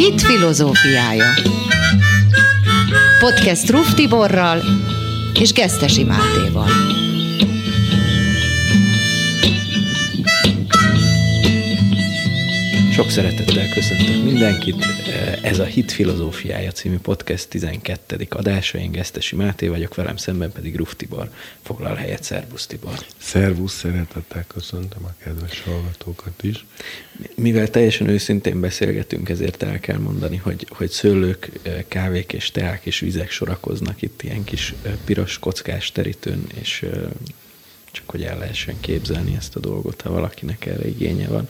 Hit filozófiája. Podcast Ruf Tiborral és Gesztesi Mátéval. Sok szeretettel köszöntök mindenkit. Ez a Hit Filozófiája című podcast 12. adása. Én Gesztesi Máté vagyok, velem szemben pedig Ruf Tibor foglal helyet. Szervusz Tibor! Szervusz, szeretettel köszöntöm a kedves hallgatókat is. Mivel teljesen őszintén beszélgetünk, ezért el kell mondani, hogy, hogy szőlők, kávék és teák és vizek sorakoznak itt ilyen kis piros kockás terítőn, és csak hogy el lehessen képzelni ezt a dolgot, ha valakinek erre igénye van.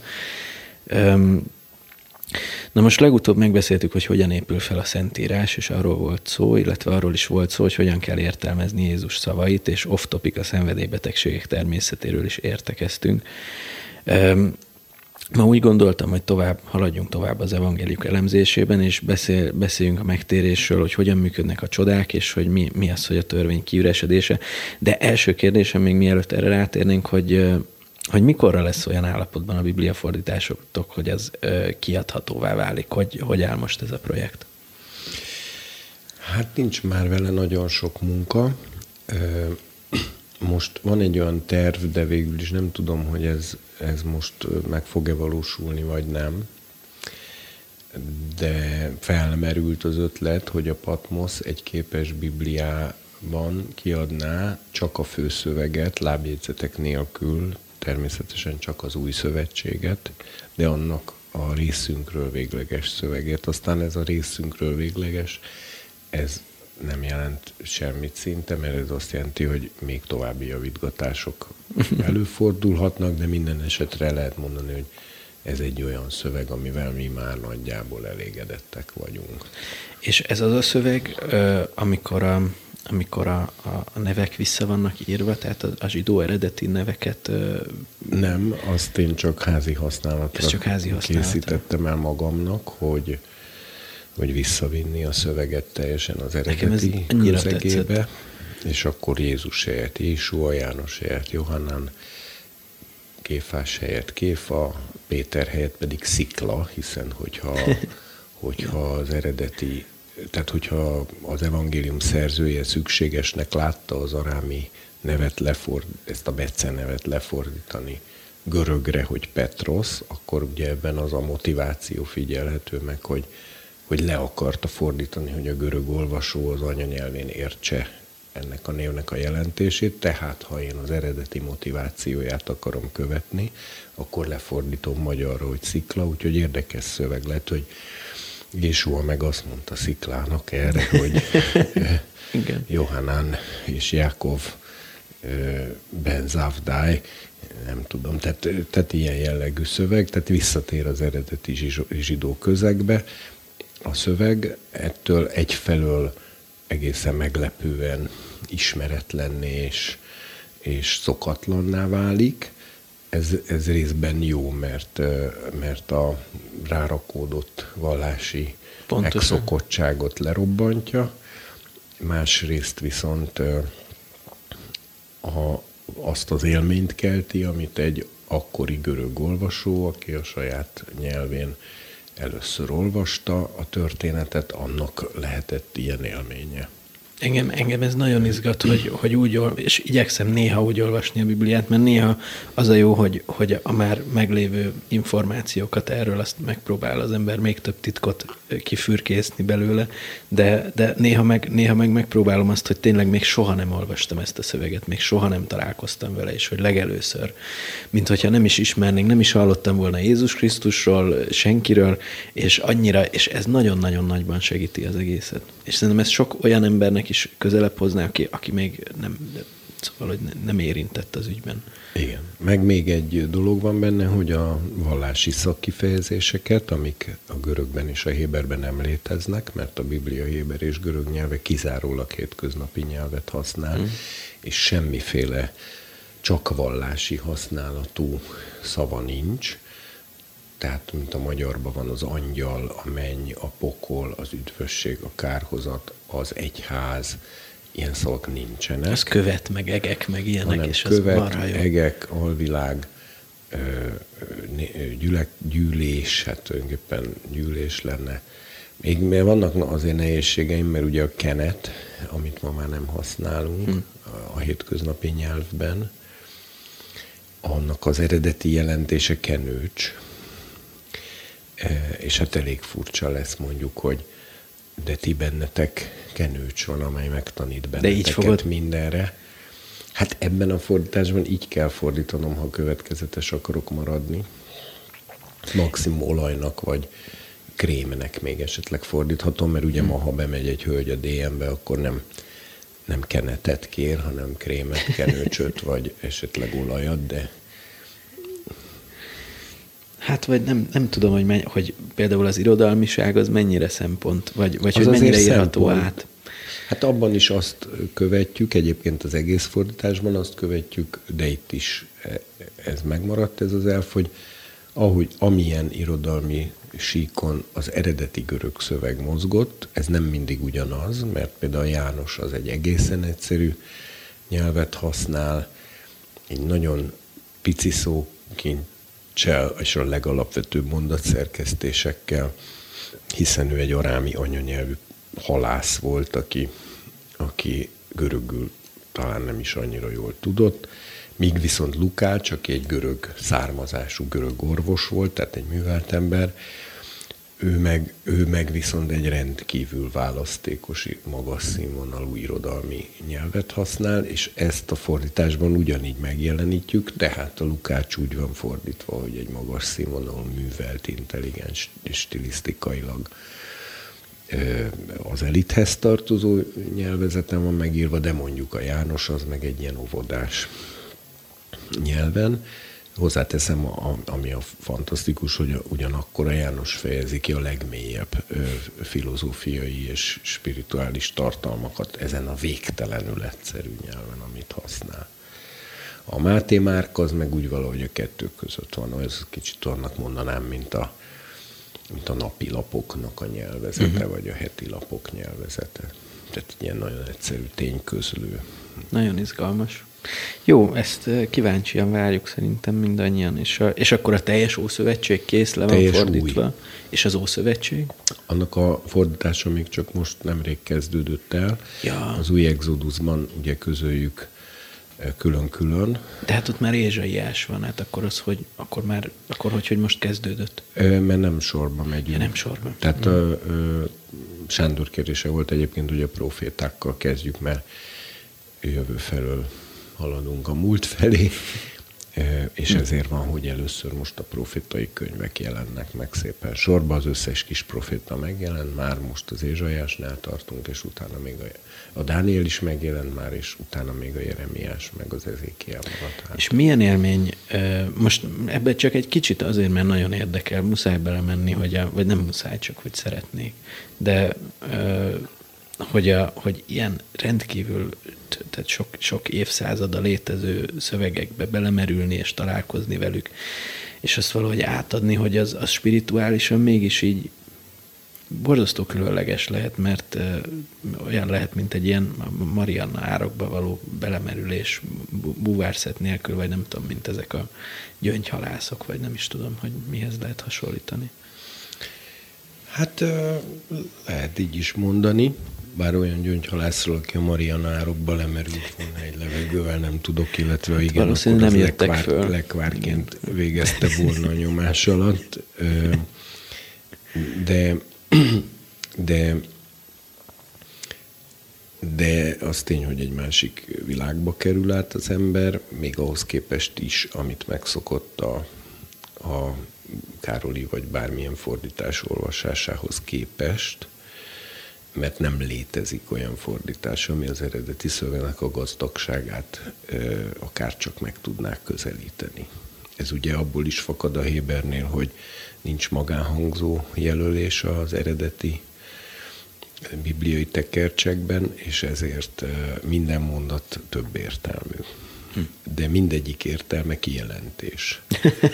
Na most legutóbb megbeszéltük, hogy hogyan épül fel a Szentírás, és arról volt szó, illetve arról is volt szó, hogy hogyan kell értelmezni Jézus szavait, és off-topic a szenvedélybetegségek természetéről is értekeztünk. Ma úgy gondoltam, hogy tovább haladjunk tovább az evangéliuk elemzésében, és beszél, beszéljünk a megtérésről, hogy hogyan működnek a csodák, és hogy mi, mi az, hogy a törvény kiüresedése. De első kérdésem, még mielőtt erre rátérnénk, hogy hogy mikorra lesz olyan állapotban a Biblia fordításotok, hogy ez ö, kiadhatóvá válik? Hogy, hogy áll most ez a projekt? Hát nincs már vele nagyon sok munka. Most van egy olyan terv, de végül is nem tudom, hogy ez, ez most meg fog-e valósulni, vagy nem. De felmerült az ötlet, hogy a Patmos egy képes Bibliában kiadná csak a főszöveget, lábjegyzetek nélkül, természetesen csak az új szövetséget, de annak a részünkről végleges szövegét. Aztán ez a részünkről végleges, ez nem jelent semmit szinte, mert ez azt jelenti, hogy még további javítgatások előfordulhatnak, de minden esetre lehet mondani, hogy ez egy olyan szöveg, amivel mi már nagyjából elégedettek vagyunk. És ez az a szöveg, amikor a amikor a, a, a nevek vissza vannak írva, tehát a, a zsidó eredeti neveket... Nem, azt én csak házi használatra, csak házi használatra. készítettem el magamnak, hogy, hogy visszavinni a szöveget teljesen az eredeti közegébe, és akkor Jézus helyett Jésua, János helyett Johannán, Kéfás helyett Kéfa, Péter helyett pedig Szikla, hiszen hogyha, hogyha az eredeti tehát hogyha az evangélium szerzője szükségesnek látta az arámi nevet leford, ezt a Bece nevet lefordítani görögre, hogy Petros, akkor ugye ebben az a motiváció figyelhető meg, hogy, hogy le akarta fordítani, hogy a görög olvasó az anyanyelvén értse ennek a névnek a jelentését, tehát ha én az eredeti motivációját akarom követni, akkor lefordítom magyarra, hogy szikla, úgyhogy érdekes szöveg lett, hogy Jésua meg azt mondta Sziklának erre, hogy Igen. Johannán és Jákov Ben Zavdály, nem tudom, tehát, tehát ilyen jellegű szöveg, tehát visszatér az eredeti zsidó közegbe. A szöveg ettől egyfelől egészen meglepően ismeretlenné és, és szokatlanná válik, ez, ez részben jó, mert, mert a rárakódott vallási Pontosan. megszokottságot lerobbantja, másrészt viszont a, azt az élményt kelti, amit egy akkori görög olvasó, aki a saját nyelvén először olvasta a történetet, annak lehetett ilyen élménye. Engem, engem ez nagyon izgat, hogy, hogy úgy és igyekszem néha úgy olvasni a Bibliát, mert néha az a jó, hogy, hogy a már meglévő információkat erről azt megpróbál az ember még több titkot kifürkészni belőle, de, de néha, meg, néha meg megpróbálom azt, hogy tényleg még soha nem olvastam ezt a szöveget, még soha nem találkoztam vele, és hogy legelőször, mint hogyha nem is ismernénk, nem is hallottam volna Jézus Krisztusról, senkiről, és annyira, és ez nagyon-nagyon nagyban segíti az egészet. És szerintem ez sok olyan embernek is közelebb hozná, aki, aki még nem, szóval, hogy nem érintett az ügyben. Igen. Meg még egy dolog van benne, hogy a vallási szakkifejezéseket, amik a görögben és a héberben nem léteznek, mert a Biblia héber és görög nyelve kizárólag hétköznapi nyelvet használ, mm. és semmiféle csak vallási használatú szava nincs, tehát mint a magyarban van az angyal, a menny, a pokol, az üdvösség, a kárhozat, az egyház, ilyen szavak nincsenek. Az követ, meg egek, meg ilyenek, és követ, az egek, alvilág, gyülek, gyűlés, hát tulajdonképpen gyűlés lenne. Még mert vannak azért nehézségeim, mert ugye a kenet, amit ma már nem használunk hmm. a hétköznapi nyelvben, annak az eredeti jelentése kenőcs. És hát elég furcsa lesz mondjuk, hogy de ti bennetek kenőcs van, amely megtanít benneteket de így fogod... mindenre. Hát ebben a fordításban így kell fordítanom, ha következetes akarok maradni. Maximum olajnak, vagy krémnek még esetleg fordíthatom, mert ugye ma, ha bemegy egy hölgy a DM-be, akkor nem, nem kenetet kér, hanem krémet, kenőcsöt, vagy esetleg olajat, de Hát vagy nem, nem tudom, hogy, menny, hogy például az irodalmiság az mennyire szempont, vagy, vagy az hogy mennyire írható szempont. át. Hát abban is azt követjük, egyébként az egész fordításban azt követjük, de itt is ez megmaradt ez az elf, hogy ahogy amilyen irodalmi síkon az eredeti görög szöveg mozgott, ez nem mindig ugyanaz, mert például János az egy egészen egyszerű nyelvet használ, egy nagyon pici szókincsel és a legalapvetőbb mondatszerkesztésekkel, hiszen ő egy arámi anyanyelvű halász volt, aki, aki görögül talán nem is annyira jól tudott, míg viszont Lukács, aki egy görög származású görög orvos volt, tehát egy művelt ember, ő meg, ő meg viszont egy rendkívül választékos, magas színvonalú irodalmi nyelvet használ, és ezt a fordításban ugyanígy megjelenítjük, tehát a Lukács úgy van fordítva, hogy egy magas színvonalú, művelt, intelligens és stilisztikailag az elithez tartozó nyelvezeten van megírva, de mondjuk a János az meg egy ilyen óvodás nyelven. Hozzáteszem, a, ami a fantasztikus, hogy ugyanakkor a János fejezi ki a legmélyebb ö, filozófiai és spirituális tartalmakat ezen a végtelenül egyszerű nyelven, amit használ. A Máté Márk az meg úgy valahogy a kettő között van, ez kicsit annak mondanám, mint a, mint a napi lapoknak a nyelvezete, uh-huh. vagy a heti lapok nyelvezete. Tehát ilyen nagyon egyszerű tényközlő. Nagyon izgalmas. Jó, ezt kíváncsian várjuk szerintem mindannyian. És, a, és akkor a teljes Ószövetség kész le van teljes fordítva? Új. És az Ószövetség? Annak a fordítása még csak most nemrég kezdődött el. Ja. Az új Exodusban ugye közöljük külön-külön. De hát ott már ézsaiás van, hát akkor az, hogy akkor már, akkor hogy, hogy most kezdődött? Mert nem sorba megyünk. Ja, nem sorba. Tehát mm. a, Sándor kérdése volt egyébként, hogy a profétákkal kezdjük, mert jövő felől haladunk a múlt felé, és ezért van, hogy először most a profétai könyvek jelennek meg szépen sorba, az összes kis proféta megjelent, már most az Ézsajásnál tartunk, és utána még a, a Dániel is megjelent már, és utána még a Jeremiás, meg az Ezékiel maradt. Hát. És milyen élmény, most ebbe csak egy kicsit azért, mert nagyon érdekel, muszáj belemenni, hogy a, vagy nem muszáj, csak hogy szeretnék, de hogy, a, hogy ilyen rendkívül, tehát sok, sok évszázada létező szövegekbe belemerülni és találkozni velük, és azt valahogy átadni, hogy az, az spirituálisan mégis így borzasztó különleges lehet, mert olyan lehet, mint egy ilyen Marianna árokba való belemerülés búvárszet nélkül, vagy nem tudom, mint ezek a gyöngyhalászok, vagy nem is tudom, hogy mihez lehet hasonlítani. Hát lehet így is mondani bár olyan gyöngyhalászról, aki a Marianárokba lemerült volna egy levegővel, nem tudok, illetve hát igen, akkor nem az lekvár, föl. lekvárként végezte volna a nyomás alatt. De, de, de az tény, hogy egy másik világba kerül át az ember, még ahhoz képest is, amit megszokott a, a Károli vagy bármilyen fordítás olvasásához képest, mert nem létezik olyan fordítás, ami az eredeti szövegnek a gazdagságát akár csak meg tudnák közelíteni. Ez ugye abból is fakad a Hébernél, hogy nincs magánhangzó jelölés az eredeti bibliai tekercsekben, és ezért minden mondat több értelmű. Hm. De mindegyik értelme kijelentés.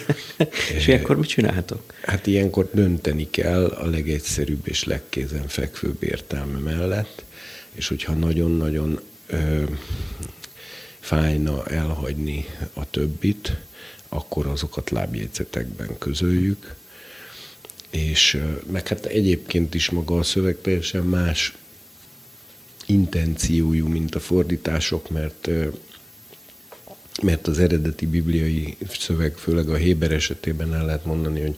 és ilyenkor mit csinálhatok? Hát ilyenkor dönteni kell a legegyszerűbb és legkézenfekvőbb értelme mellett, és hogyha nagyon-nagyon ö, fájna elhagyni a többit, akkor azokat lábjegyzetekben közöljük, és meg hát egyébként is maga a szöveg teljesen más intenciójú, mint a fordítások, mert mert az eredeti bibliai szöveg, főleg a Héber esetében el lehet mondani, hogy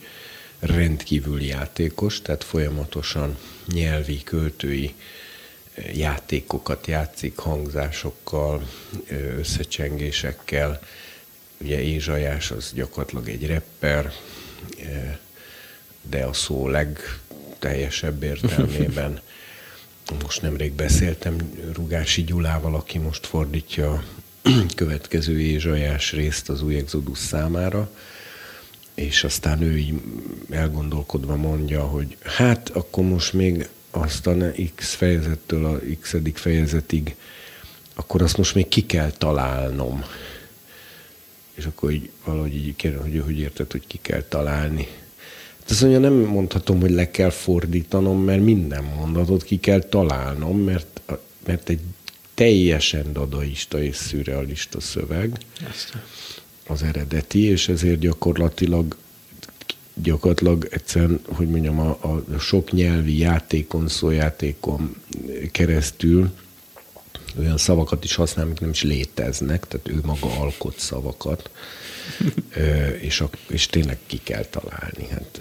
rendkívül játékos, tehát folyamatosan nyelvi, költői játékokat játszik hangzásokkal, összecsengésekkel. Ugye Ézsajás az gyakorlatilag egy rapper, de a szó legteljesebb értelmében. Most nemrég beszéltem Rugási Gyulával, aki most fordítja következő Ézsajás részt az új Exodus számára, és aztán ő így elgondolkodva mondja, hogy hát akkor most még azt a X fejezettől a X fejezetig, akkor azt most még ki kell találnom. És akkor így valahogy így kérdem, hogy hogy érted, hogy ki kell találni. Hát azt mondja, nem mondhatom, hogy le kell fordítanom, mert minden mondatot ki kell találnom, mert, mert egy teljesen dadaista és szürrealista szöveg. Az eredeti, és ezért gyakorlatilag gyakorlatilag egyszerűen, hogy mondjam, a, a sok nyelvi játékon, szójátékon keresztül olyan szavakat is használ, amik nem is léteznek, tehát ő maga alkot szavakat, és, a, és tényleg ki kell találni. Hát,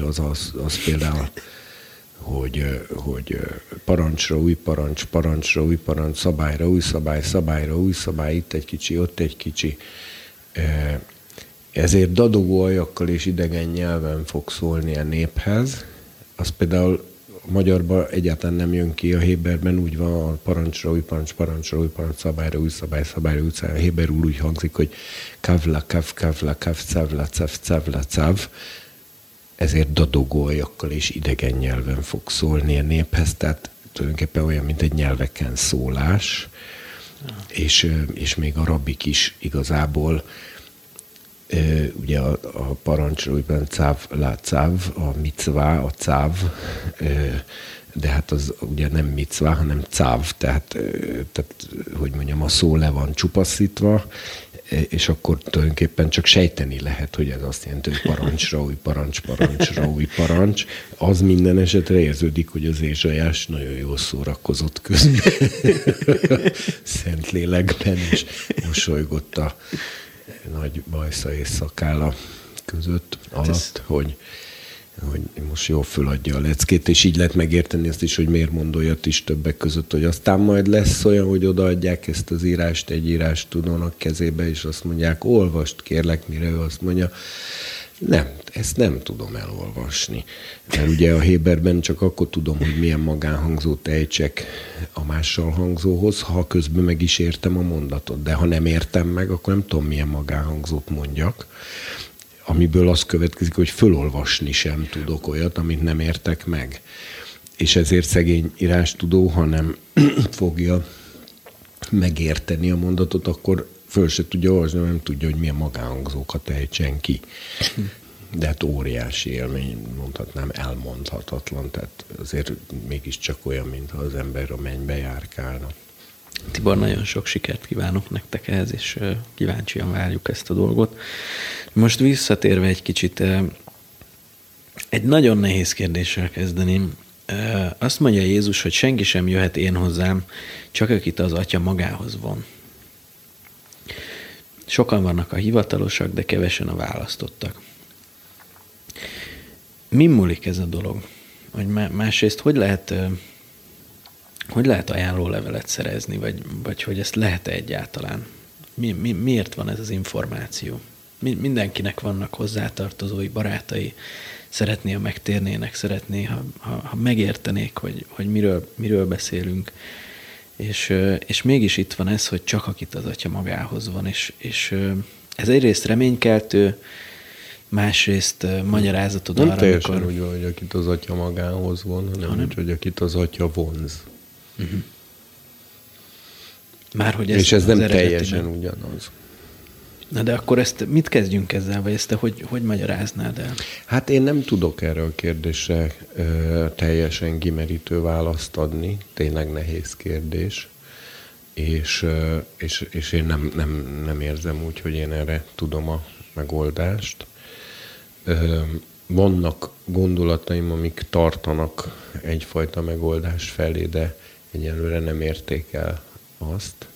az, az, az például, hogy, hogy parancsra új parancs, parancsra új parancs, szabályra új szabály, szabályra új szabály, itt egy kicsi, ott egy kicsi, ezért dadogó ajakkal és idegen nyelven fog szólni a néphez. Az például magyarban egyáltalán nem jön ki, a Héberben úgy van, a parancsra új parancs, parancsra új parancs, szabályra új szabály, szabályra új szabály. A Héberül úgy hangzik, hogy kavla, kav, kavla, kav, cavla, cav, cavla, cav. Ezért dadogó ajakkal és idegen nyelven fog szólni a néphez, tehát tulajdonképpen olyan, mint egy nyelveken szólás, és, és még a rabik is igazából ugye a, a parancsújban cáv, lá cáv, a micvá, a cáv, de hát az ugye nem micvá, hanem cáv, tehát, tehát hogy mondjam, a szó le van csupaszítva, és akkor tulajdonképpen csak sejteni lehet, hogy ez azt jelenti, hogy parancsra, új parancs, parancsra, új parancs. Az minden esetre érződik, hogy az Ézsajás nagyon jól szórakozott közben. Szentlélekben, és mosolygott a nagy bajsza és szakála között hát alatt, ez... hogy, hogy most jól föladja a leckét, és így lehet megérteni ezt is, hogy miért mond is többek között, hogy aztán majd lesz olyan, hogy odaadják ezt az írást egy írás tudónak kezébe, és azt mondják, olvast kérlek, mire ő azt mondja, nem, ezt nem tudom elolvasni. Mert ugye a Héberben csak akkor tudom, hogy milyen magánhangzót ejtsek a mással hangzóhoz, ha közben meg is értem a mondatot. De ha nem értem meg, akkor nem tudom, milyen magánhangzót mondjak. Amiből az következik, hogy fölolvasni sem tudok olyat, amit nem értek meg. És ezért szegény írástudó, ha nem fogja megérteni a mondatot, akkor föl se tudja olvasni, nem tudja, hogy milyen magánhangzókat ejtsen ki. De hát óriási élmény, mondhatnám elmondhatatlan, tehát azért mégiscsak olyan, mintha az ember a mennybe járkálna. Tibor, nagyon sok sikert kívánok nektek ehhez, és kíváncsian várjuk ezt a dolgot. Most visszatérve egy kicsit, egy nagyon nehéz kérdéssel kezdeném. Azt mondja Jézus, hogy senki sem jöhet én hozzám, csak akit az atya magához von. Sokan vannak a hivatalosak, de kevesen a választottak. Mi múlik ez a dolog? Hogy másrészt, hogy lehet, hogy lehet ajánló levelet szerezni, vagy, vagy hogy ezt lehet-e egyáltalán? Mi, mi, miért van ez az információ? Mi, mindenkinek vannak hozzátartozói, barátai, szeretné, ha megtérnének, szeretné, ha, ha, ha megértenék, hogy, hogy miről, miről beszélünk. És, és mégis itt van ez, hogy csak akit az atya magához van, és, és ez egyrészt reménykeltő, másrészt magyarázatod Nem arra, amikor... úgy van, hogy akit az atya magához von, hanem, hanem... úgy, hogy akit az atya vonz. Uh-huh. Már hogy ez És ez nem teljesen ugyanaz. Na de akkor ezt mit kezdjünk ezzel, vagy ezt te hogy, hogy magyaráznád el? Hát én nem tudok erre a kérdésre ö, teljesen kimerítő választ adni, tényleg nehéz kérdés. és, és, és én nem, nem, nem érzem úgy, hogy én erre tudom a megoldást. Vannak gondolataim, amik tartanak egyfajta megoldás felé, de egyelőre nem érték el azt.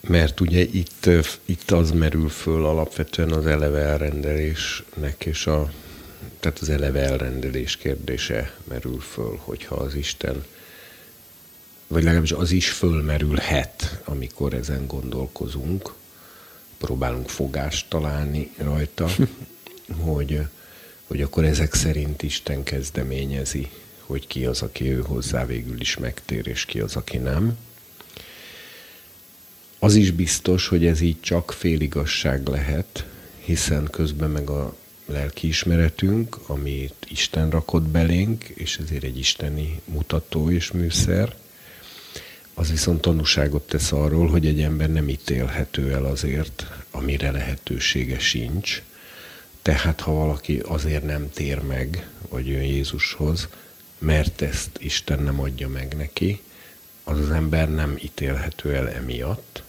Mert ugye itt, itt az merül föl alapvetően az eleve elrendelésnek és a tehát az eleve elrendelés kérdése merül föl, hogyha az Isten, vagy legalábbis az is fölmerülhet, amikor ezen gondolkozunk, próbálunk fogást találni rajta, hogy, hogy akkor ezek szerint Isten kezdeményezi, hogy ki az, aki ő hozzá végül is megtér, és ki az, aki nem. Az is biztos, hogy ez így csak féligasság lehet, hiszen közben meg a lelkiismeretünk, amit Isten rakott belénk, és ezért egy isteni mutató és műszer, az viszont tanúságot tesz arról, hogy egy ember nem ítélhető el azért, amire lehetősége sincs. Tehát ha valaki azért nem tér meg, vagy jön Jézushoz, mert ezt Isten nem adja meg neki, az az ember nem ítélhető el emiatt.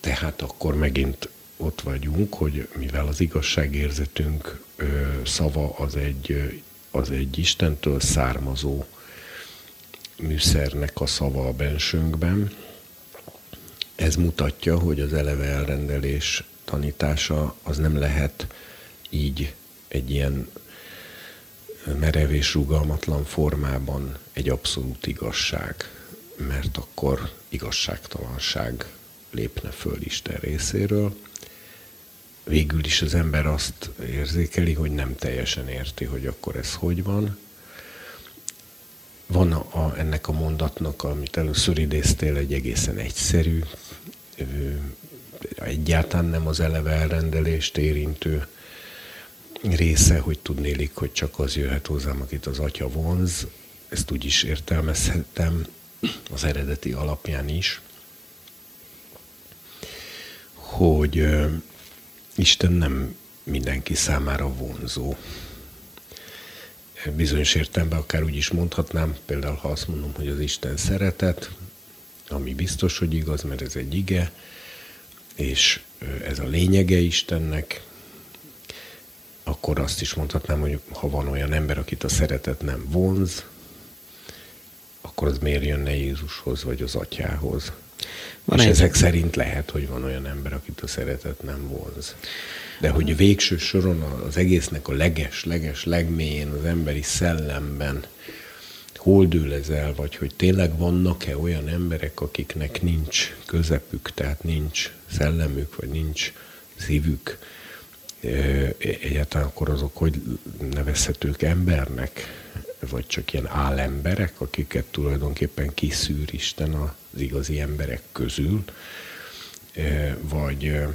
Tehát akkor megint ott vagyunk, hogy mivel az igazságérzetünk ö, szava az egy, az egy Istentől származó műszernek a szava a bensőnkben, ez mutatja, hogy az eleve elrendelés tanítása az nem lehet így egy ilyen merev és rugalmatlan formában egy abszolút igazság, mert akkor igazságtalanság lépne föl Isten részéről, végül is az ember azt érzékeli, hogy nem teljesen érti, hogy akkor ez hogy van. Van a, a, ennek a mondatnak, amit először idéztél, egy egészen egyszerű, egyáltalán nem az eleve elrendelést érintő része, hogy tudnélik, hogy csak az jöhet hozzám, akit az atya vonz. Ezt úgy is értelmezhetem az eredeti alapján is, hogy Isten nem mindenki számára vonzó. Bizonyos értelemben akár úgy is mondhatnám, például ha azt mondom, hogy az Isten szeretet, ami biztos, hogy igaz, mert ez egy ige, és ez a lényege Istennek, akkor azt is mondhatnám, hogy ha van olyan ember, akit a szeretet nem vonz, akkor az miért jönne Jézushoz, vagy az atyához? Van és egy... ezek szerint lehet, hogy van olyan ember, akit a szeretet nem vonz. De hogy végső soron az egésznek a leges, leges, legmélyén az emberi szellemben hol dől ez el, vagy hogy tényleg vannak-e olyan emberek, akiknek nincs közepük, tehát nincs szellemük, vagy nincs szívük, egyáltalán akkor azok hogy nevezhetők embernek, vagy csak ilyen állemberek, akiket tulajdonképpen kiszűr Isten az igazi emberek közül, vagy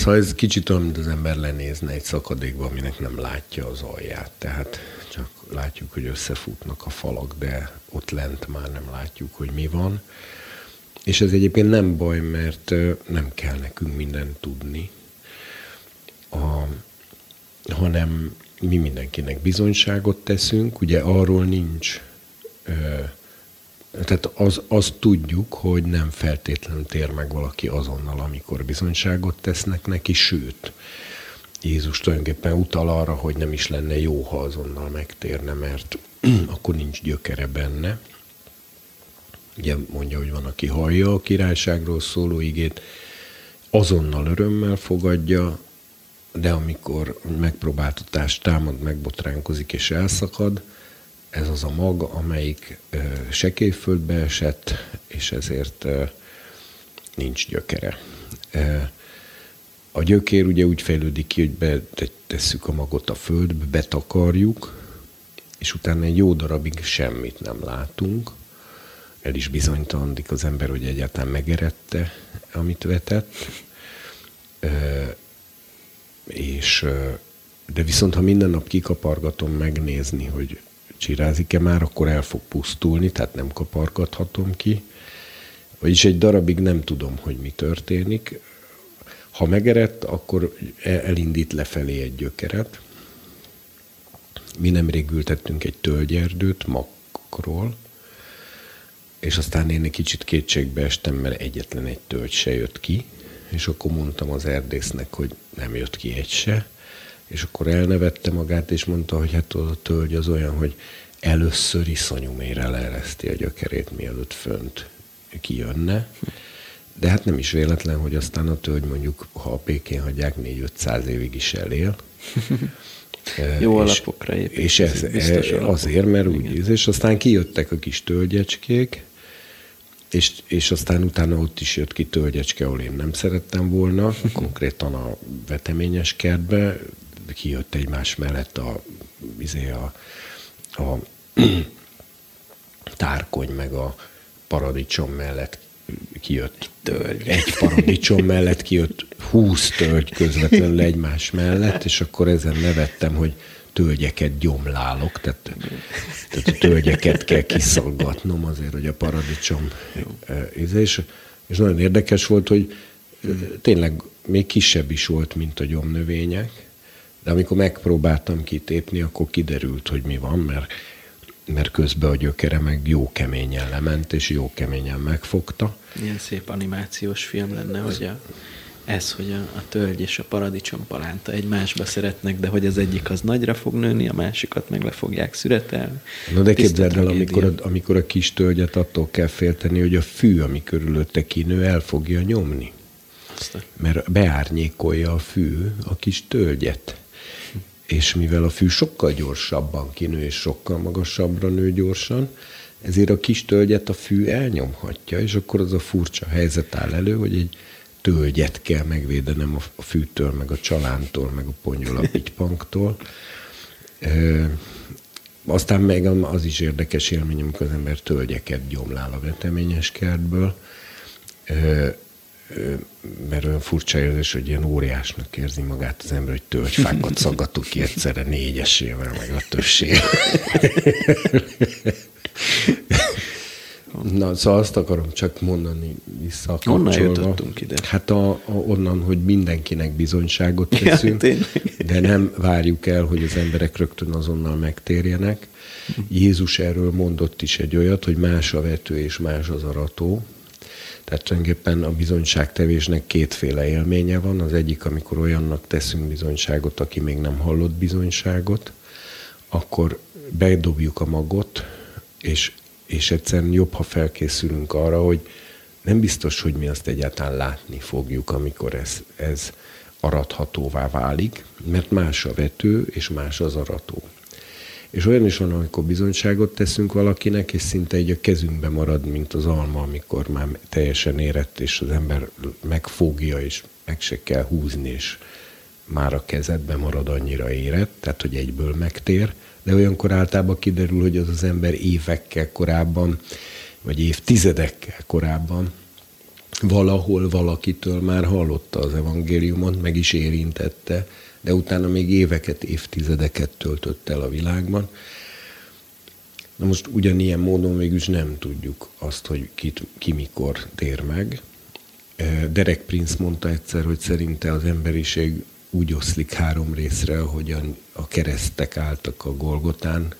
Szóval ez kicsit olyan, mint az ember lenézne egy szakadékba, aminek nem látja az alját. Tehát csak látjuk, hogy összefutnak a falak, de ott lent már nem látjuk, hogy mi van. És ez egyébként nem baj, mert nem kell nekünk mindent tudni, a, hanem mi mindenkinek bizonyságot teszünk, ugye arról nincs, tehát az, azt tudjuk, hogy nem feltétlenül tér meg valaki azonnal, amikor bizonyságot tesznek neki, sőt, Jézus tulajdonképpen utal arra, hogy nem is lenne jó, ha azonnal megtérne, mert akkor nincs gyökere benne. Ugye mondja, hogy van, aki hallja a királyságról szóló igét, azonnal örömmel fogadja, de amikor megpróbáltatás támad, megbotránkozik és elszakad, ez az a mag, amelyik sekélyföldbe esett, és ezért nincs gyökere. A gyökér ugye úgy fejlődik ki, hogy betesszük a magot a földbe, betakarjuk, és utána egy jó darabig semmit nem látunk. El is bizonytalanodik az ember, hogy egyáltalán megerette, amit vetett és de viszont ha minden nap kikapargatom megnézni, hogy csirázik-e már, akkor el fog pusztulni, tehát nem kapargathatom ki. Vagyis egy darabig nem tudom, hogy mi történik. Ha megerett, akkor elindít lefelé egy gyökeret, Mi nemrég ültettünk egy tölgyerdőt makról, és aztán én egy kicsit kétségbe estem, mert egyetlen egy tölgy se jött ki, és akkor mondtam az erdésznek, hogy nem jött ki egy se, és akkor elnevette magát, és mondta, hogy hát a tölgy az olyan, hogy először iszonyú mélyre leereszti a gyökerét, mielőtt fönt kijönne. De hát nem is véletlen, hogy aztán a tölgy mondjuk, ha a pékén hagyják, 4-500 évig is elél. Jó és, alapokra épít. És ez, ez azért, mert úgy íz, és aztán kijöttek a kis tölgyecskék, és, és aztán utána ott is jött ki tölgyecske, ahol én nem szerettem volna, konkrétan a veteményes kertbe, kijött egymás mellett a, izé a, a tárkony meg a paradicsom mellett kijött tölgy. Egy paradicsom mellett kijött húsz tölgy közvetlenül egymás mellett, és akkor ezen nevettem, hogy tölgyeket gyomlálok, tehát, tehát a tölgyeket kell kiszaggatnom azért, hogy a paradicsom íze, és, és nagyon érdekes volt, hogy tényleg még kisebb is volt, mint a gyomnövények, de amikor megpróbáltam kitépni, akkor kiderült, hogy mi van, mert, mert közben a gyökere meg jó keményen lement, és jó keményen megfogta. Ilyen szép animációs film lenne, hogy a, ez, hogy a, a tölgy és a paradicsom palánta egymásba szeretnek, de hogy az egyik az nagyra fog nőni, a másikat meg le fogják szüretelni. Na de képzeld el, amikor a, amikor a kis tölgyet attól kell félteni, hogy a fű, ami körülötte kinő, el fogja nyomni. Aztán. Mert beárnyékolja a fű a kis tölgyet és mivel a fű sokkal gyorsabban kinő és sokkal magasabbra nő gyorsan, ezért a kis tölgyet a fű elnyomhatja, és akkor az a furcsa helyzet áll elő, hogy egy tölgyet kell megvédenem a fűtől, meg a csalántól, meg a ponyol pitypanktól. E, aztán meg az is érdekes élmény, amikor az ember tölgyeket gyomlál a veteményes kertből. Mert olyan furcsa érzés, hogy ilyen óriásnak érzi magát az ember, hogy tölgyfákat szaggatok ki egyszerre négyesével, meg a többsével. Na, szóval azt akarom csak mondani vissza. Onnan jutottunk ide. Hát a, a, onnan, hogy mindenkinek bizonyságot teszünk, ja, de nem várjuk el, hogy az emberek rögtön azonnal megtérjenek. Jézus erről mondott is egy olyat, hogy más a vető és más az arató. Tehát tulajdonképpen a bizonyságtevésnek kétféle élménye van. Az egyik, amikor olyannak teszünk bizonyságot, aki még nem hallott bizonyságot, akkor bedobjuk a magot, és, és egyszerűen jobb, ha felkészülünk arra, hogy nem biztos, hogy mi azt egyáltalán látni fogjuk, amikor ez, ez arathatóvá válik, mert más a vető, és más az arató. És olyan is van, amikor bizonyságot teszünk valakinek, és szinte egy a kezünkbe marad, mint az alma, amikor már teljesen érett, és az ember megfogja, és meg se kell húzni, és már a kezedbe marad annyira érett, tehát hogy egyből megtér, de olyankor általában kiderül, hogy az az ember évekkel korábban, vagy évtizedekkel korábban valahol valakitől már hallotta az evangéliumot, meg is érintette, de utána még éveket, évtizedeket töltött el a világban. Na most ugyanilyen módon végül nem tudjuk azt, hogy kit, ki mikor tér meg. Derek Prince mondta egyszer, hogy szerinte az emberiség úgy oszlik három részre, ahogyan a keresztek álltak a Golgotán,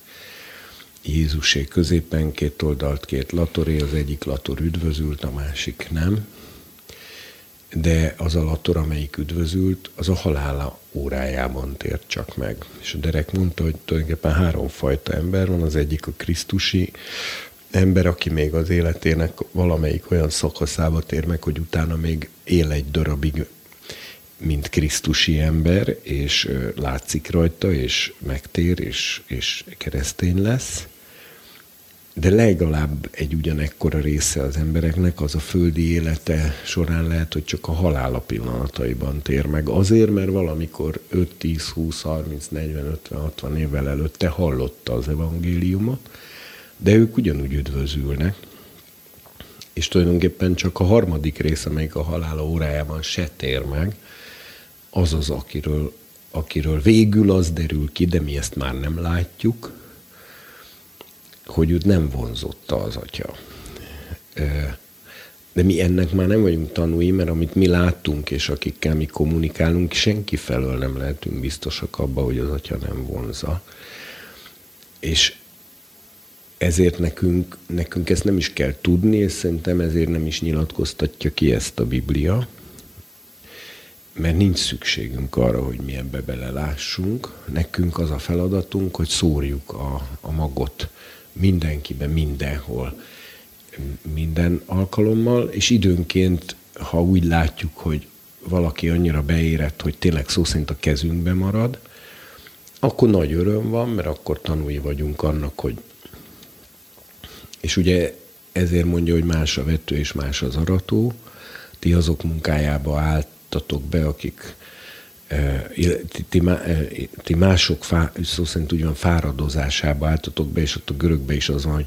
Jézusé középen két oldalt, két latoré, az egyik lator üdvözült, a másik nem de az a lator, amelyik üdvözült, az a halála órájában tért csak meg. És a Derek mondta, hogy tulajdonképpen háromfajta ember van, az egyik a Krisztusi ember, aki még az életének valamelyik olyan szakaszába tér meg, hogy utána még él egy darabig, mint Krisztusi ember, és látszik rajta, és megtér, és, és keresztény lesz de legalább egy ugyanekkora része az embereknek az a földi élete során lehet, hogy csak a halála pillanataiban tér meg. Azért, mert valamikor 5, 10, 20, 30, 40, 50, 60 évvel előtte hallotta az evangéliumot, de ők ugyanúgy üdvözülnek, és tulajdonképpen csak a harmadik része, amelyik a halála órájában se tér meg, az az, akiről, akiről végül az derül ki, de mi ezt már nem látjuk, hogy őt nem vonzotta az atya. De mi ennek már nem vagyunk tanúi, mert amit mi láttunk, és akikkel mi kommunikálunk, senki felől nem lehetünk biztosak abba, hogy az atya nem vonza. és ezért nekünk, nekünk ezt nem is kell tudni, és szerintem ezért nem is nyilatkoztatja ki ezt a Biblia, mert nincs szükségünk arra, hogy mi ebbe belelássunk. Nekünk az a feladatunk, hogy szórjuk a, a magot mindenkibe, mindenhol, minden alkalommal, és időnként, ha úgy látjuk, hogy valaki annyira beérett, hogy tényleg szó szerint a kezünkbe marad, akkor nagy öröm van, mert akkor tanulni vagyunk annak, hogy és ugye ezért mondja, hogy más a vető és más az arató. Ti azok munkájába álltatok be, akik ti, ti, ti mások fá, szó szerint úgy van fáradozásába álltatok be, és ott a görögbe is az van, hogy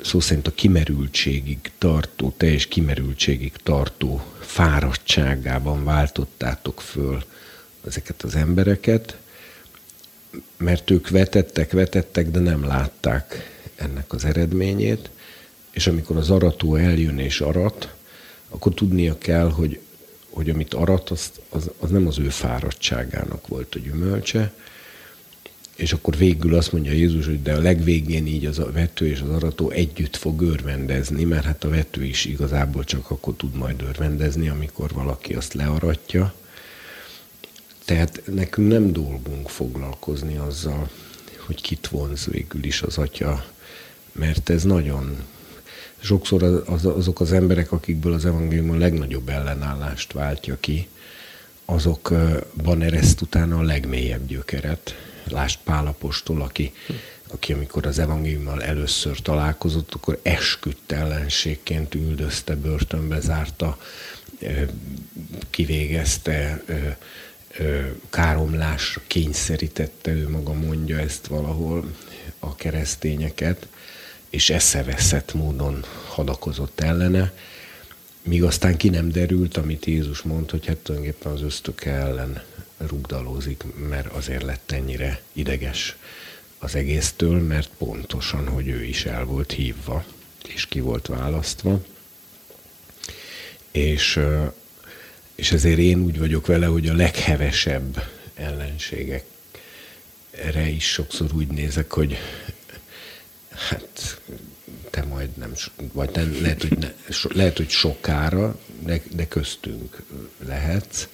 szó szerint a kimerültségig tartó, teljes kimerültségig tartó fáradtságában váltottátok föl ezeket az embereket, mert ők vetettek, vetettek, de nem látták ennek az eredményét, és amikor az arató eljön és arat, akkor tudnia kell, hogy, hogy amit arat, az, az, az nem az ő fáradtságának volt a gyümölcse, és akkor végül azt mondja Jézus, hogy de a legvégén így az a vető és az arató együtt fog örvendezni, mert hát a vető is igazából csak akkor tud majd örvendezni, amikor valaki azt learatja. Tehát nekünk nem dolgunk foglalkozni azzal, hogy kit vonz végül is az atya mert ez nagyon sokszor az, azok az emberek, akikből az evangélium a legnagyobb ellenállást váltja ki, azokban ereszt utána a legmélyebb gyökeret. Lásd Pálapostól, aki, aki amikor az evangéliummal először találkozott, akkor esküdt ellenségként üldözte, börtönbe zárta, kivégezte, káromlásra kényszerítette, ő maga mondja ezt valahol a keresztényeket és eszeveszett módon hadakozott ellene, míg aztán ki nem derült, amit Jézus mond, hogy hát tulajdonképpen az ösztöke ellen rugdalózik, mert azért lett ennyire ideges az egésztől, mert pontosan, hogy ő is el volt hívva, és ki volt választva. És, és ezért én úgy vagyok vele, hogy a leghevesebb ellenségekre is sokszor úgy nézek, hogy Hát te majd nem, vagy te lehet, hogy, ne, so, lehet, hogy sokára, de, de köztünk lehetsz.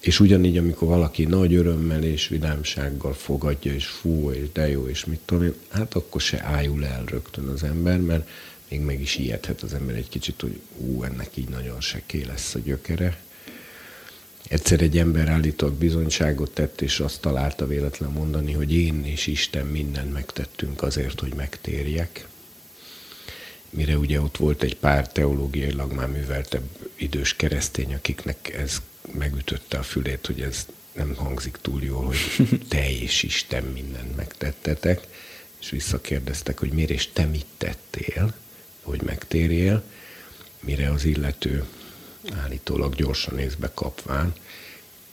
És ugyanígy, amikor valaki nagy örömmel és vidámsággal fogadja, és fú, és de jó, és mit tudom én, hát akkor se ájul el rögtön az ember, mert még meg is ijedhet az ember egy kicsit, hogy ú, ennek így nagyon seké lesz a gyökere. Egyszer egy ember állítólag bizonyságot tett, és azt találta véletlen mondani, hogy én és Isten mindent megtettünk azért, hogy megtérjek. Mire ugye ott volt egy pár teológiailag már műveltebb idős keresztény, akiknek ez megütötte a fülét, hogy ez nem hangzik túl jól, hogy te és Isten mindent megtettetek, és visszakérdeztek, hogy miért és te mit tettél, hogy megtérjél, mire az illető állítólag gyorsan észbe kapván,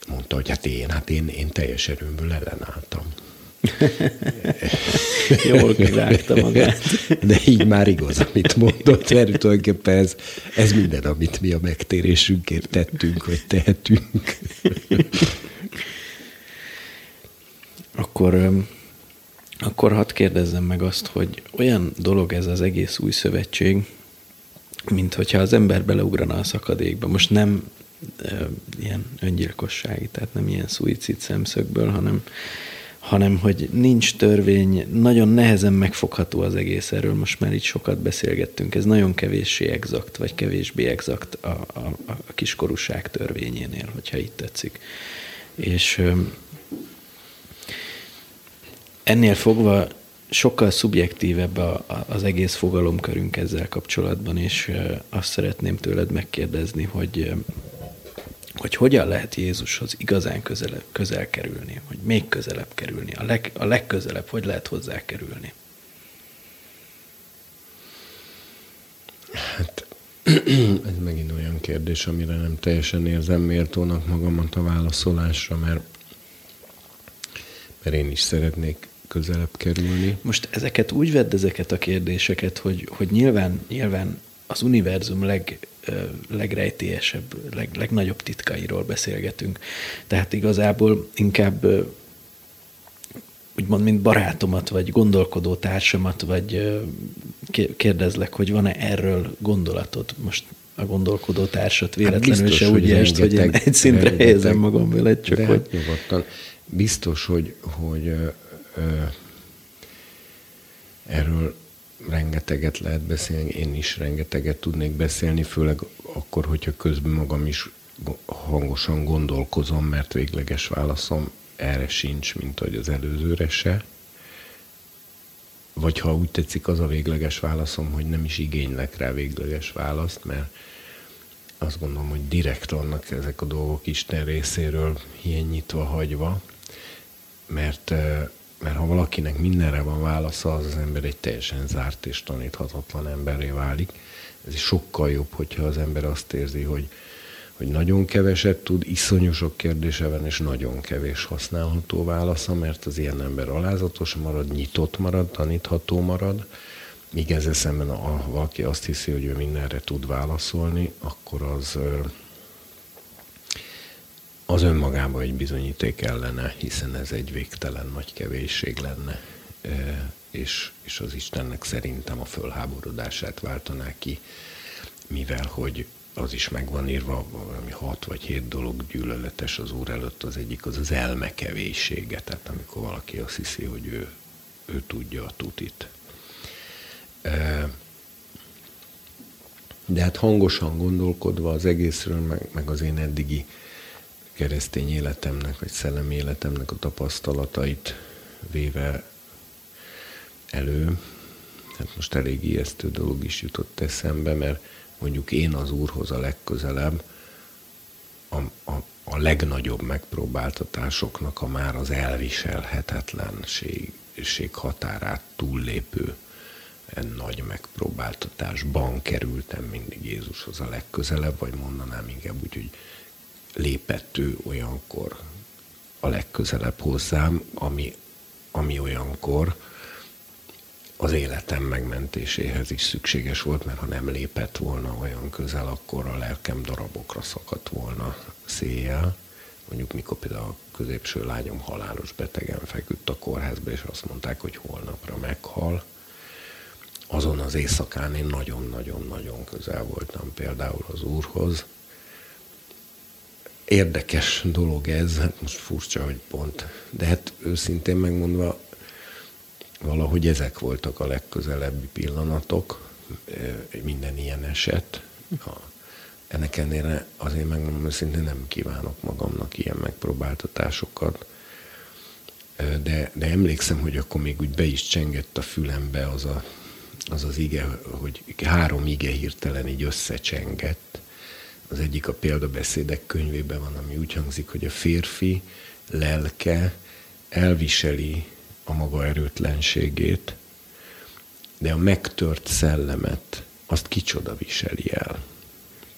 mondta, hogy hát én, hát én, én teljes erőmből ellenálltam. Jól kivágta magát. De így már igaz, amit mondott, mert tulajdonképpen ez, ez minden, amit mi a megtérésünkért tettünk, vagy tehetünk. Akkor, akkor hadd kérdezzem meg azt, hogy olyan dolog ez az egész új szövetség, mint hogyha az ember beleugrana a szakadékba. Most nem e, ilyen öngyilkossági, tehát nem ilyen szuicid szemszögből, hanem, hanem hogy nincs törvény, nagyon nehezen megfogható az egész erről, most már itt sokat beszélgettünk, ez nagyon kevéssé exakt, vagy kevésbé exakt a, a, a kiskorúság törvényénél, hogyha itt tetszik. És ennél fogva sokkal szubjektívebb a, a, az egész fogalomkörünk ezzel kapcsolatban, és azt szeretném tőled megkérdezni, hogy hogy hogyan lehet Jézushoz igazán közel, közel kerülni, hogy még közelebb kerülni, a, leg, a legközelebb, hogy lehet hozzá kerülni? Hát ez megint olyan kérdés, amire nem teljesen érzem méltónak magamat a válaszolásra, mert, mert én is szeretnék közelebb kerülni. Most ezeket úgy vedd ezeket a kérdéseket, hogy, hogy nyilván, nyilván az univerzum leg, legrejtélyesebb, leg, legnagyobb titkairól beszélgetünk. Tehát igazából inkább úgymond, mint barátomat, vagy gondolkodó társamat, vagy kérdezlek, hogy van-e erről gondolatod? Most a gondolkodó társat hát véletlenül hát biztos, se úgy est, hogy én egy szintre helyezem magam vele, csak hogy... Nyugodtan. Biztos, hogy, hogy erről rengeteget lehet beszélni, én is rengeteget tudnék beszélni, főleg akkor, hogyha közben magam is hangosan gondolkozom, mert végleges válaszom erre sincs, mint hogy az előzőre se. Vagy ha úgy tetszik, az a végleges válaszom, hogy nem is igénylek rá végleges választ, mert azt gondolom, hogy direkt vannak ezek a dolgok Isten részéről ilyen nyitva hagyva, mert, mert ha valakinek mindenre van válasza, az az ember egy teljesen zárt és taníthatatlan emberré válik. Ez is sokkal jobb, hogyha az ember azt érzi, hogy, hogy nagyon keveset tud, iszonyú sok kérdése van, és nagyon kevés használható válasza, mert az ilyen ember alázatos marad, nyitott marad, tanítható marad, míg ezzel szemben, ha valaki azt hiszi, hogy ő mindenre tud válaszolni, akkor az, az önmagában egy bizonyíték ellene, hiszen ez egy végtelen nagy kevésség lenne, és, és az Istennek szerintem a fölháborodását váltaná ki, mivel hogy az is meg van írva, valami hat vagy hét dolog gyűlöletes az Úr előtt, az egyik az az elmekevéssége, tehát amikor valaki azt hiszi, hogy ő, ő tudja a tutit. De hát hangosan gondolkodva az egészről, meg, meg az én eddigi keresztény életemnek, vagy szellemi életemnek a tapasztalatait véve elő, hát most elég ijesztő dolog is jutott eszembe, mert mondjuk én az Úrhoz a legközelebb, a, a, a legnagyobb megpróbáltatásoknak a már az elviselhetetlenség határát túllépő nagy megpróbáltatásban kerültem mindig Jézushoz a legközelebb, vagy mondanám inkább úgy, hogy lépett ő olyankor a legközelebb hozzám, ami, ami olyankor az életem megmentéséhez is szükséges volt, mert ha nem lépett volna olyan közel, akkor a lelkem darabokra szakadt volna széjjel. Mondjuk mikor például a középső lányom halálos betegen feküdt a kórházba, és azt mondták, hogy holnapra meghal. Azon az éjszakán én nagyon-nagyon-nagyon közel voltam például az úrhoz. Érdekes dolog ez, hát most furcsa, hogy pont, de hát őszintén megmondva valahogy ezek voltak a legközelebbi pillanatok, minden ilyen eset. Ennek ennél azért megmondom őszintén nem kívánok magamnak ilyen megpróbáltatásokat, de, de emlékszem, hogy akkor még úgy be is csengett a fülembe az a, az, az ige, hogy három ige hirtelen így összecsengett. Az egyik a példabeszédek könyvében van, ami úgy hangzik, hogy a férfi lelke elviseli a maga erőtlenségét, de a megtört szellemet, azt kicsoda viseli el.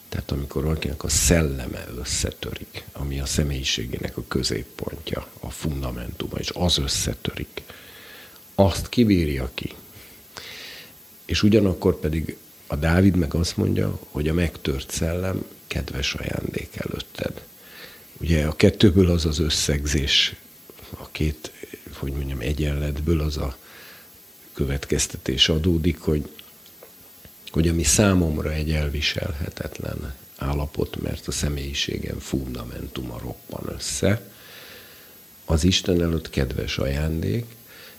Tehát amikor valakinek a szelleme összetörik, ami a személyiségének a középpontja, a fundamentuma, és az összetörik, azt kibírja ki. És ugyanakkor pedig a Dávid meg azt mondja, hogy a megtört szellem kedves ajándék előtted. Ugye a kettőből az az összegzés, a két hogy mondjam, egyenletből az a következtetés adódik, hogy, hogy ami számomra egy elviselhetetlen állapot, mert a személyiségem fundamentuma roppan össze, az Isten előtt kedves ajándék,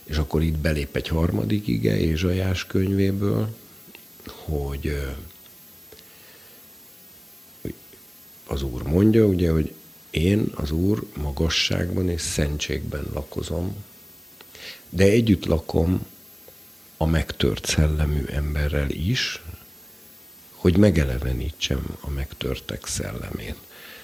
és akkor itt belép egy harmadik ige Ézsajás könyvéből, hogy az Úr mondja, ugye, hogy én az Úr magasságban és szentségben lakozom, de együtt lakom a megtört szellemű emberrel is, hogy megelevenítsem a megtörtek szellemét.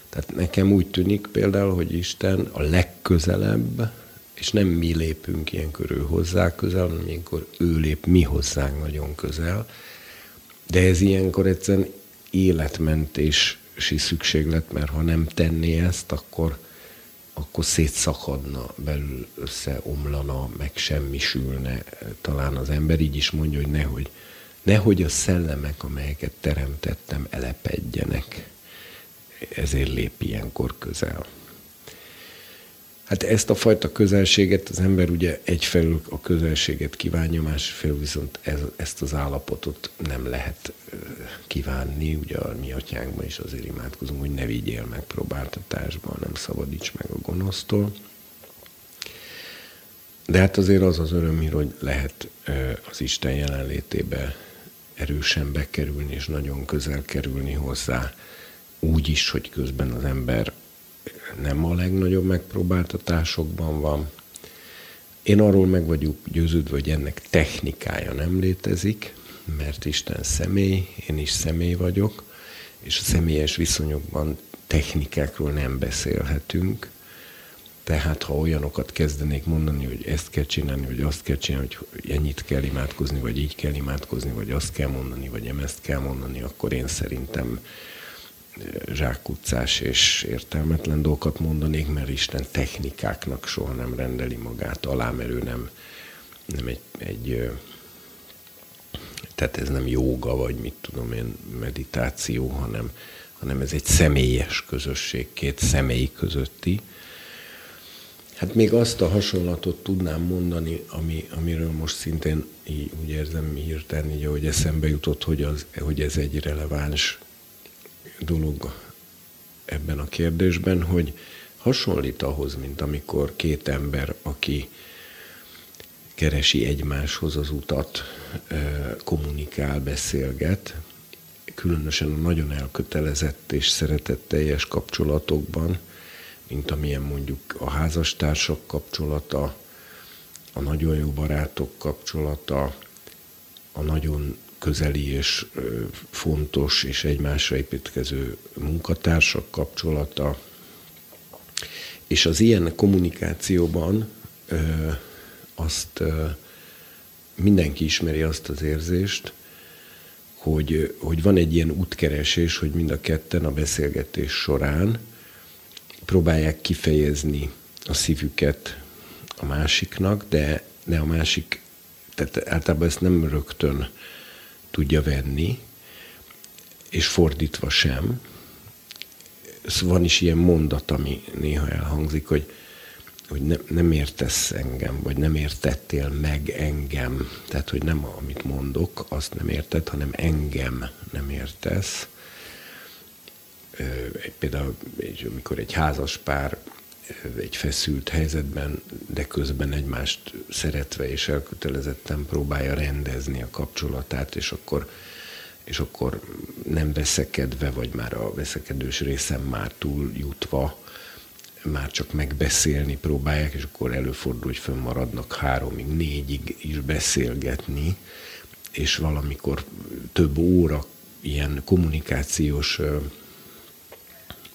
Tehát nekem úgy tűnik például, hogy Isten a legközelebb, és nem mi lépünk ilyenkor ő hozzá közel, hanem ilyenkor ő lép mi hozzánk nagyon közel, de ez ilyenkor egyszerűen életmentési szükséglet, mert ha nem tenné ezt, akkor, akkor szétszakadna belül, összeomlana, meg semmisülne talán az ember. Így is mondja, hogy nehogy, nehogy a szellemek, amelyeket teremtettem, elepedjenek. Ezért lép ilyenkor közel. Hát ezt a fajta közelséget az ember ugye egyfelől a közelséget kívánja, másfelől viszont ez, ezt az állapotot nem lehet kívánni. Ugye a mi atyánkban is azért imádkozunk, hogy ne vigyél meg próbáltatásba, nem szabadíts meg a gonosztól. De hát azért az az öröm, hogy lehet az Isten jelenlétébe erősen bekerülni, és nagyon közel kerülni hozzá, úgy is, hogy közben az ember nem a legnagyobb megpróbáltatásokban van. Én arról meg vagyok győződve, hogy ennek technikája nem létezik, mert Isten személy, én is személy vagyok, és a személyes viszonyokban technikákról nem beszélhetünk. Tehát ha olyanokat kezdenék mondani, hogy ezt kell csinálni, vagy azt kell csinálni, hogy ennyit kell imádkozni, vagy így kell imádkozni, vagy azt kell mondani, vagy nem ezt kell mondani, akkor én szerintem zsákutcás és értelmetlen dolgokat mondanék, mert Isten technikáknak soha nem rendeli magát alá, mert ő nem, nem egy, egy tehát ez nem jóga, vagy mit tudom én, meditáció, hanem, hanem ez egy személyes közösség, két személy közötti. Hát még azt a hasonlatot tudnám mondani, ami, amiről most szintén így, úgy érzem hirtelen, így ahogy eszembe jutott, hogy, az, hogy ez egy releváns dolog ebben a kérdésben, hogy hasonlít ahhoz, mint amikor két ember, aki keresi egymáshoz az utat, kommunikál, beszélget, különösen a nagyon elkötelezett és szeretetteljes kapcsolatokban, mint amilyen mondjuk a házastársak kapcsolata, a nagyon jó barátok kapcsolata, a nagyon közeli és fontos és egymásra építkező munkatársak kapcsolata. És az ilyen kommunikációban azt mindenki ismeri azt az érzést, hogy, hogy van egy ilyen útkeresés, hogy mind a ketten a beszélgetés során próbálják kifejezni a szívüket a másiknak, de, de a másik, tehát általában ezt nem rögtön tudja venni, és fordítva sem. Van is ilyen mondat, ami néha elhangzik, hogy, hogy ne, nem értesz engem, vagy nem értettél meg engem. Tehát, hogy nem amit mondok, azt nem érted, hanem engem nem értesz. Például, amikor egy házas pár egy feszült helyzetben, de közben egymást szeretve és elkötelezetten próbálja rendezni a kapcsolatát, és akkor, és akkor nem veszekedve, vagy már a veszekedős részem már túl jutva, már csak megbeszélni próbálják, és akkor előfordul, hogy fönnmaradnak háromig, négyig is beszélgetni, és valamikor több óra ilyen kommunikációs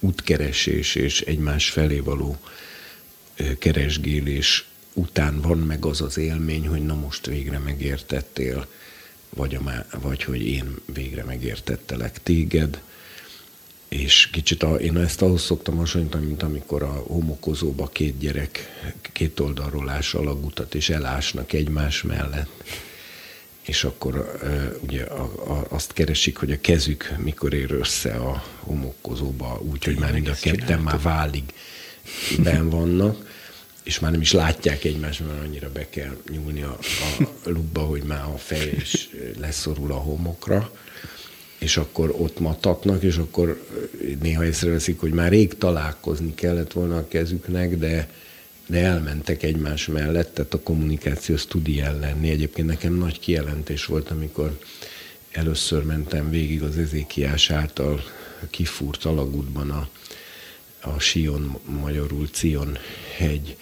útkeresés és egymás felé való keresgélés után van meg az az élmény, hogy na most végre megértettél, vagy, a, vagy hogy én végre megértettelek téged, és kicsit a, én ezt ahhoz szoktam hasonlítani, mint amikor a homokozóba két gyerek két oldalról ás alagutat, és elásnak egymás mellett és akkor ugye azt keresik, hogy a kezük mikor ér össze a homokkozóba, úgy, hogy már mind a ketten már válig ben vannak, és már nem is látják egymást, mert annyira be kell nyúlni a, a lukba, hogy már a fej is leszorul a homokra, és akkor ott matatnak, és akkor néha észreveszik, hogy már rég találkozni kellett volna a kezüknek, de de elmentek egymás mellett, tehát a kommunikáció az tud ilyen lenni. Egyébként nekem nagy kijelentés volt, amikor először mentem végig az Ezékiás által kifúrt alagútban a, a Sion, magyarul Cion hegy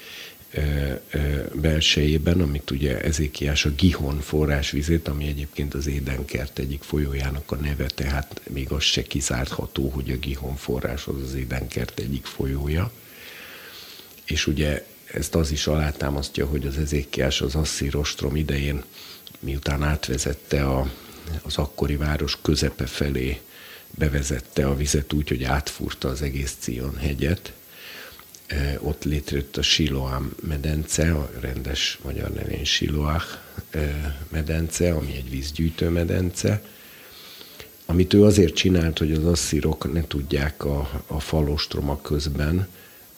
belsejében, amit ugye Ezékiás a Gihon forrásvizét, ami egyébként az Édenkert egyik folyójának a neve, tehát még az se kizártható, hogy a Gihon forrás az az Édenkert egyik folyója. És ugye ezt az is alátámasztja, hogy az ezékiás az asszír ostrom idején, miután átvezette a, az akkori város közepe felé, bevezette a vizet úgy, hogy átfúrta az egész Cion hegyet, e, ott létrejött a Siloám medence, a rendes magyar nevén Siloach e, medence, ami egy vízgyűjtő medence, amit ő azért csinált, hogy az asszírok ne tudják a, a falostroma közben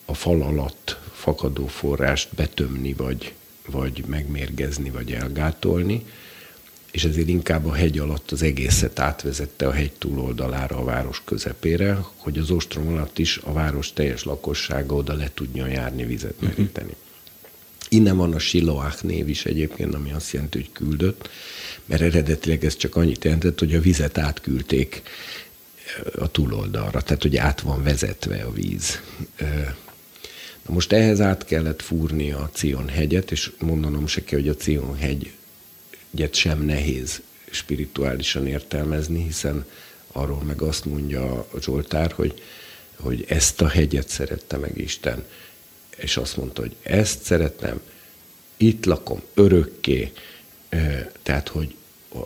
a fal alatt fakadó forrást betömni, vagy, vagy megmérgezni, vagy elgátolni, és ezért inkább a hegy alatt az egészet átvezette a hegy túloldalára, a város közepére, hogy az ostrom alatt is a város teljes lakossága oda le tudjon járni, vizet mhm. meríteni. Uh-huh. Innen van a Siloach név is egyébként, ami azt jelenti, hogy küldött, mert eredetileg ez csak annyit jelentett, hogy a vizet átküldték a túloldalra, tehát hogy át van vezetve a víz. Na most ehhez át kellett fúrni a Cion hegyet, és mondanom se kell, hogy a Cion hegyet sem nehéz spirituálisan értelmezni, hiszen arról meg azt mondja a Zsoltár, hogy, hogy ezt a hegyet szerette meg Isten. És azt mondta, hogy ezt szeretem, itt lakom örökké, tehát, hogy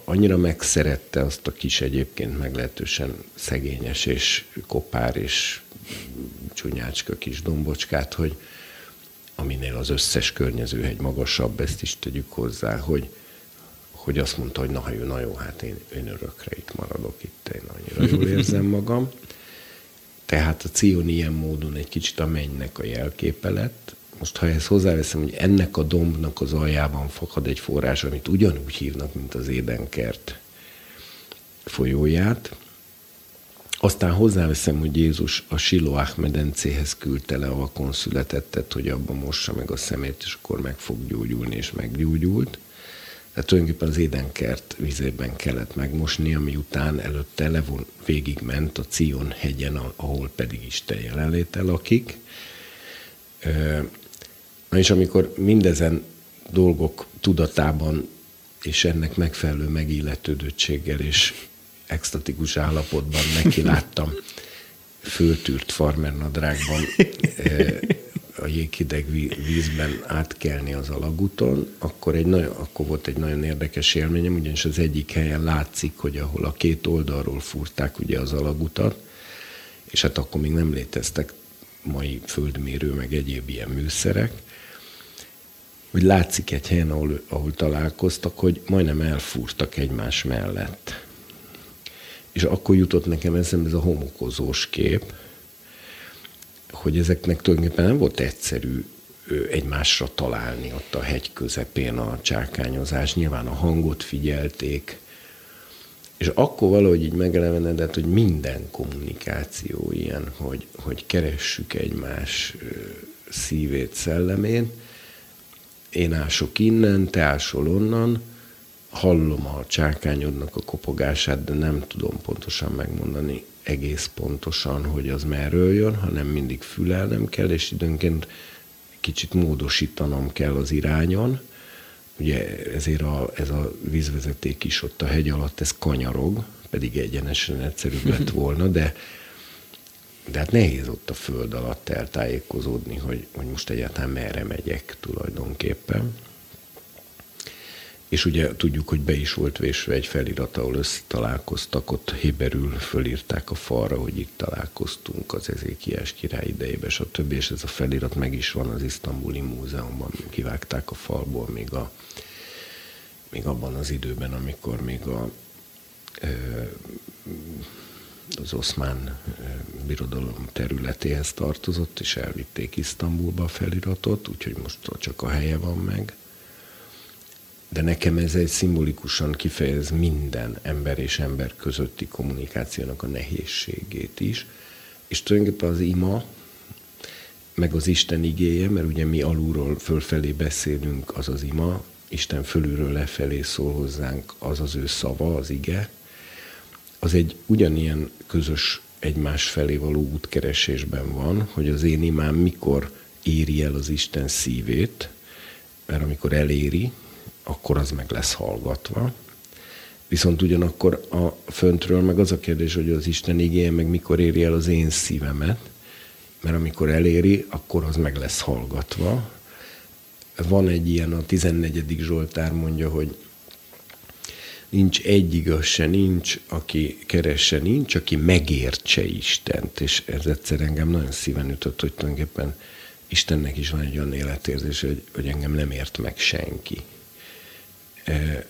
annyira megszerette azt a kis egyébként meglehetősen szegényes és kopár és csúnyácska kis dombocskát, hogy aminél az összes környező hegy magasabb, ezt is tegyük hozzá, hogy, hogy azt mondta, hogy na, jó, na jó, hát én, én örökre itt maradok, itt én annyira jól érzem magam. Tehát a Cion ilyen módon egy kicsit a mennynek a jelképe lett, most ha ezt hozzáveszem, hogy ennek a dombnak az aljában fakad egy forrás, amit ugyanúgy hívnak, mint az édenkert folyóját, aztán hozzáveszem, hogy Jézus a Siloach medencéhez küldte le a vakon születettet, hogy abban mossa meg a szemét, és akkor meg fog gyógyulni, és meggyógyult. Tehát tulajdonképpen az édenkert vizében kellett megmosni, ami után előtte levon, végigment a Cion hegyen, ahol pedig Isten jelenléte lakik. Na és amikor mindezen dolgok tudatában és ennek megfelelő megilletődöttséggel és extatikus állapotban neki láttam föltűrt farmernadrágban eh, a jéghideg vízben átkelni az alagúton, akkor, egy nagyon, akkor volt egy nagyon érdekes élményem, ugyanis az egyik helyen látszik, hogy ahol a két oldalról fúrták ugye az alagutat, és hát akkor még nem léteztek mai földmérő, meg egyéb ilyen műszerek, hogy látszik egy helyen, ahol, ahol találkoztak, hogy majdnem elfúrtak egymás mellett. És akkor jutott nekem eszembe ez a homokozós kép, hogy ezeknek tulajdonképpen nem volt egyszerű egymásra találni ott a hegy közepén a csákányozás. Nyilván a hangot figyelték, és akkor valahogy így megelevenedett, hogy minden kommunikáció ilyen, hogy, hogy keressük egymás szívét, szellemét, én ások innen, te ásol onnan, hallom a csákányodnak a kopogását, de nem tudom pontosan megmondani egész pontosan, hogy az merről jön, hanem mindig fülelnem kell, és időnként kicsit módosítanom kell az irányon. Ugye ezért a, ez a vízvezeték is ott a hegy alatt, ez kanyarog, pedig egyenesen egyszerűbb lett volna, de de hát nehéz ott a föld alatt eltájékozódni, hogy, hogy most egyáltalán merre megyek tulajdonképpen. És ugye tudjuk, hogy be is volt vésve egy felirat, ahol összetalálkoztak, ott héberül fölírták a falra, hogy itt találkoztunk az Ezékiás király idejében, stb. És ez a felirat meg is van az Isztambuli Múzeumban, kivágták a falból még, a, még abban az időben, amikor még a az oszmán birodalom területéhez tartozott, és elvitték Isztambulba a feliratot, úgyhogy most csak a helye van meg. De nekem ez egy szimbolikusan kifejez minden ember és ember közötti kommunikációnak a nehézségét is. És tulajdonképpen az ima, meg az Isten igéje, mert ugye mi alulról fölfelé beszélünk, az az ima, Isten fölülről lefelé szól hozzánk, az az ő szava, az ige, az egy ugyanilyen közös egymás felé való útkeresésben van, hogy az én imám mikor éri el az Isten szívét, mert amikor eléri, akkor az meg lesz hallgatva. Viszont ugyanakkor a föntről meg az a kérdés, hogy az Isten igéje meg mikor éri el az én szívemet, mert amikor eléri, akkor az meg lesz hallgatva. Van egy ilyen, a 14. Zsoltár mondja, hogy nincs egy igaz se nincs, aki keresse nincs, aki megértse Istent. És ez egyszer engem nagyon szíven ütött, hogy tulajdonképpen Istennek is van egy olyan életérzés, hogy, hogy engem nem ért meg senki.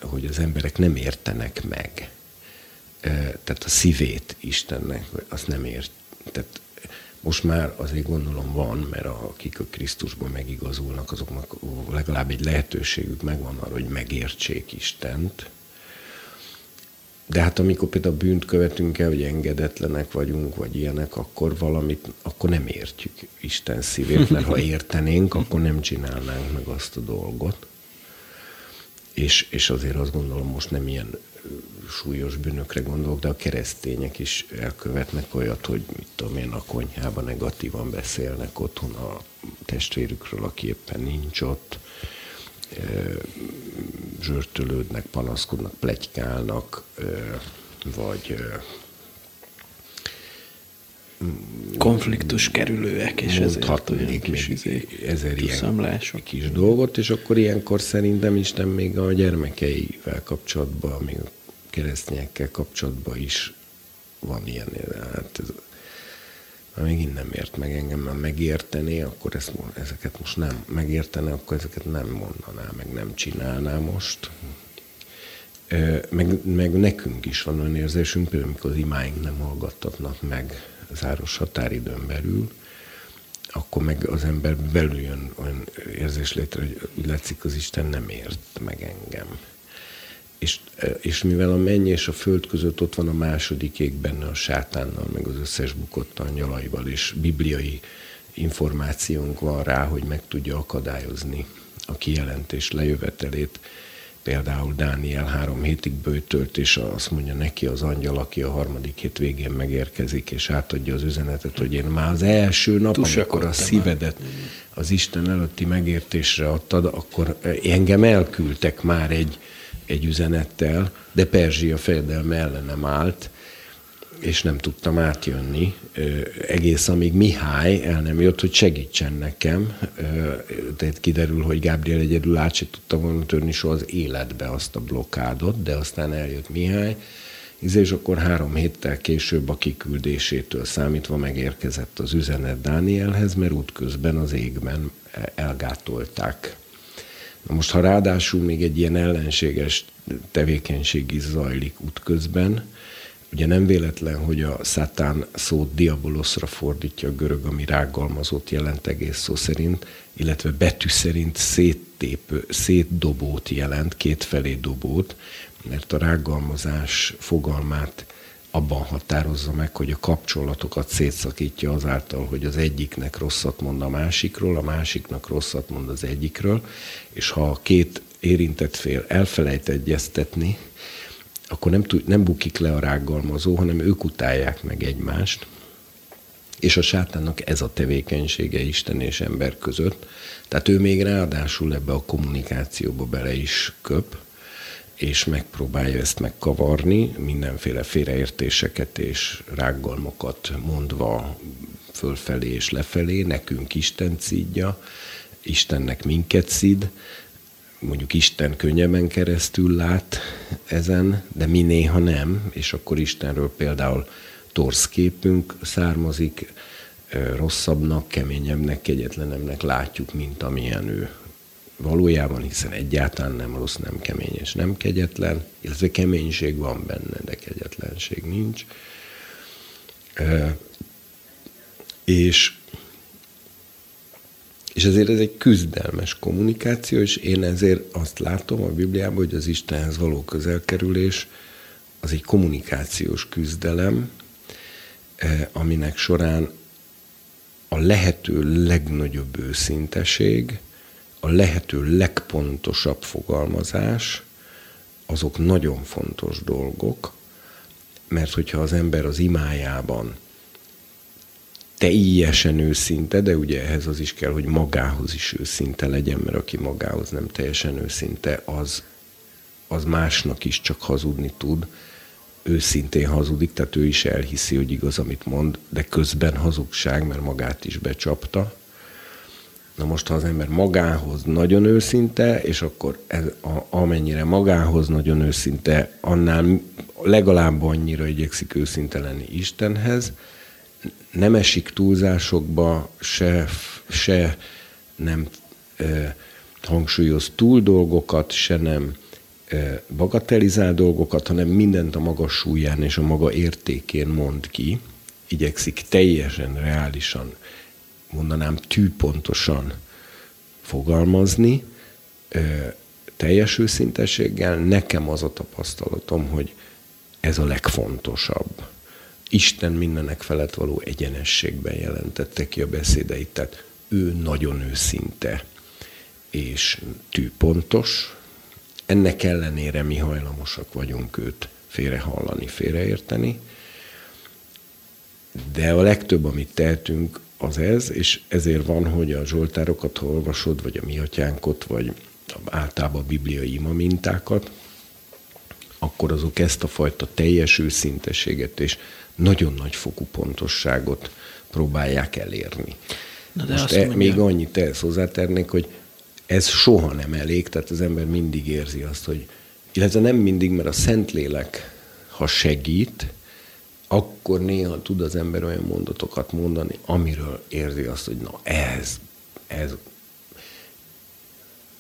Hogy az emberek nem értenek meg. Eh, tehát a szívét Istennek, azt nem ért. Tehát Most már azért gondolom van, mert akik a Krisztusban megigazulnak, azoknak legalább egy lehetőségük megvan arra, hogy megértsék Istent. De hát amikor például bűnt követünk el, hogy engedetlenek vagyunk, vagy ilyenek, akkor valamit, akkor nem értjük Isten szívét, mert ha értenénk, akkor nem csinálnánk meg azt a dolgot. És, és azért azt gondolom, most nem ilyen súlyos bűnökre gondolok, de a keresztények is elkövetnek olyat, hogy mit tudom én, a konyhában negatívan beszélnek otthon a testvérükről, aki éppen nincs ott, zsörtölődnek, panaszkodnak, plegykálnak, vagy konfliktus kerülőek, és ezért olyan kis izé, ezer ilyen kis dolgot, és akkor ilyenkor szerintem Isten még a gyermekeivel kapcsolatban, még a keresztényekkel kapcsolatban is van ilyen, hát ez, ha megint nem ért meg engem, mert megértené, akkor ezt, ezeket most nem megértene, akkor ezeket nem mondaná, meg nem csinálná most. Meg, meg nekünk is van olyan érzésünk, például amikor az imáink nem hallgattatnak meg záros határidőn belül, akkor meg az ember belül jön olyan érzés létre, hogy úgy látszik, az Isten nem ért meg engem és, és mivel a menny és a föld között ott van a második ég benne a sátánnal, meg az összes bukott angyalaival, és bibliai információnk van rá, hogy meg tudja akadályozni a kijelentés lejövetelét. Például Dániel három hétig bőtölt, és azt mondja neki az angyal, aki a harmadik hét végén megérkezik, és átadja az üzenetet, hogy én már az első nap, amikor a szívedet az Isten előtti megértésre adtad, akkor engem elküldtek már egy, egy üzenettel, de Perzsia fejedelme ellenem állt, és nem tudtam átjönni, egész amíg Mihály el nem jött, hogy segítsen nekem. Tehát kiderül, hogy Gabriel egyedül át se tudta volna törni soha az életbe azt a blokkádot, de aztán eljött Mihály, és akkor három héttel később a kiküldésétől számítva megérkezett az üzenet Dánielhez, mert útközben az égben elgátolták Na most, ha ráadásul még egy ilyen ellenséges tevékenység is zajlik útközben, ugye nem véletlen, hogy a szatán szót diaboloszra fordítja a görög, ami rágalmazott jelent egész szó szerint, illetve betű szerint széttépő, szétdobót jelent, kétfelé dobót, mert a rágalmazás fogalmát abban határozza meg, hogy a kapcsolatokat szétszakítja azáltal, hogy az egyiknek rosszat mond a másikról, a másiknak rosszat mond az egyikről, és ha a két érintett fél elfelejt egyeztetni, akkor nem, tud, nem bukik le a rággalmazó, hanem ők utálják meg egymást. És a sátánnak ez a tevékenysége Isten és ember között. Tehát ő még ráadásul ebbe a kommunikációba bele is köp, és megpróbálja ezt megkavarni, mindenféle félreértéseket és rággalmokat mondva fölfelé és lefelé, nekünk Isten szídja, Istennek minket szid, mondjuk Isten könnyebben keresztül lát ezen, de mi néha nem, és akkor Istenről például torsz származik, rosszabbnak, keményebbnek, kegyetlenemnek látjuk, mint amilyen ő valójában, hiszen egyáltalán nem rossz, nem kemény és nem kegyetlen, illetve keménység van benne, de kegyetlenség nincs. És, és ezért ez egy küzdelmes kommunikáció, és én ezért azt látom a Bibliában, hogy az Istenhez való közelkerülés az egy kommunikációs küzdelem, aminek során a lehető legnagyobb őszinteség, a lehető legpontosabb fogalmazás, azok nagyon fontos dolgok, mert hogyha az ember az imájában teljesen őszinte, de ugye ehhez az is kell, hogy magához is őszinte legyen, mert aki magához nem teljesen őszinte, az, az másnak is csak hazudni tud, őszintén hazudik, tehát ő is elhiszi, hogy igaz, amit mond, de közben hazugság, mert magát is becsapta. Na most, ha az ember magához nagyon őszinte, és akkor ez, a, amennyire magához nagyon őszinte, annál legalább annyira igyekszik őszinte lenni Istenhez, nem esik túlzásokba, se, se nem e, hangsúlyoz túl dolgokat, se nem e, bagatelizál dolgokat, hanem mindent a maga súlyán és a maga értékén mond ki, igyekszik teljesen reálisan, mondanám tűpontosan fogalmazni, teljes őszintességgel, nekem az a tapasztalatom, hogy ez a legfontosabb. Isten mindenek felett való egyenességben jelentette ki a beszédeit, tehát ő nagyon őszinte és tűpontos. Ennek ellenére mi hajlamosak vagyunk őt félrehallani, félreérteni, de a legtöbb, amit tehetünk, az ez, és ezért van, hogy a Zsoltárokat, ha olvasod, vagy a mi atyánkot, vagy általában a bibliai ima mintákat, akkor azok ezt a fajta teljes őszinteséget és nagyon nagy fokú pontosságot próbálják elérni. Na de Most e, mondja... még annyit ehhez hozzátennék, hogy ez soha nem elég, tehát az ember mindig érzi azt, hogy, illetve nem mindig, mert a Szentlélek, ha segít, akkor néha tud az ember olyan mondatokat mondani, amiről érzi azt, hogy na ez, ez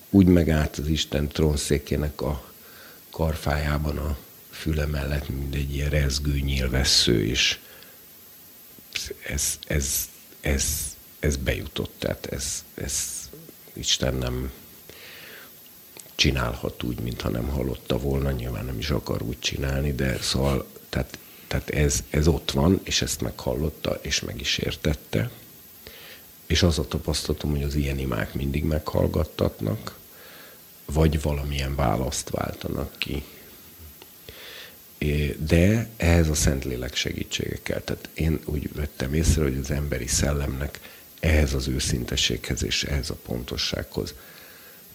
úgy megállt az Isten trónszékének a karfájában a füle mellett, mint egy ilyen rezgő nyílvessző, és ez, ez, ez, ez bejutott, tehát ez, ez Isten nem csinálhat úgy, mintha nem hallotta volna, nyilván nem is akar úgy csinálni, de szóval, tehát, tehát ez, ez ott van, és ezt meghallotta, és meg is értette. És az a tapasztalatom, hogy az ilyen imák mindig meghallgattatnak, vagy valamilyen választ váltanak ki. De ehhez a Szentlélek segítsége kell. Tehát én úgy vettem észre, hogy az emberi szellemnek ehhez az őszintességhez és ehhez a pontossághoz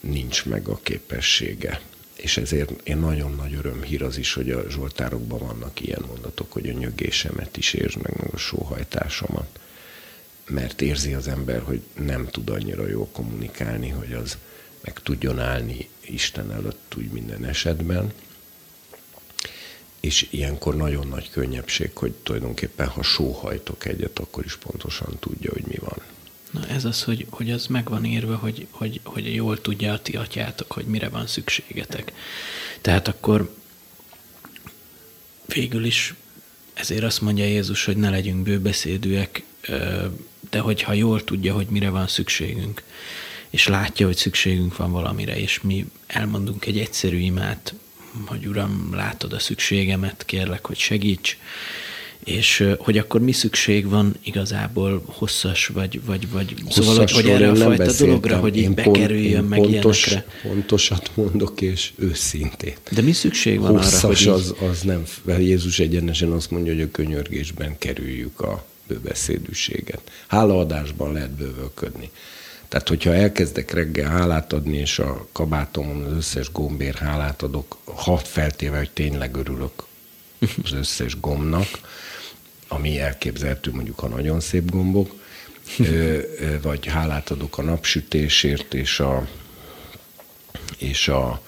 nincs meg a képessége. És ezért én nagyon nagy öröm hír az is, hogy a Zsoltárokban vannak ilyen mondatok, hogy a nyögésemet is értsd meg, meg a sóhajtásomat. Mert érzi az ember, hogy nem tud annyira jól kommunikálni, hogy az meg tudjon állni Isten előtt úgy minden esetben. És ilyenkor nagyon nagy könnyebbség, hogy tulajdonképpen ha sóhajtok egyet, akkor is pontosan tudja, hogy mi van. Na ez az, hogy, hogy az meg van írva, hogy, hogy, hogy jól tudja a ti atyátok, hogy mire van szükségetek. Tehát akkor végül is ezért azt mondja Jézus, hogy ne legyünk bőbeszédűek, de hogyha jól tudja, hogy mire van szükségünk, és látja, hogy szükségünk van valamire, és mi elmondunk egy egyszerű imát, hogy Uram, látod a szükségemet, kérlek, hogy segíts, és hogy akkor mi szükség van igazából hosszas, vagy, vagy, vagy, szóval, hogy, hogy erre a fajta dologra, hogy így bekerüljön meg pontos, ilyenekre. Pontosat mondok, és őszintén. De mi szükség van Hosszas arra, hogy az, az nem, Jézus egyenesen azt mondja, hogy a könyörgésben kerüljük a bőbeszédűséget. Hálaadásban lehet bővölködni. Tehát, hogyha elkezdek reggel hálát adni, és a kabátomon az összes gombér hálát adok, hat feltéve, hogy tényleg örülök az összes gombnak, ami elképzelhető mondjuk a nagyon szép gombok, vagy hálát adok a napsütésért, és a, és a,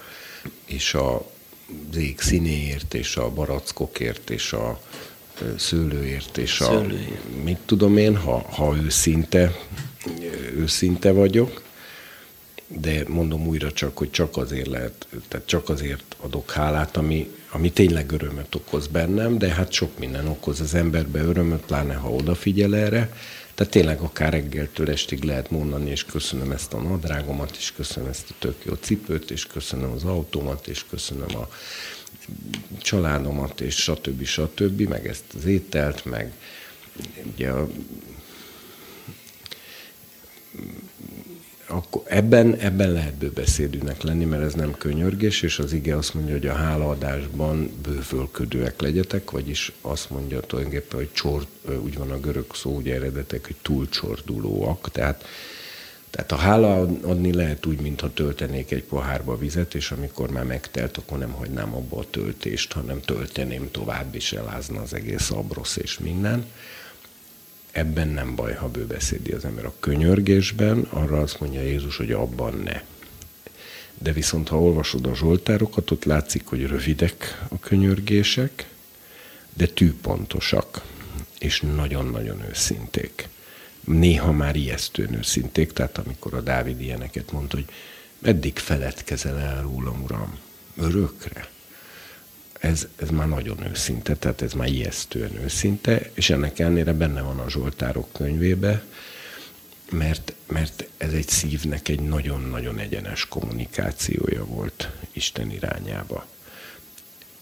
és a az ég színéért, és a barackokért, és a szőlőért, és a, Szőlőért. mit tudom én, ha, ha őszinte, őszinte vagyok, de mondom újra csak, hogy csak azért lehet, tehát csak azért adok hálát, ami, ami tényleg örömet okoz bennem, de hát sok minden okoz az emberbe örömöt, pláne ha odafigyel erre. Tehát tényleg akár reggeltől estig lehet mondani, és köszönöm ezt a nadrágomat, és köszönöm ezt a tök jó cipőt, és köszönöm az autómat, és köszönöm a családomat, és stb. stb., meg ezt az ételt, meg ugye a akkor ebben, ebben lehet bőbeszédűnek lenni, mert ez nem könyörgés, és az ige azt mondja, hogy a hálaadásban bővölködőek legyetek, vagyis azt mondja tulajdonképpen, hogy csor, úgy van a görög szó, ugye eredetek, hogy túlcsordulóak, tehát tehát a hála adni lehet úgy, mintha töltenék egy pohárba vizet, és amikor már megtelt, akkor nem hagynám abba a töltést, hanem tölteném tovább, és elázna az egész abrosz és minden ebben nem baj, ha bőbeszédi az ember. A könyörgésben arra azt mondja Jézus, hogy abban ne. De viszont, ha olvasod a Zsoltárokat, ott látszik, hogy rövidek a könyörgések, de tűpontosak, és nagyon-nagyon őszinték. Néha már ijesztően őszinték, tehát amikor a Dávid ilyeneket mondta, hogy meddig feledkezel el rólam, uram, örökre? Ez, ez már nagyon őszinte, tehát ez már ijesztően őszinte, és ennek ellenére benne van a Zsoltárok könyvébe, mert, mert ez egy szívnek egy nagyon-nagyon egyenes kommunikációja volt Isten irányába.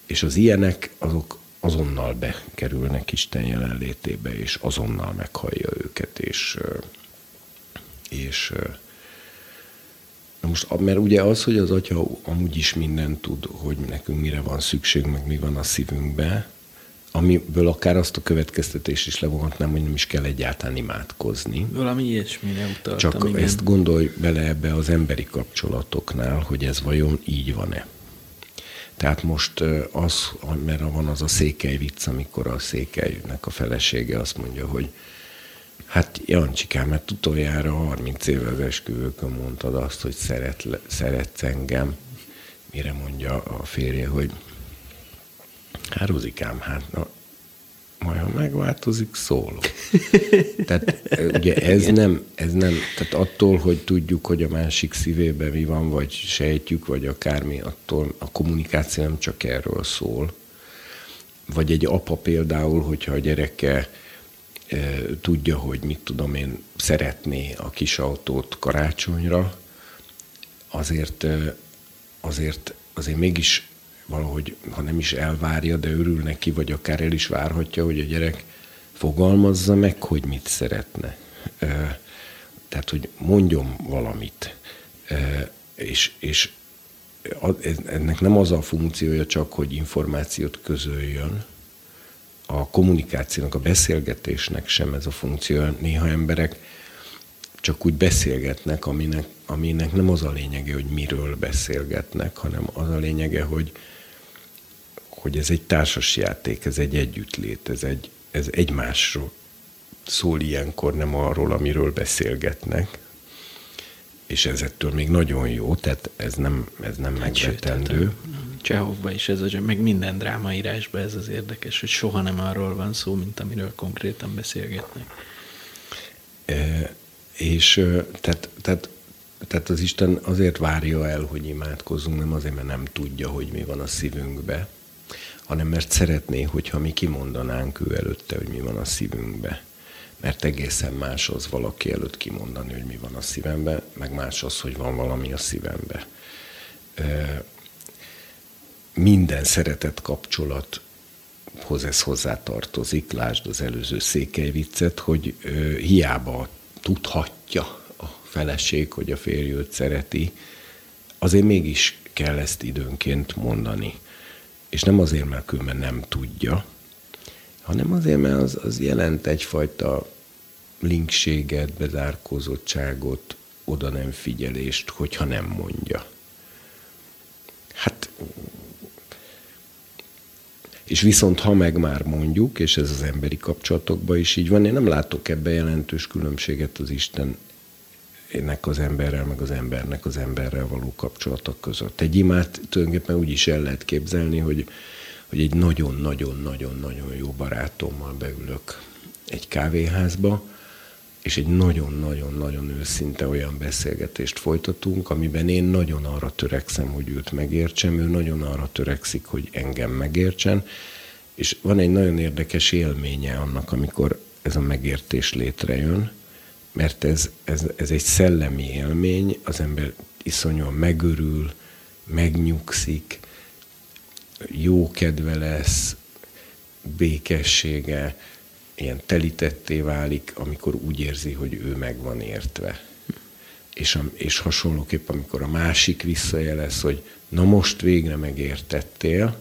És az ilyenek, azok azonnal bekerülnek Isten jelenlétébe, és azonnal meghallja őket, és, és Na most, mert ugye az, hogy az atya amúgy is mindent tud, hogy nekünk mire van szükség, meg mi van a szívünkbe, amiből akár azt a következtetést is levonhatnám, hogy nem is kell egyáltalán imádkozni. Valami ilyesmire utaltam, Csak igen. ezt gondolj bele ebbe az emberi kapcsolatoknál, hogy ez vajon így van-e. Tehát most az, mert van az a székely vicc, amikor a székelynek a felesége azt mondja, hogy Hát Jancsikám, mert utoljára 30 éve az esküvőkön mondtad azt, hogy szeret, szeretsz engem. Mire mondja a férje, hogy hát Ruzikám, hát na, majd ha megváltozik, szólok. tehát ugye ez nem, ez nem, tehát attól, hogy tudjuk, hogy a másik szívében mi van, vagy sejtjük, vagy akármi, attól a kommunikáció nem csak erről szól. Vagy egy apa például, hogyha a gyereke tudja, hogy mit tudom én, szeretné a kis autót karácsonyra, azért, azért, azért mégis valahogy, ha nem is elvárja, de örül neki, vagy akár el is várhatja, hogy a gyerek fogalmazza meg, hogy mit szeretne. Tehát, hogy mondjon valamit. És, és ennek nem az a funkciója csak, hogy információt közöljön, a kommunikációnak, a beszélgetésnek sem ez a funkció. Néha emberek csak úgy beszélgetnek, aminek, aminek nem az a lényege, hogy miről beszélgetnek, hanem az a lényege, hogy, hogy ez egy társasjáték, ez egy együttlét, ez, egy, ez egymásról szól ilyenkor, nem arról, amiről beszélgetnek. És ez ettől még nagyon jó, tehát ez nem, ez nem megvetendő. Sőt, Csehovban is ez, a, meg minden drámaírásban ez az érdekes, hogy soha nem arról van szó, mint amiről konkrétan beszélgetnek. E, és tehát, tehát, tehát az Isten azért várja el, hogy imádkozzunk, nem azért, mert nem tudja, hogy mi van a szívünkbe, hanem mert szeretné, hogyha mi kimondanánk ő előtte, hogy mi van a szívünkbe. Mert egészen más az valaki előtt kimondani, hogy mi van a szívembe, meg más az, hogy van valami a szívembe minden szeretett kapcsolathoz ez hozzátartozik, lásd az előző székely viccet, hogy ö, hiába tudhatja a feleség, hogy a férj őt szereti, azért mégis kell ezt időnként mondani. És nem azért, mert különben nem tudja, hanem azért, mert az, az jelent egyfajta linkséget, bezárkózottságot, oda nem figyelést, hogyha nem mondja. Hát és viszont ha meg már mondjuk, és ez az emberi kapcsolatokban is így van, én nem látok ebbe jelentős különbséget az Isten ennek az emberrel, meg az embernek az emberrel való kapcsolatok között. Egy imát tulajdonképpen úgy is el lehet képzelni, hogy, hogy egy nagyon-nagyon-nagyon-nagyon jó barátommal beülök egy kávéházba, és egy nagyon-nagyon-nagyon őszinte olyan beszélgetést folytatunk, amiben én nagyon arra törekszem, hogy őt megértsem, ő nagyon arra törekszik, hogy engem megértsen, és van egy nagyon érdekes élménye annak, amikor ez a megértés létrejön, mert ez, ez, ez egy szellemi élmény, az ember iszonyúan megörül, megnyugszik, jó kedve lesz, békessége, ilyen telítetté válik, amikor úgy érzi, hogy ő meg van értve. És, a, és hasonlóképp, amikor a másik visszajelez, hogy na most végre megértettél,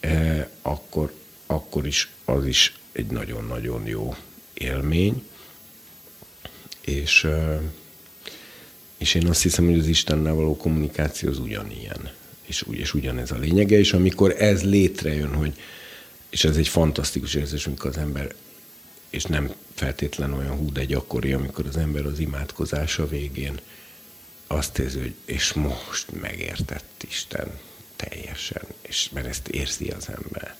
eh, akkor, akkor is az is egy nagyon-nagyon jó élmény. És, eh, és én azt hiszem, hogy az Istennel való kommunikáció az ugyanilyen. És, és ugyanez a lényege, és amikor ez létrejön, hogy, és ez egy fantasztikus érzés, amikor az ember, és nem feltétlen olyan hú, de gyakori, amikor az ember az imádkozása végén azt érzi, hogy és most megértett Isten teljesen, és mert ezt érzi az ember.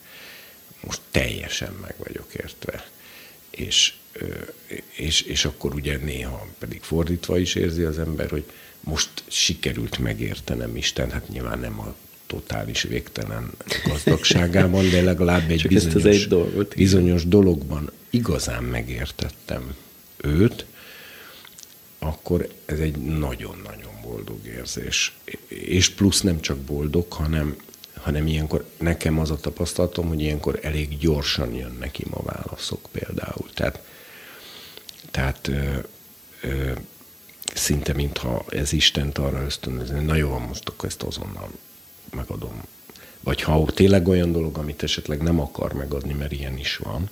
Most teljesen meg vagyok értve. És, és, és akkor ugye néha pedig fordítva is érzi az ember, hogy most sikerült megértenem Isten, hát nyilván nem a totális végtelen gazdagságában, de legalább egy bizonyos, egy dolgot, bizonyos dologban igazán megértettem őt, akkor ez egy nagyon-nagyon boldog érzés. És plusz nem csak boldog, hanem, hanem ilyenkor nekem az a tapasztalatom, hogy ilyenkor elég gyorsan jönnek ima válaszok például. Tehát, tehát ö, ö, szinte mintha ez Istent arra ösztönözni, na jó, most akkor ezt azonnal megadom. Vagy ha tényleg olyan dolog, amit esetleg nem akar megadni, mert ilyen is van,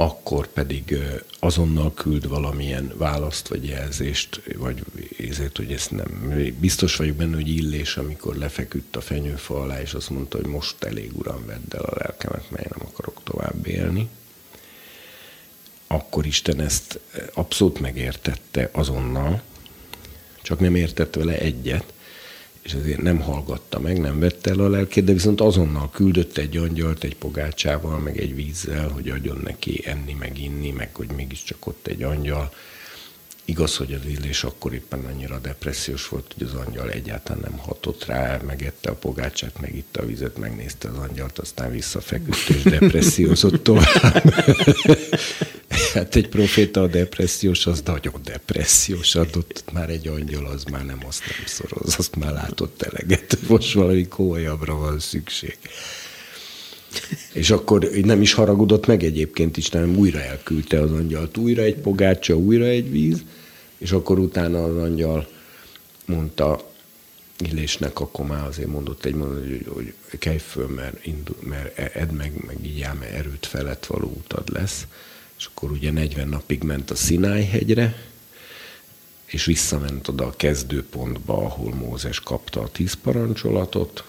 akkor pedig azonnal küld valamilyen választ vagy jelzést, vagy ezért, hogy ezt nem. Biztos vagyok benne, hogy Illés, amikor lefeküdt a fenyőfa alá, és azt mondta, hogy most elég uram, vedd el a lelkemet, mert nem akarok tovább élni. Akkor Isten ezt abszolút megértette azonnal, csak nem értett vele egyet, és ezért nem hallgatta meg, nem vette el a lelkét, de viszont azonnal küldött egy angyalt egy pogácsával, meg egy vízzel, hogy adjon neki enni, meg inni, meg hogy mégiscsak ott egy angyal, Igaz, hogy az illés akkor éppen annyira depressziós volt, hogy az angyal egyáltalán nem hatott rá, megette a pogácsát, megitta a vizet, megnézte az angyalt, aztán visszafeküdt és depressziózott tovább. hát egy proféta a depressziós, az nagyon depressziós adott, már egy angyal, az már nem azt nem szoroz, azt már látott eleget, most valami komolyabbra van szükség. És akkor nem is haragudott meg egyébként is, hanem újra elküldte az angyalt. Újra egy pogácsa, újra egy víz, és akkor utána az angyal mondta Illésnek, akkor már azért mondott egy mondat, hogy, hogy kelj föl, mert, indul, mert edd meg, meg így ám erőt felett való utad lesz. És akkor ugye 40 napig ment a Sinai hegyre, és visszament oda a kezdőpontba, ahol Mózes kapta a tíz parancsolatot,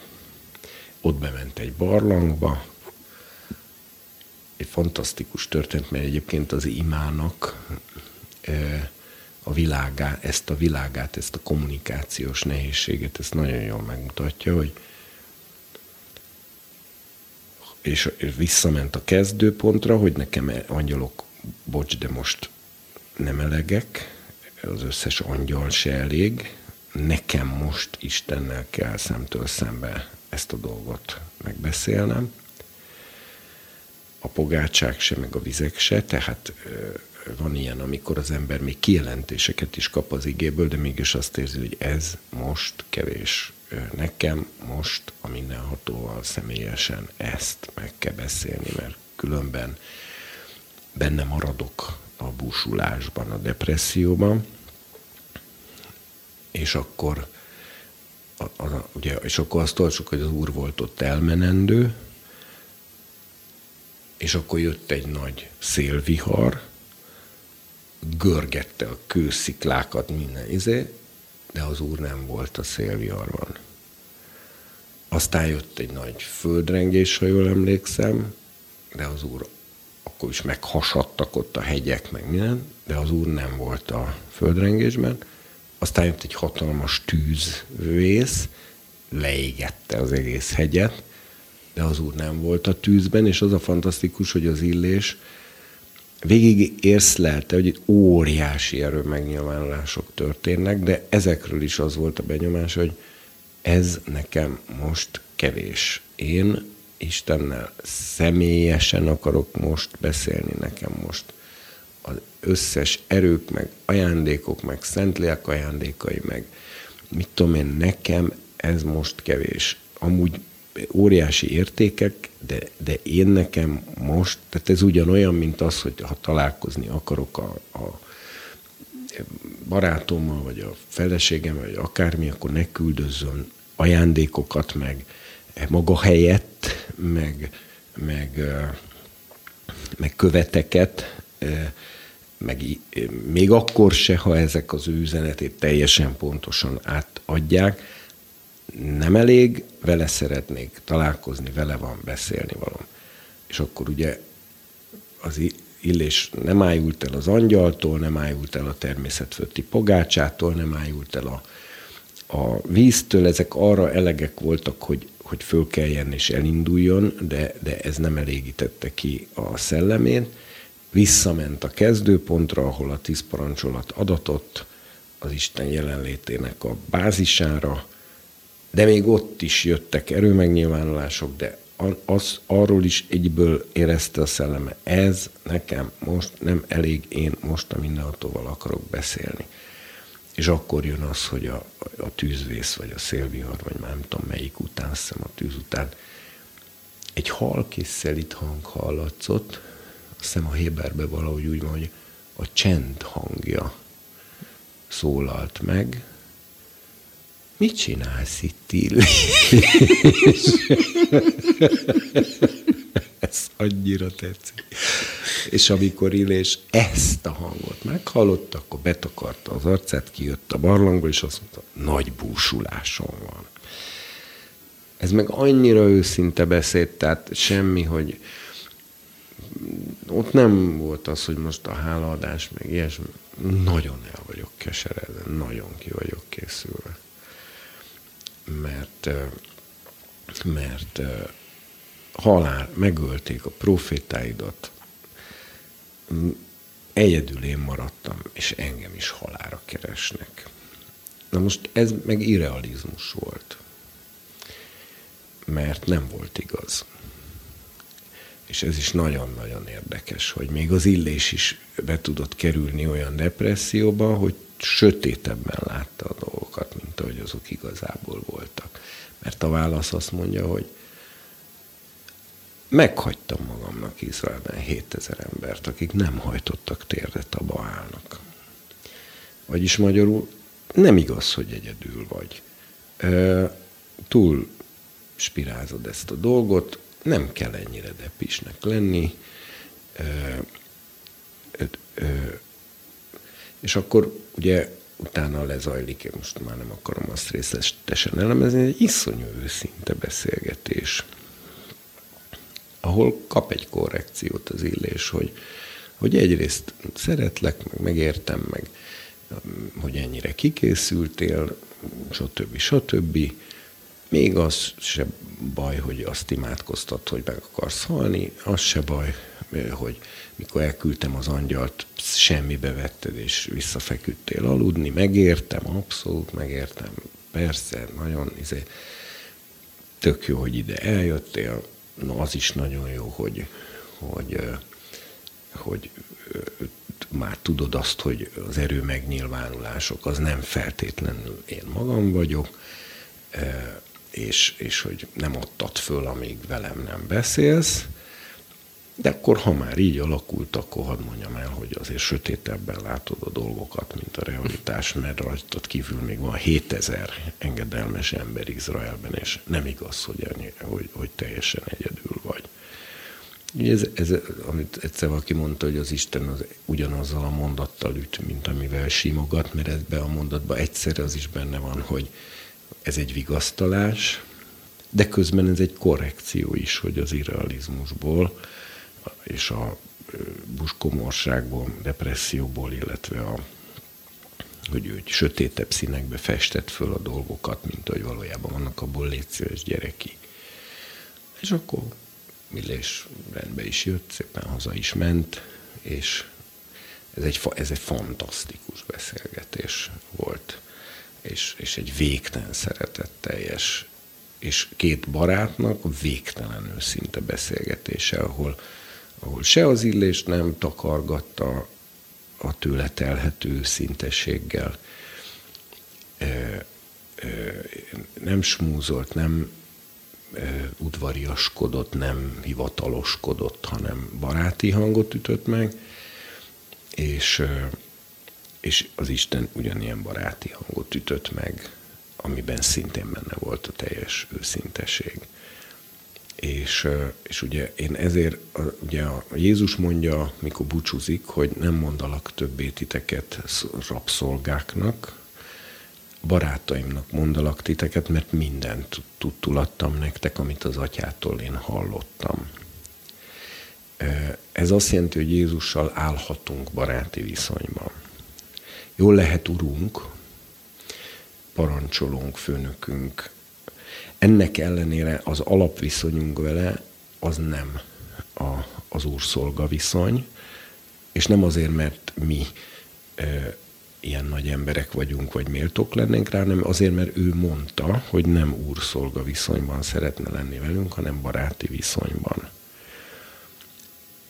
ott bement egy barlangba, egy fantasztikus történet, mert egyébként az imának e, a világá, ezt a világát, ezt a kommunikációs nehézséget, ezt nagyon jól megmutatja, hogy és, visszament a kezdőpontra, hogy nekem angyalok, bocs, de most nem elegek, az összes angyal se elég, nekem most Istennel kell szemtől szembe ezt a dolgot megbeszélnem. A pogácsák se, meg a vizek se, tehát van ilyen, amikor az ember még kijelentéseket is kap az igéből, de mégis azt érzi, hogy ez most kevés. Nekem most a mindenhatóval személyesen ezt meg kell beszélni, mert különben benne maradok a búsulásban, a depresszióban, és akkor a, a, ugye, és akkor azt olvasok, hogy az úr volt ott elmenendő, és akkor jött egy nagy szélvihar, görgette a kősziklákat, minden izé, de az úr nem volt a szélviharban. Aztán jött egy nagy földrengés, ha jól emlékszem, de az úr akkor is meghasadtak ott a hegyek, meg minden, de az úr nem volt a földrengésben. Aztán jött egy hatalmas tűzvész, leégette az egész hegyet, de az úr nem volt a tűzben, és az a fantasztikus, hogy az illés végig észlelte, hogy itt óriási erő megnyilvánulások történnek, de ezekről is az volt a benyomás, hogy ez nekem most kevés. Én Istennel személyesen akarok most beszélni nekem most az összes erők, meg ajándékok, meg szentlélek ajándékai, meg mit tudom én, nekem ez most kevés. Amúgy óriási értékek, de, de én nekem most, tehát ez ugyanolyan, mint az, hogy ha találkozni akarok a, a barátommal, vagy a feleségem, vagy akármi, akkor ne küldözzön ajándékokat, meg maga helyett, meg, meg, meg követeket, meg még akkor se, ha ezek az ő üzenetét teljesen pontosan átadják, nem elég, vele szeretnék találkozni, vele van beszélni valam. És akkor ugye az illés nem ájult el az angyaltól, nem ájult el a természetfölti pogácsától, nem ájult el a, a víztől, ezek arra elegek voltak, hogy, hogy fölkeljen és elinduljon, de, de ez nem elégítette ki a szellemén. Visszament a kezdőpontra, ahol a tíz parancsolat adatott, az Isten jelenlétének a bázisára, de még ott is jöttek erőmegnyilvánulások, de az, arról is egyből érezte a szelleme, ez nekem most nem elég, én most a mindenhatóval akarok beszélni. És akkor jön az, hogy a, a tűzvész, vagy a szélvihar, vagy már nem tudom melyik után, hiszem a tűz után, egy halk és szelit hang hallatszott, azt a Héberbe valahogy úgy van, hogy a csend hangja szólalt meg. Mit csinálsz itt? Ez annyira tetszik. És amikor Illés ezt a hangot meghallotta, akkor betakarta az arcát, kijött a barlangba, és azt mondta, nagy búsulásom van. Ez meg annyira őszinte beszéd, tehát semmi, hogy ott nem volt az, hogy most a hálaadás, meg ilyesmi. Nagyon el vagyok keseredve, nagyon ki vagyok készülve. Mert, mert halál, megölték a profétáidat, egyedül én maradtam, és engem is halára keresnek. Na most ez meg irrealizmus volt, mert nem volt igaz és ez is nagyon-nagyon érdekes, hogy még az illés is be tudott kerülni olyan depresszióba, hogy sötétebben látta a dolgokat, mint ahogy azok igazából voltak. Mert a válasz azt mondja, hogy meghagytam magamnak Izraelben 7000 embert, akik nem hajtottak térdet a Baálnak. Vagyis magyarul nem igaz, hogy egyedül vagy. Túl spirázod ezt a dolgot, nem kell ennyire depisnek lenni. És akkor ugye utána lezajlik, én most már nem akarom azt részletesen elemezni, egy iszonyú őszinte beszélgetés, ahol kap egy korrekciót az illés, hogy, hogy egyrészt szeretlek, meg megértem, meg hogy ennyire kikészültél, stb. stb. Még az se baj, hogy azt imádkoztat, hogy meg akarsz halni, az se baj, hogy mikor elküldtem az angyalt, semmibe vetted, és visszafeküdtél aludni, megértem, abszolút megértem, persze, nagyon, izé, tök jó, hogy ide eljöttél, no, az is nagyon jó, hogy, hogy, hogy már tudod azt, hogy az erő megnyilvánulások az nem feltétlenül én magam vagyok, és, és hogy nem adtad föl, amíg velem nem beszélsz, de akkor, ha már így alakult, akkor hadd mondjam el, hogy azért sötétebben látod a dolgokat, mint a realitás, mert rajtad kívül még van 7000 engedelmes ember Izraelben, és nem igaz, hogy, ennyi, hogy, hogy teljesen egyedül vagy. Ez, ez, amit egyszer valaki mondta, hogy az Isten az ugyanazzal a mondattal üt, mint amivel simogat, mert ebbe a mondatban egyszer az is benne van, hogy ez egy vigasztalás, de közben ez egy korrekció is, hogy az irrealizmusból és a buskomorságból, depresszióból, illetve a, hogy ő sötétebb színekbe festett föl a dolgokat, mint hogy valójában vannak, abból létszíves gyereki. És akkor Millés rendbe is jött, szépen haza is ment, és ez egy, ez egy fantasztikus beszélgetés volt és, és egy végtelen szeretetteljes, és két barátnak végtelen őszinte beszélgetése, ahol, ahol se az illést nem takargatta a tőle telhető őszintességgel, nem smúzolt, nem udvariaskodott, nem hivataloskodott, hanem baráti hangot ütött meg, és és az Isten ugyanilyen baráti hangot ütött meg, amiben szintén benne volt a teljes őszinteség. És, és ugye én ezért, ugye a Jézus mondja, mikor búcsúzik, hogy nem mondalak többé titeket rabszolgáknak, barátaimnak mondalak titeket, mert mindent tudtul adtam nektek, amit az atyától én hallottam. Ez azt jelenti, hogy Jézussal állhatunk baráti viszonyban. Jól lehet urunk, parancsolónk, főnökünk. Ennek ellenére az alapviszonyunk vele az nem a, az úr-szolga viszony, és nem azért, mert mi ilyen nagy emberek vagyunk, vagy méltók lennénk rá, hanem azért, mert ő mondta, hogy nem úrszolga viszonyban szeretne lenni velünk, hanem baráti viszonyban.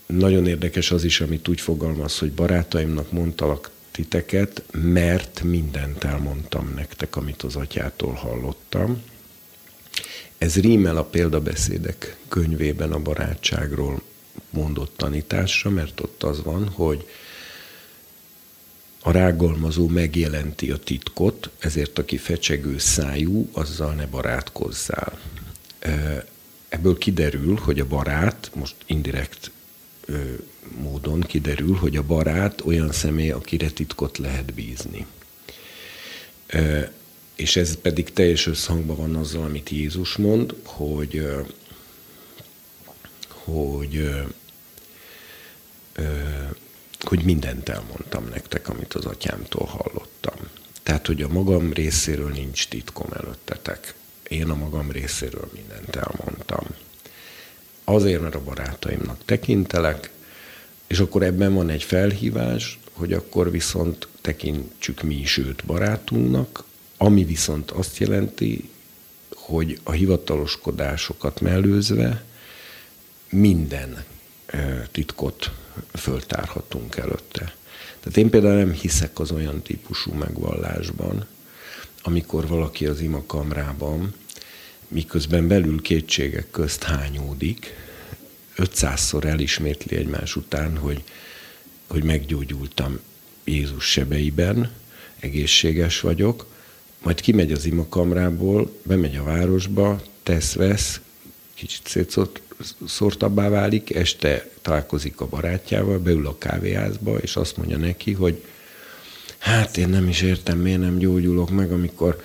Nagyon érdekes az is, amit úgy fogalmaz, hogy barátaimnak mondtalak titeket, mert mindent elmondtam nektek, amit az atyától hallottam. Ez rímel a példabeszédek könyvében a barátságról mondott tanításra, mert ott az van, hogy a rágalmazó megjelenti a titkot, ezért aki fecsegő szájú, azzal ne barátkozzál. Ebből kiderül, hogy a barát, most indirekt módon kiderül, hogy a barát olyan személy, akire titkot lehet bízni. És ez pedig teljes összhangban van azzal, amit Jézus mond, hogy, hogy, hogy mindent elmondtam nektek, amit az atyámtól hallottam. Tehát, hogy a magam részéről nincs titkom előttetek. Én a magam részéről mindent elmondtam. Azért, mert a barátaimnak tekintelek, és akkor ebben van egy felhívás, hogy akkor viszont tekintsük mi is őt barátunknak, ami viszont azt jelenti, hogy a hivataloskodásokat mellőzve minden titkot föltárhatunk előtte. Tehát én például nem hiszek az olyan típusú megvallásban, amikor valaki az imakamrában, miközben belül kétségek közt hányódik, 500-szor elismétli egymás után, hogy, hogy meggyógyultam Jézus sebeiben, egészséges vagyok, majd kimegy az imakamrából, bemegy a városba, tesz-vesz, kicsit szétszórtabbá válik, este találkozik a barátjával, beül a kávéházba, és azt mondja neki, hogy hát én nem is értem, miért nem gyógyulok meg, amikor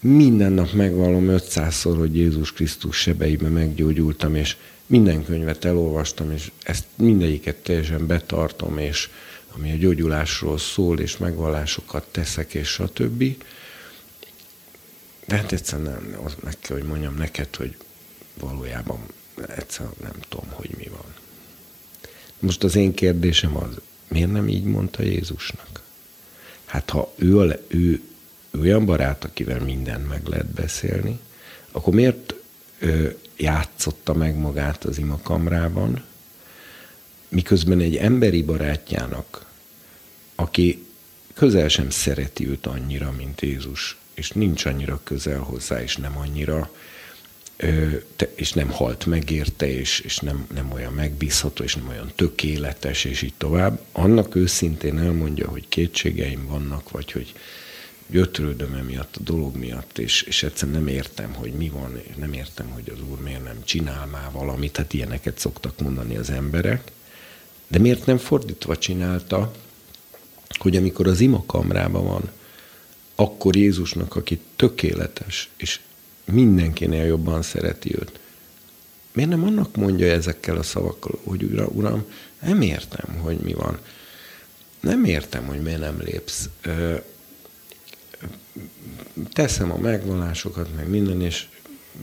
minden nap megvallom 500-szor, hogy Jézus Krisztus sebeiben meggyógyultam, és minden könyvet elolvastam, és ezt mindegyiket teljesen betartom, és ami a gyógyulásról szól, és megvallásokat teszek, és stb. De hát egyszerűen nem, az meg kell, hogy mondjam neked, hogy valójában egyszerűen nem tudom, hogy mi van. Most az én kérdésem az, miért nem így mondta Jézusnak? Hát ha ő, a, ő, ő olyan barát, akivel mindent meg lehet beszélni, akkor miért ö, játszotta meg magát az imakamrában, miközben egy emberi barátjának, aki közel sem szereti őt annyira, mint Jézus, és nincs annyira közel hozzá, és nem annyira és nem halt meg érte, és, és nem, nem olyan megbízható, és nem olyan tökéletes, és így tovább, annak őszintén elmondja, hogy kétségeim vannak, vagy hogy gyötrődöm emiatt a dolog miatt, és, és egyszerűen nem értem, hogy mi van, nem értem, hogy az úr miért nem csinál már valamit, hát ilyeneket szoktak mondani az emberek, de miért nem fordítva csinálta, hogy amikor az imakamrában van, akkor Jézusnak, aki tökéletes, és mindenkinél jobban szereti őt. Miért nem annak mondja ezekkel a szavakkal, hogy ura, uram, nem értem, hogy mi van. Nem értem, hogy miért nem lépsz. Teszem a megvallásokat, meg minden, és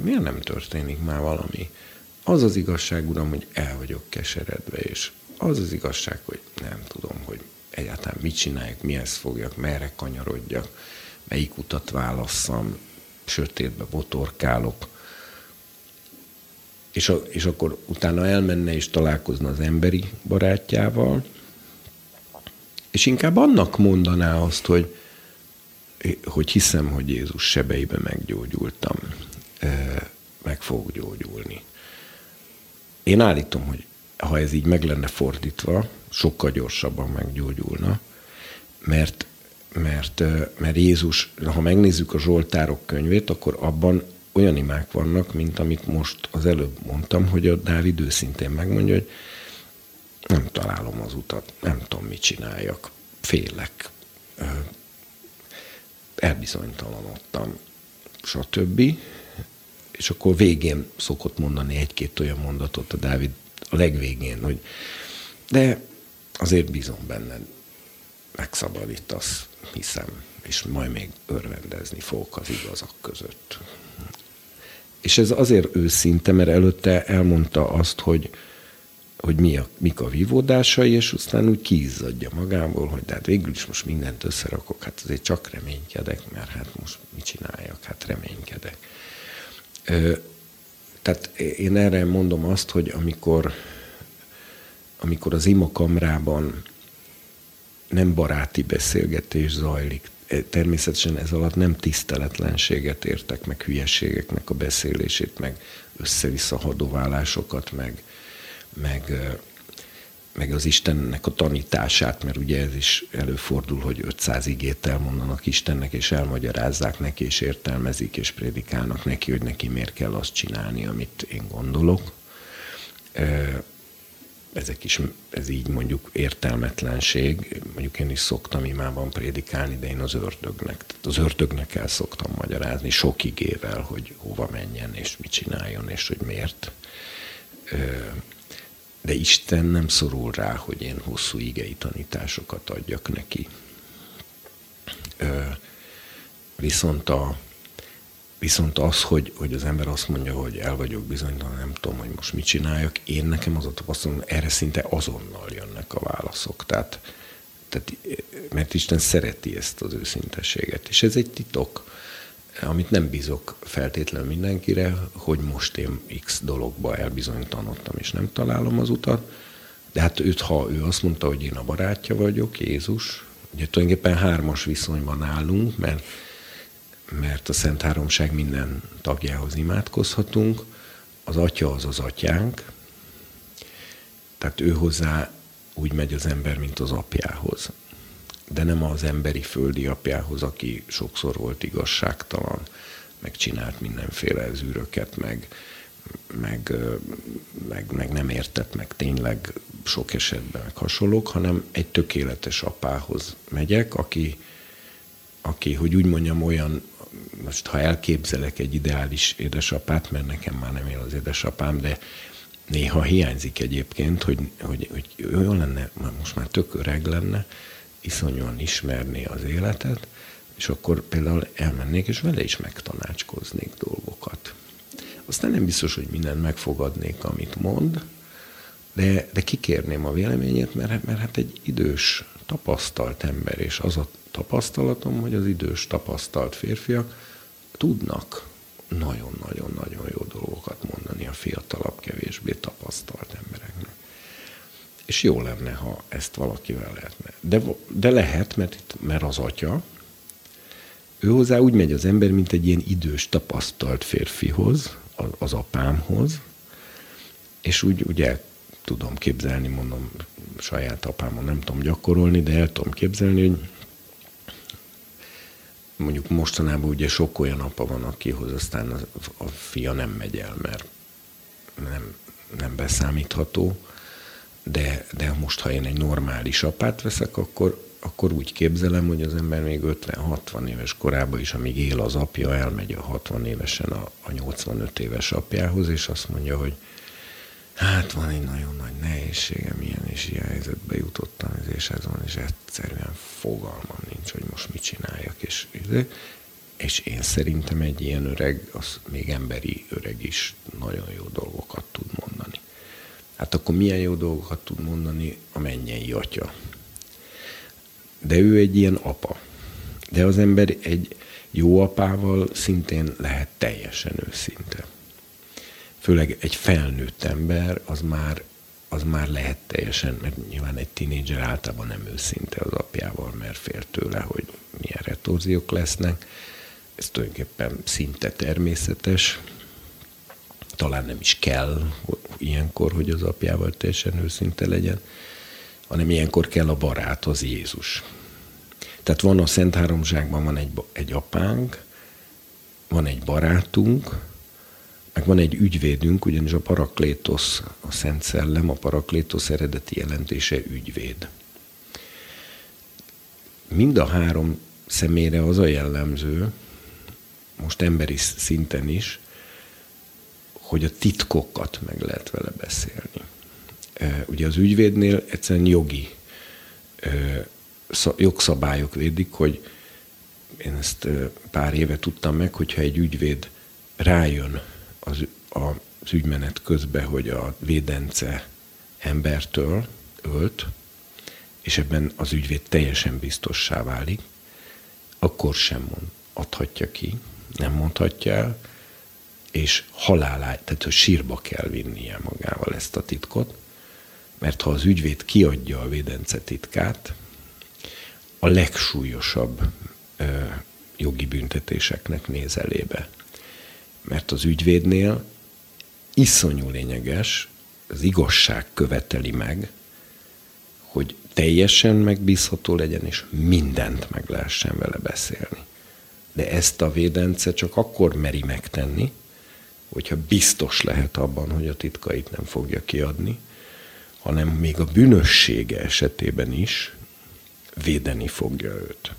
miért nem történik már valami? Az az igazság, uram, hogy el vagyok keseredve, és az az igazság, hogy nem tudom, hogy egyáltalán mit csináljak, mihez fogjak, merre kanyarodjak, melyik utat válasszam, sötétbe botorkálok, és, a, és akkor utána elmenne és találkozna az emberi barátjával, és inkább annak mondaná azt, hogy, hogy hiszem, hogy Jézus sebeibe meggyógyultam, meg fog gyógyulni. Én állítom, hogy ha ez így meg lenne fordítva, sokkal gyorsabban meggyógyulna, mert mert, mert Jézus, ha megnézzük a Zsoltárok könyvét, akkor abban olyan imák vannak, mint amit most az előbb mondtam, hogy a Dávid őszintén megmondja, hogy nem találom az utat, nem tudom, mit csináljak, félek, elbizonytalanodtam, stb. És akkor végén szokott mondani egy-két olyan mondatot a Dávid a legvégén, hogy de azért bízom benned, megszabadítasz, hiszem, és majd még örvendezni fogok az igazak között. És ez azért őszinte, mert előtte elmondta azt, hogy hogy mi a, mik a vívódásai, és aztán úgy kiizzadja magából, hogy hát végül is most mindent összerakok, hát azért csak reménykedek, mert hát most mit csináljak, hát reménykedek. Ö, tehát én erre mondom azt, hogy amikor, amikor az imakamrában nem baráti beszélgetés zajlik, e, természetesen ez alatt nem tiszteletlenséget értek, meg hülyeségeknek a beszélését, meg össze-vissza hadoválásokat, meg, meg, meg az Istennek a tanítását, mert ugye ez is előfordul, hogy 500 igét elmondanak Istennek, és elmagyarázzák neki, és értelmezik, és prédikálnak neki, hogy neki miért kell azt csinálni, amit én gondolok. Ezek is, ez így mondjuk értelmetlenség. Mondjuk én is szoktam imában prédikálni, de én az ördögnek, tehát az ördögnek el szoktam magyarázni sok igével, hogy hova menjen, és mit csináljon, és hogy miért de Isten nem szorul rá, hogy én hosszú igei tanításokat adjak neki. Viszont, a, viszont az, hogy, hogy az ember azt mondja, hogy el vagyok bizonytalan, nem tudom, hogy most mit csináljak, én nekem az a tapasztalatom, erre szinte azonnal jönnek a válaszok. Tehát, tehát, mert Isten szereti ezt az őszintességet. És ez egy titok amit nem bízok feltétlenül mindenkire, hogy most én X dologba elbizonytalanodtam, és nem találom az utat, de hát őt, ha ő azt mondta, hogy én a barátja vagyok, Jézus, ugye tulajdonképpen hármas viszonyban állunk, mert, mert a Szent Háromság minden tagjához imádkozhatunk, az Atya az az Atyánk, tehát ő hozzá úgy megy az ember, mint az apjához. De nem az emberi földi apjához, aki sokszor volt igazságtalan, meg csinált mindenféle zűröket, meg, meg, meg, meg nem értett meg tényleg sok esetben meg hasonlók, hanem egy tökéletes apához megyek, aki, aki, hogy úgy mondjam, olyan, most ha elképzelek egy ideális édesapát, mert nekem már nem él az édesapám, de néha hiányzik egyébként, hogy, hogy, hogy olyan lenne, most már tök öreg lenne, iszonyúan ismerné az életet, és akkor például elmennék, és vele is megtanácskoznék dolgokat. Aztán nem biztos, hogy mindent megfogadnék, amit mond, de, de kikérném a véleményét, mert, mert hát egy idős, tapasztalt ember, és az a tapasztalatom, hogy az idős, tapasztalt férfiak tudnak nagyon-nagyon-nagyon jó dolgokat mondani a fiatalabb, kevésbé tapasztalt embereknek és jó lenne, ha ezt valakivel lehetne. De, de lehet, mert, itt, mert az atya, ő hozzá úgy megy az ember, mint egy ilyen idős, tapasztalt férfihoz, az, apámhoz, és úgy, úgy tudom képzelni, mondom, saját apámon nem tudom gyakorolni, de el tudom képzelni, hogy mondjuk mostanában ugye sok olyan apa van, akihoz aztán a, a fia nem megy el, mert nem, nem beszámítható, de, de most, ha én egy normális apát veszek, akkor, akkor úgy képzelem, hogy az ember még 50-60 éves korában is, amíg él az apja, elmegy a 60 évesen a, a 85 éves apjához, és azt mondja, hogy hát van egy nagyon nagy nehézségem, ilyen és ilyen helyzetbe jutottam, és ez van, és egyszerűen fogalmam nincs, hogy most mit csináljak, és, és én szerintem egy ilyen öreg, az még emberi öreg is nagyon jó dolgokat tud mondani hát akkor milyen jó dolgokat tud mondani a mennyei atya. De ő egy ilyen apa. De az ember egy jó apával szintén lehet teljesen őszinte. Főleg egy felnőtt ember, az már, az már lehet teljesen, mert nyilván egy tinédzser általában nem őszinte az apjával, mert fél tőle, hogy milyen retorziók lesznek. Ez tulajdonképpen szinte természetes, talán nem is kell ilyenkor, hogy az apjával teljesen őszinte legyen, hanem ilyenkor kell a barát, az Jézus. Tehát van a Szent Háromságban van egy, egy apánk, van egy barátunk, meg van egy ügyvédünk, ugyanis a paraklétos, a Szent Szellem, a paraklétos eredeti jelentése ügyvéd. Mind a három személyre az a jellemző, most emberi szinten is, hogy a titkokat meg lehet vele beszélni. Ugye az ügyvédnél egyszerűen jogi jogszabályok védik, hogy én ezt pár éve tudtam meg, hogyha egy ügyvéd rájön az, az ügymenet közben, hogy a védence embertől ölt, és ebben az ügyvéd teljesen biztossá válik, akkor sem mond, adhatja ki, nem mondhatja el, és halálá, tehát hogy sírba kell vinnie magával ezt a titkot, mert ha az ügyvéd kiadja a védence titkát, a legsúlyosabb ö, jogi büntetéseknek néz elébe. Mert az ügyvédnél iszonyú lényeges, az igazság követeli meg, hogy teljesen megbízható legyen, és mindent meg lehessen vele beszélni. De ezt a védence csak akkor meri megtenni, hogyha biztos lehet abban, hogy a titkait nem fogja kiadni, hanem még a bűnössége esetében is védeni fogja őt.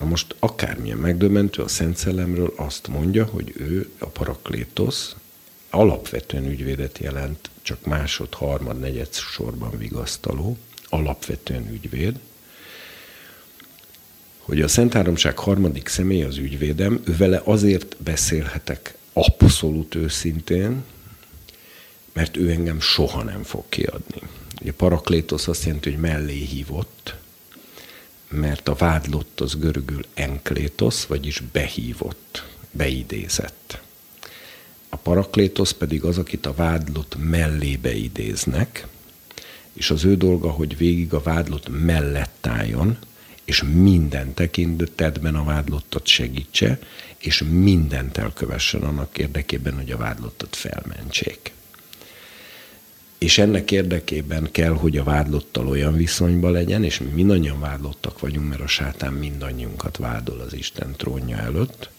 Na most akármilyen megdöbbentő, a Szent Szellemről azt mondja, hogy ő a paraklétosz alapvetően ügyvédet jelent, csak másod, harmad, negyed sorban vigasztaló, alapvetően ügyvéd, hogy a Szent Háromság harmadik személy az ügyvédem, ő vele azért beszélhetek abszolút őszintén, mert ő engem soha nem fog kiadni. Ugye paraklétosz azt jelenti, hogy mellé hívott, mert a vádlott az görögül enklétosz, vagyis behívott, beidézett. A paraklétosz pedig az, akit a vádlott mellébe idéznek, és az ő dolga, hogy végig a vádlott mellett álljon, és minden tekintetben a vádlottat segítse, és mindent elkövessen annak érdekében, hogy a vádlottat felmentsék. És ennek érdekében kell, hogy a vádlottal olyan viszonyban legyen, és mi mindannyian vádlottak vagyunk, mert a sátán mindannyiunkat vádol az Isten trónja előtt,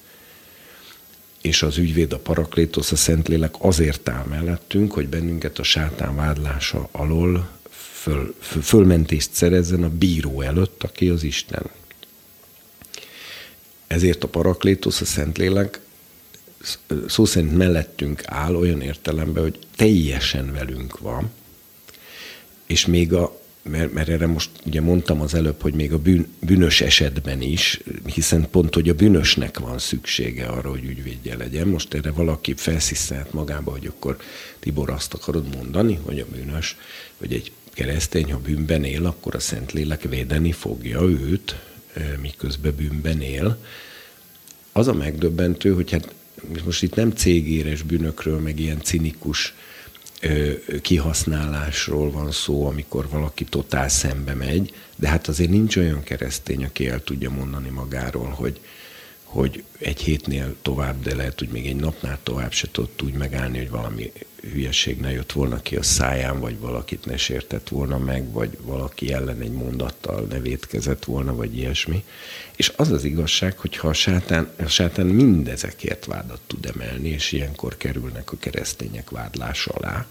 és az ügyvéd, a paraklétosz, a Szentlélek azért áll mellettünk, hogy bennünket a sátán vádlása alól föl, föl, fölmentést szerezzen a bíró előtt, aki az Isten. Ezért a paraklétosz, a Szentlélek szó szerint mellettünk áll olyan értelemben, hogy teljesen velünk van, és még a, mert, mert erre most ugye mondtam az előbb, hogy még a bűn, bűnös esetben is, hiszen pont, hogy a bűnösnek van szüksége arra, hogy ügyvédje legyen. Most erre valaki felszisztelt magába, hogy akkor Tibor azt akarod mondani, hogy a bűnös, hogy egy keresztény, ha bűnben él, akkor a Szentlélek védeni fogja őt, miközben bűnben él. Az a megdöbbentő, hogy hát most itt nem cégéres bűnökről, meg ilyen cinikus kihasználásról van szó, amikor valaki totál szembe megy, de hát azért nincs olyan keresztény, aki el tudja mondani magáról, hogy, hogy egy hétnél tovább, de lehet, hogy még egy napnál tovább se tudott úgy megállni, hogy valami hülyeség ne jött volna ki a száján, vagy valakit ne sértett volna meg, vagy valaki ellen egy mondattal ne vétkezett volna, vagy ilyesmi. És az az igazság, hogy ha a sátán, a sátán mindezekért vádat tud emelni, és ilyenkor kerülnek a keresztények vádlása alá,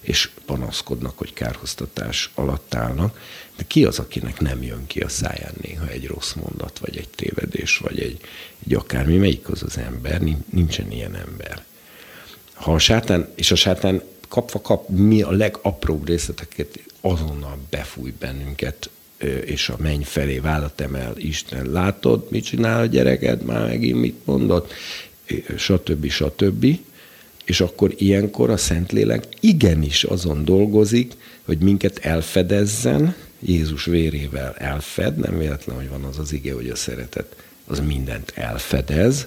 és panaszkodnak, hogy kárhoztatás alatt állnak, de ki az, akinek nem jön ki a száján néha egy rossz mondat, vagy egy tévedés, vagy egy, egy akármi, melyik az az ember, nincsen ilyen ember. Ha a sátán, és a sátán kapva kap mi a legapróbb részleteket, azonnal befúj bennünket, és a menny felé vállat emel, Isten, látod, mit csinál a gyereked, már megint mit mondott, stb. stb. És akkor ilyenkor a Szentlélek igenis azon dolgozik, hogy minket elfedezzen, Jézus vérével elfed, nem véletlen, hogy van az az ige, hogy a szeretet az mindent elfedez,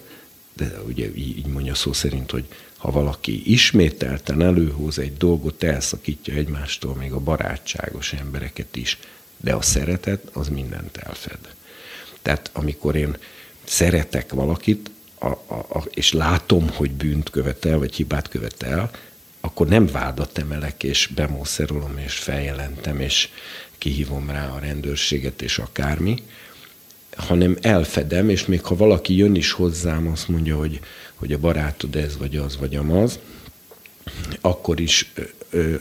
de ugye így mondja szó szerint, hogy ha valaki ismételten előhoz egy dolgot, elszakítja egymástól még a barátságos embereket is, de a szeretet az mindent elfed. Tehát amikor én szeretek valakit, a, a, a, és látom, hogy bűnt követel, vagy hibát követel, akkor nem vádat emelek, és bemószerolom, és feljelentem, és kihívom rá a rendőrséget, és akármi, hanem elfedem, és még ha valaki jön is hozzám, azt mondja, hogy, hogy a barátod ez, vagy az, vagy amaz, akkor is ö, ö,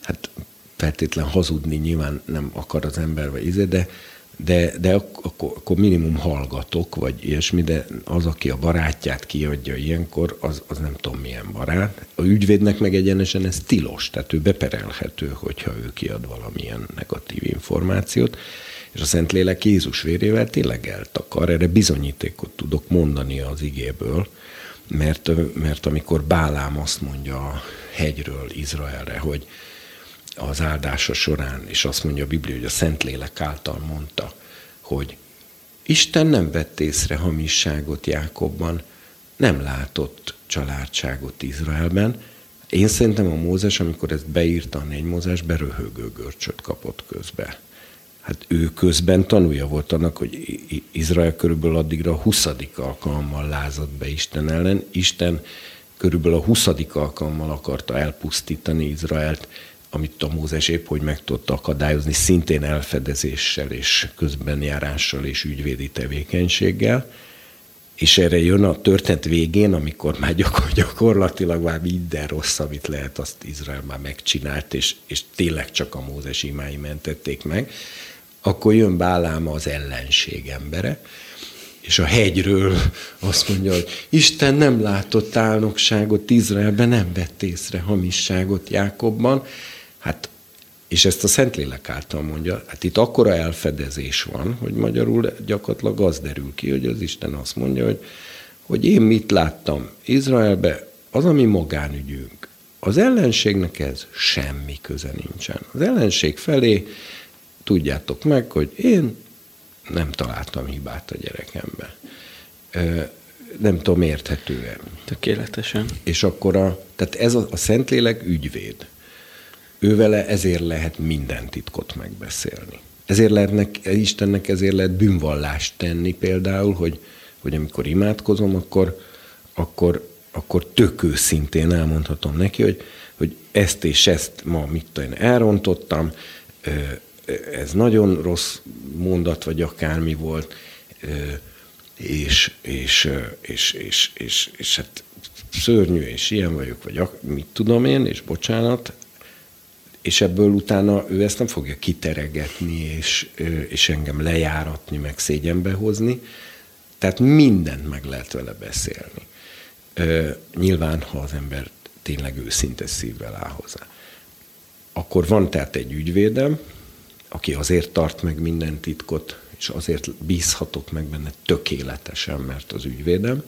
hát feltétlen hazudni nyilván nem akar az ember, vagy íze, de, de, de akkor, akkor minimum hallgatok, vagy ilyesmi, de az, aki a barátját kiadja ilyenkor, az, az nem tudom milyen barát. A ügyvédnek meg egyenesen ez tilos, tehát ő beperelhető, hogyha ő kiad valamilyen negatív információt és a Szentlélek Jézus vérével tényleg eltakar. Erre bizonyítékot tudok mondani az igéből, mert, mert amikor Bálám azt mondja a hegyről Izraelre, hogy az áldása során, és azt mondja a Biblia, hogy a Szentlélek által mondta, hogy Isten nem vett észre hamisságot Jákobban, nem látott családságot Izraelben. Én szerintem a Mózes, amikor ezt beírta a négy Mózes, beröhögő görcsöt kapott közbe. Hát ő közben tanulja volt annak, hogy Izrael körülbelül addigra a 20. alkalommal lázadt be Isten ellen. Isten körülbelül a 20. alkalommal akarta elpusztítani Izraelt, amit a Mózes épp hogy meg tudta akadályozni, szintén elfedezéssel és közbenjárással és ügyvédi tevékenységgel. És erre jön a történet végén, amikor már gyakor, gyakorlatilag már minden rossz, amit lehet, azt Izrael már megcsinált, és, és tényleg csak a Mózes imái mentették meg, akkor jön Bálám az ellenség embere, és a hegyről azt mondja, hogy Isten nem látott álnokságot Izraelben, nem vett észre hamisságot Jákobban. Hát, és ezt a Szentlélek által mondja, hát itt akkora elfedezés van, hogy magyarul gyakorlatilag az derül ki, hogy az Isten azt mondja, hogy, hogy én mit láttam Izraelbe, az a mi magánügyünk. Az ellenségnek ez semmi köze nincsen. Az ellenség felé tudjátok meg, hogy én nem találtam hibát a gyerekemben. Nem tudom, érthetően. Tökéletesen. És akkor a, tehát ez a, a Szentlélek ügyvéd. Ővele ezért lehet minden titkot megbeszélni. Ezért lehetnek, Istennek ezért lehet bűnvallást tenni például, hogy, hogy amikor imádkozom, akkor, akkor, akkor tök őszintén elmondhatom neki, hogy, hogy ezt és ezt ma mit tudom, elrontottam, ez nagyon rossz mondat, vagy akármi volt, és, és, és, és, és, és hát szörnyű, és ilyen vagyok, vagy mit tudom én, és bocsánat, és ebből utána ő ezt nem fogja kiteregetni, és, és engem lejáratni, meg szégyenbe hozni. Tehát mindent meg lehet vele beszélni. Nyilván, ha az ember tényleg őszinte szívvel áll hozzá. Akkor van tehát egy ügyvédem, aki azért tart meg minden titkot, és azért bízhatok meg benne tökéletesen, mert az ügyvédem.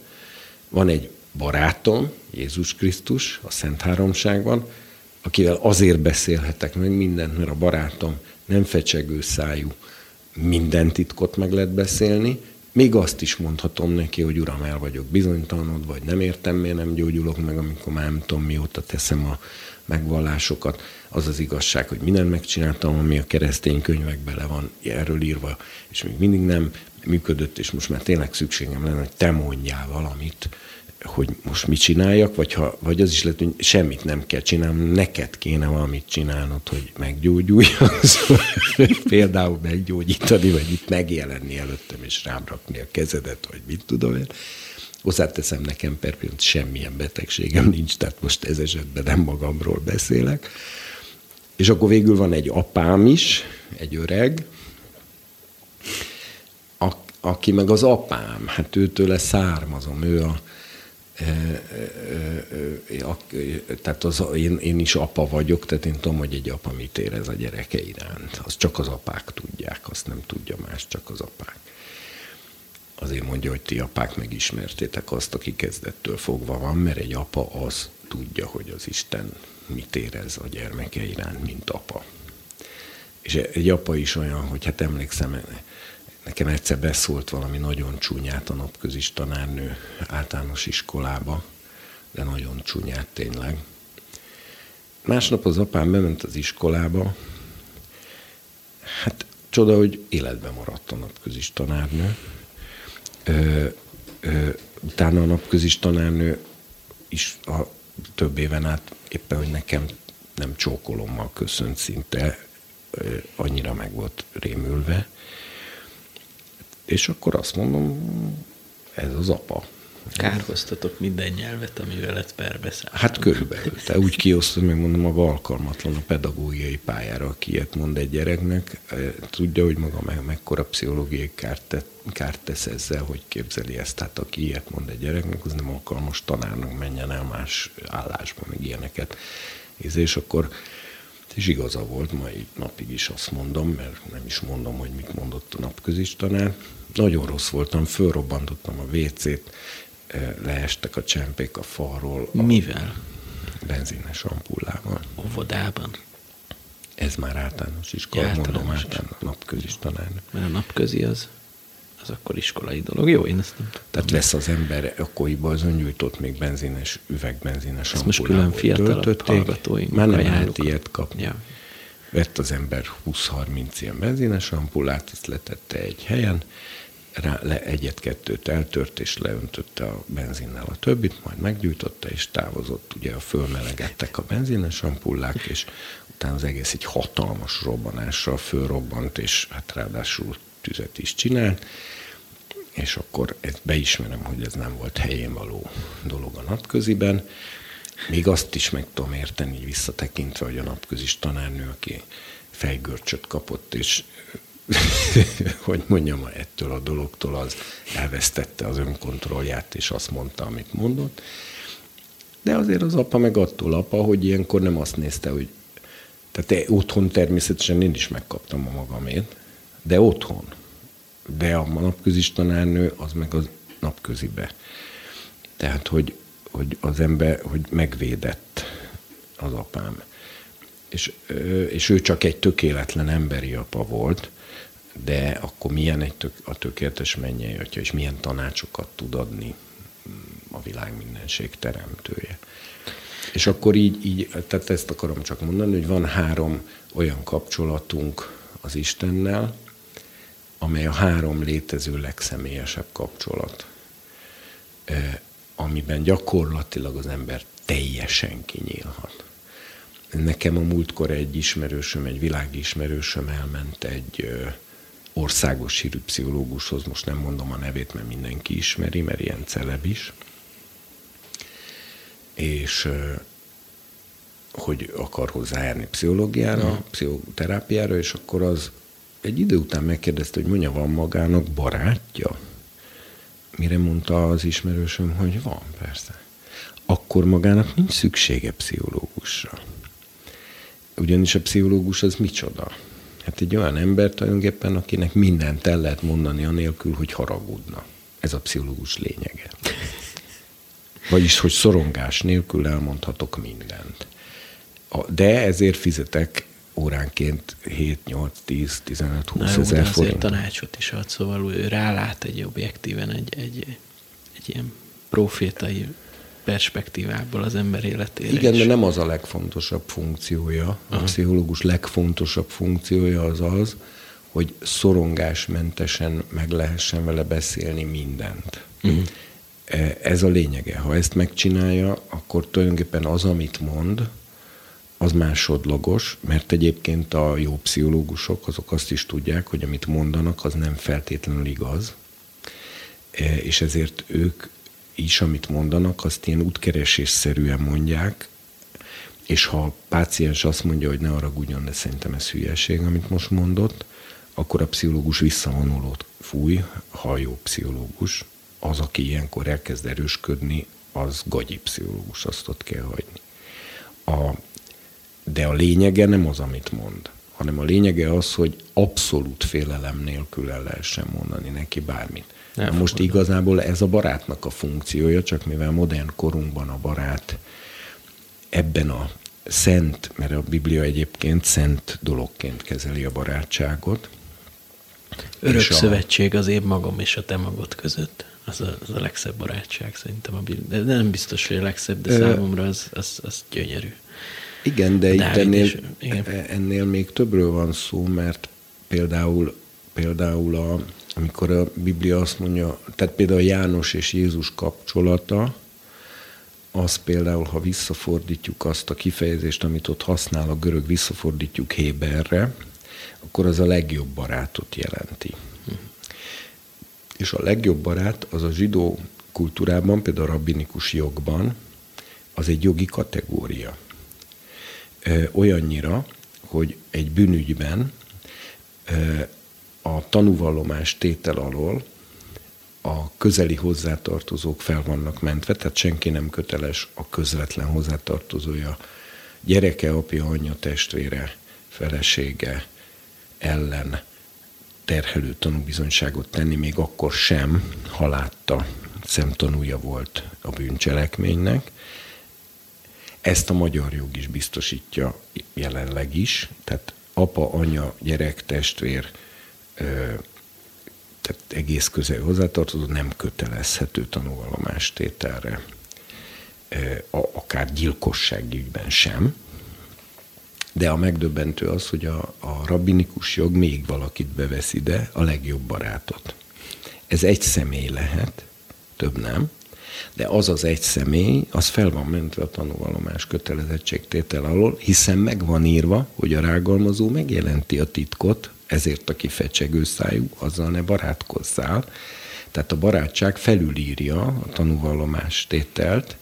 Van egy barátom, Jézus Krisztus, a Szent Háromságban, akivel azért beszélhetek meg mindent, mert a barátom nem fecsegő szájú, minden titkot meg lehet beszélni, még azt is mondhatom neki, hogy uram, el vagyok bizonytalanod, vagy nem értem, miért nem gyógyulok meg, amikor már nem tudom, mióta teszem a megvallásokat. Az az igazság, hogy mindent megcsináltam, ami a keresztény könyvekben le van erről írva, és még mindig nem működött, és most már tényleg szükségem lenne, hogy te mondjál valamit, hogy most mit csináljak, vagy, ha, vagy az is lehet, hogy semmit nem kell csinálnom, neked kéne valamit csinálnod, hogy meggyógyulj, például meggyógyítani, vagy itt megjelenni előttem, és rám rakni a kezedet, vagy mit tudom én. Hozzáteszem, nekem per pillanat semmilyen betegségem nincs, tehát most ez esetben nem magamról beszélek. És akkor végül van egy apám is, egy öreg, aki meg az apám, hát őtől származom, ő a, tehát az, én, én is apa vagyok, tehát én tudom, hogy egy apa mit érez a gyereke iránt. Azt csak az apák tudják, azt nem tudja más, csak az apák. Azért mondja, hogy ti apák megismertétek azt, aki kezdettől fogva van, mert egy apa az tudja, hogy az Isten mit érez a gyermeke iránt, mint apa. És egy apa is olyan, hogy hát emlékszem, Nekem egyszer beszólt valami nagyon csúnyát a napközis tanárnő általános iskolába, de nagyon csúnyát tényleg. Másnap az apám bement az iskolába, hát csoda, hogy életben maradt a napközis tanárnő. Ö, ö, utána a napközis tanárnő is a több éven át éppen, hogy nekem nem csókolommal köszönt szinte, ö, annyira meg volt rémülve. És akkor azt mondom, ez az apa. Kárhoztatok minden nyelvet, amivel ezt perbeszél. Hát körülbelül. Te úgy kiosztod, meg mondom, maga alkalmatlan a pedagógiai pályára, aki ilyet mond egy gyereknek, e, tudja, hogy maga meg, mekkora pszichológiai kárt, te, kárt tesz ezzel, hogy képzeli ezt. Tehát aki ilyet mond egy gyereknek, az nem alkalmas tanárnak menjen el más állásba, meg ilyeneket. És akkor és igaza volt, mai napig is azt mondom, mert nem is mondom, hogy mit mondott a napközis tanár. Nagyon rossz voltam, fölrobbantottam a WC-t, leestek a csempék a falról. Mivel? Benzines ampullával. Óvodában? Ez már általános iskola, ja, mondom általános napközis tanárnő. Mert a napközi az, az akkor iskolai dolog. Jó, én ezt nem tudom. Tehát lesz az ember, akkoriban az öngyújtott még benzines, üvegbenzines Ezt most külön hallgatóink Már nem lehet ilyet kapni. Ja. Vett az ember 20-30 ilyen benzines ampullát, ezt letette egy helyen, rá, le egyet-kettőt eltört, és leöntötte a benzinnel a többit, majd meggyújtotta, és távozott. Ugye a fölmelegedtek a benzines ampullák, és utána az egész egy hatalmas robbanással fölrobbant, és hát ráadásul tüzet is csinált, és akkor ezt beismerem, hogy ez nem volt helyén való dolog a napköziben. Még azt is meg tudom érteni, így visszatekintve, hogy a napközis tanárnő, aki fejgörcsöt kapott, és hogy mondjam, ettől a dologtól az elvesztette az önkontrollját, és azt mondta, amit mondott. De azért az apa meg attól apa, hogy ilyenkor nem azt nézte, hogy tehát otthon természetesen én is megkaptam a magamét, de otthon. De a napközis tanárnő az meg az napközibe. Tehát, hogy, hogy az ember, hogy megvédett az apám. És, és ő csak egy tökéletlen emberi apa volt, de akkor milyen egy tök, a tökéletes mennyei atya, és milyen tanácsokat tud adni a világ mindenség teremtője. És akkor így, így, tehát ezt akarom csak mondani, hogy van három olyan kapcsolatunk az Istennel, amely a három létező legszemélyesebb kapcsolat, amiben gyakorlatilag az ember teljesen kinyílhat. Nekem a múltkor egy ismerősöm, egy világi ismerősöm elment egy országos hírű pszichológushoz, most nem mondom a nevét, mert mindenki ismeri, mert ilyen celeb is, és hogy akar hozzájárni pszichológiára, mm. pszichoterápiára, és akkor az egy idő után megkérdezte, hogy mondja, van magának barátja? Mire mondta az ismerősöm, hogy van, persze. Akkor magának nincs szüksége pszichológusra. Ugyanis a pszichológus az micsoda? Hát egy olyan ember tulajdonképpen, akinek mindent el lehet mondani anélkül, hogy haragudna. Ez a pszichológus lényege. Vagyis, hogy szorongás nélkül elmondhatok mindent. De ezért fizetek óránként 7, 8, 10, 15, 20 ezer forint. tanácsot is ad, szóval ő rálát egy objektíven egy, egy, egy ilyen profétai perspektívából az ember életére. Igen, is. de nem az a legfontosabb funkciója. Aha. A pszichológus legfontosabb funkciója az az, hogy szorongásmentesen meg lehessen vele beszélni mindent. Uh-huh. Ez a lényege. Ha ezt megcsinálja, akkor tulajdonképpen az, amit mond, az másodlagos, mert egyébként a jó pszichológusok azok azt is tudják, hogy amit mondanak, az nem feltétlenül igaz, e, és ezért ők is, amit mondanak, azt ilyen útkeresésszerűen mondják, és ha a páciens azt mondja, hogy ne haragudjon, de szerintem ez hülyeség, amit most mondott, akkor a pszichológus visszavonulót fúj, ha jó pszichológus. Az, aki ilyenkor elkezd erősködni, az gagyi pszichológus, azt ott kell hagyni. A, de a lényege nem az, amit mond, hanem a lényege az, hogy abszolút félelem nélkül el lehessen mondani neki bármit. Na most igazából ez a barátnak a funkciója, csak mivel modern korunkban a barát ebben a szent, mert a Biblia egyébként szent dologként kezeli a barátságot. Örök a, szövetség az én magam és a te magad között. Az a, az a legszebb barátság szerintem. A Biblia. De nem biztos, hogy a legszebb, de ö, számomra az, az, az gyönyörű. Igen, de itt ennél, is, igen. ennél még többről van szó, mert például, például a, amikor a Biblia azt mondja, tehát például János és Jézus kapcsolata, az például, ha visszafordítjuk azt a kifejezést, amit ott használ a görög, visszafordítjuk Héberre, akkor az a legjobb barátot jelenti. És a legjobb barát az a zsidó kultúrában, például a rabbinikus jogban, az egy jogi kategória. Olyannyira, hogy egy bűnügyben a tanúvallomás tétel alól a közeli hozzátartozók fel vannak mentve, tehát senki nem köteles a közvetlen hozzátartozója, gyereke, apja, anyja, testvére, felesége ellen terhelő tanúbizonyságot tenni, még akkor sem, ha látta, szemtanúja volt a bűncselekménynek. ezt a magyar jog is biztosítja jelenleg is, tehát apa, anya, gyerek, testvér, tehát egész közel hozzátartozó nem kötelezhető tanúvallomástételre, akár gyilkossági ügyben sem. De a megdöbbentő az, hogy a, a rabbinikus jog még valakit bevesz ide, a legjobb barátot. Ez egy személy lehet, több nem, de az az egy személy, az fel van mentve a tanúvallomás kötelezettségtétel alól, hiszen meg van írva, hogy a rágalmazó megjelenti a titkot, ezért a kifecsegő szájú, azzal ne barátkozzál. Tehát a barátság felülírja a tanúvallomás tételt,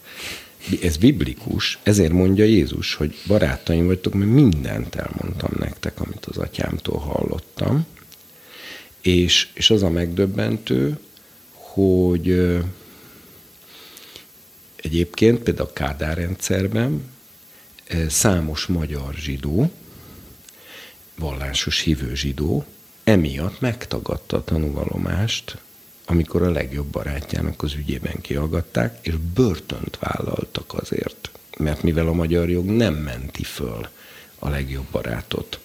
ez biblikus, ezért mondja Jézus, hogy barátaim vagytok, mert mindent elmondtam nektek, amit az atyámtól hallottam. És, és az a megdöbbentő, hogy egyébként például a Kádár rendszerben számos magyar zsidó, vallásos hívő zsidó emiatt megtagadta a tanúvalomást, amikor a legjobb barátjának az ügyében kiallgatták, és börtönt vállaltak azért, mert mivel a magyar jog nem menti föl a legjobb barátot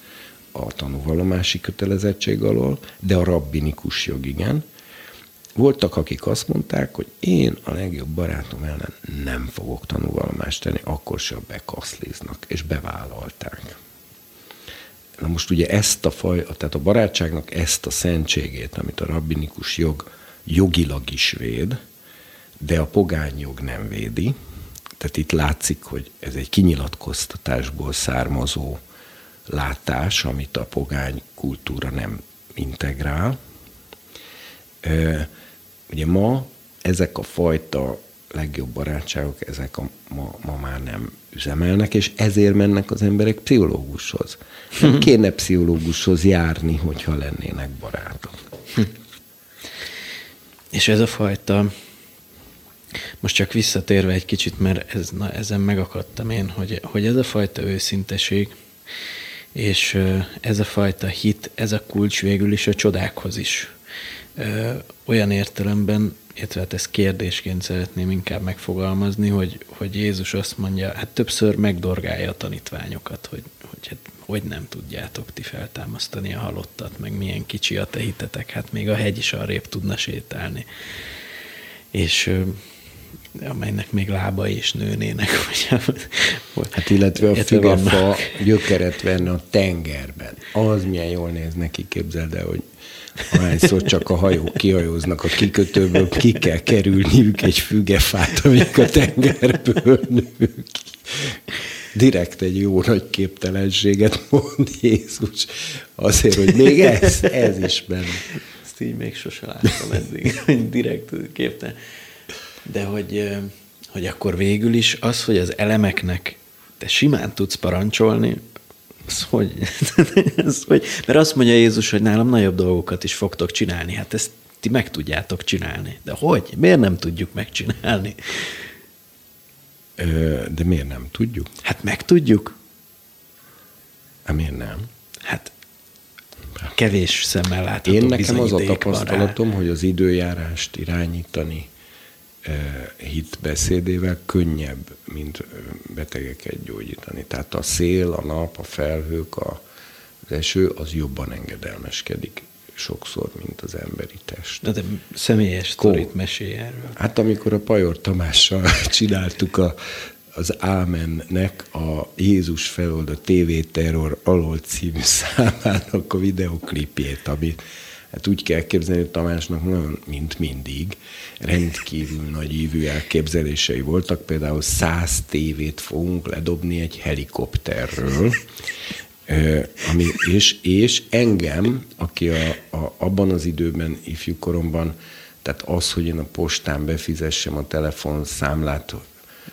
a tanúvallomási kötelezettség alól, de a rabbinikus jog igen, voltak, akik azt mondták, hogy én a legjobb barátom ellen nem fogok tanúvallomást tenni, akkor se bekaszliznak, és bevállalták. Na most ugye ezt a faj, tehát a barátságnak ezt a szentségét, amit a rabbinikus jog jogilag is véd, de a pogány jog nem védi. Tehát itt látszik, hogy ez egy kinyilatkoztatásból származó látás, amit a pogány kultúra nem integrál. Ugye ma ezek a fajta legjobb barátságok, ezek a, ma, ma már nem üzemelnek, és ezért mennek az emberek pszichológushoz. Nem kéne pszichológushoz járni, hogyha lennének barátok. És ez a fajta, most csak visszatérve egy kicsit, mert ez, na, ezen megakadtam én, hogy, hogy ez a fajta őszinteség, és ez a fajta hit, ez a kulcs végül is a csodákhoz is. Olyan értelemben illetve hát ezt kérdésként szeretném inkább megfogalmazni, hogy, hogy Jézus azt mondja, hát többször megdorgálja a tanítványokat, hogy, hogy hát hogy nem tudjátok ti feltámasztani a halottat, meg milyen kicsi a te hitetek, hát még a hegy is arrébb tudna sétálni. És amelynek még lábai is nőnének. Vagy, hát illetve a fügefa gyökeret venne a tengerben. Az milyen jól néz neki, képzeld el, hogy Ahányszor csak a hajók kihajóznak a kikötőből, ki kell kerülniük egy fügefát, amik a tengerből nő. Direkt egy jó nagy képtelenséget mond Jézus, azért, hogy még ez, ez is benne. Ezt így még sose láttam eddig, hogy direkt képtelen. De hogy, hogy akkor végül is az, hogy az elemeknek te simán tudsz parancsolni, az hogy, az hogy, mert azt mondja Jézus, hogy nálam nagyobb dolgokat is fogtok csinálni. Hát ezt ti meg tudjátok csinálni. De hogy? Miért nem tudjuk megcsinálni? De miért nem tudjuk? Hát meg tudjuk. Hát miért nem? Hát kevés szemmel látható Én nekem az a tapasztalatom, hogy az időjárást irányítani hitbeszédével könnyebb, mint betegeket gyógyítani. Tehát a szél, a nap, a felhők, a, az eső, az jobban engedelmeskedik sokszor, mint az emberi test. De, de személyes sztorit mesélj erről. Hát amikor a Pajor Tamással csináltuk a, az Ámennek a Jézus felold a TV Terror alól című számának a videoklipjét, amit hát úgy kell képzelni, hogy Tamásnak nagyon, mint mindig, rendkívül nagy ívű elképzelései voltak. Például száz tévét fogunk ledobni egy helikopterről, ami, és, és engem, aki a, a, abban az időben, ifjúkoromban, tehát az, hogy én a postán befizessem a telefonszámlát,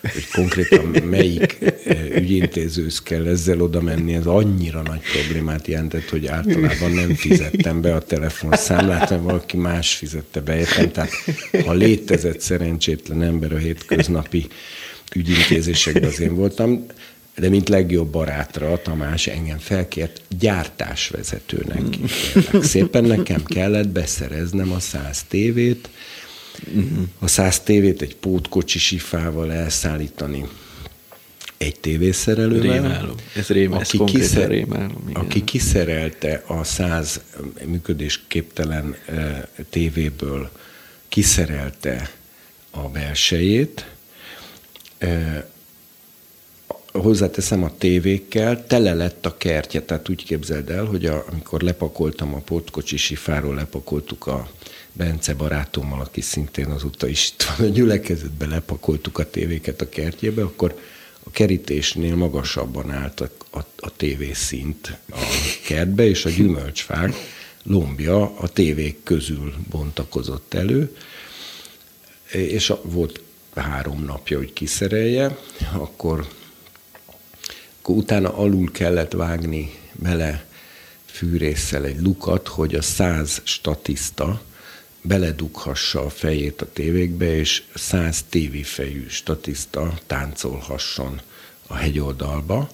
hogy konkrétan melyik eh, ügyintézőhöz kell ezzel oda menni, ez annyira nagy problémát jelentett, hogy általában nem fizettem be a telefonszámlát, mert valaki más fizette be értem. Tehát ha létezett szerencsétlen ember a hétköznapi ügyintézésekben az én voltam, de mint legjobb barátra Tamás engem felkért gyártásvezetőnek. Kérlek. Szépen nekem kellett beszereznem a száz tévét, uh-huh. a száz tévét egy pótkocsi sifával elszállítani egy tévészerelővel. Rémálom. Ez, rém, aki, ez kiszer, rémálom, igen. aki kiszerelte a száz működésképtelen uh, tévéből, kiszerelte a belsejét, uh, hozzáteszem a tévékkel, tele lett a kertje, tehát úgy képzeld el, hogy a, amikor lepakoltam a pótkocsi fáról, lepakoltuk a Bence barátommal, aki szintén azóta is itt van a gyülekezetben, lepakoltuk a tévéket a kertjébe, akkor a kerítésnél magasabban állt a, a, a tévészint a kertbe, és a gyümölcsfák lombja a tévék közül bontakozott elő, és a, volt három napja, hogy kiszerelje, akkor, akkor utána alul kellett vágni bele fűrészsel egy lukat, hogy a száz statiszta, beledughassa a fejét a tévékbe, és száz tévifejű statiszta táncolhasson a hegyoldalba.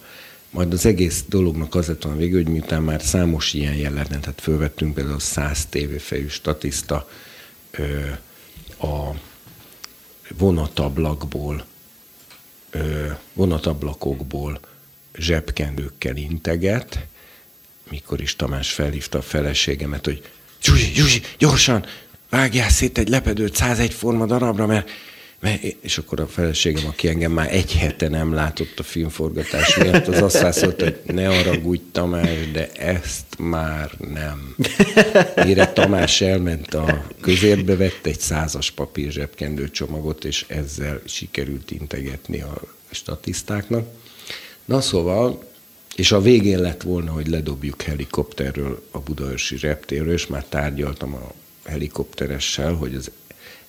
Majd az egész dolognak az lett volna végül, hogy miután már számos ilyen jelenet, hát fölvettünk például száz tévéfejű statiszta ö, a vonatablakból, ö, vonatablakokból zsebkendőkkel integet, mikor is Tamás felhívta a feleségemet, hogy Zsuzsi, Zsuzsi, gyorsan, vágjál szét egy lepedőt 101 forma darabra, mert, és akkor a feleségem, aki engem már egy hete nem látott a filmforgatás miatt, az azt válaszolta, hogy ne haragudj Tamás, de ezt már nem. Mire Tamás elment a közérbe, vett egy százas papír zsebkendő csomagot, és ezzel sikerült integetni a statisztáknak. Na szóval, és a végén lett volna, hogy ledobjuk helikopterről a Budaörsi reptérről, és már tárgyaltam a helikopteressel, hogy az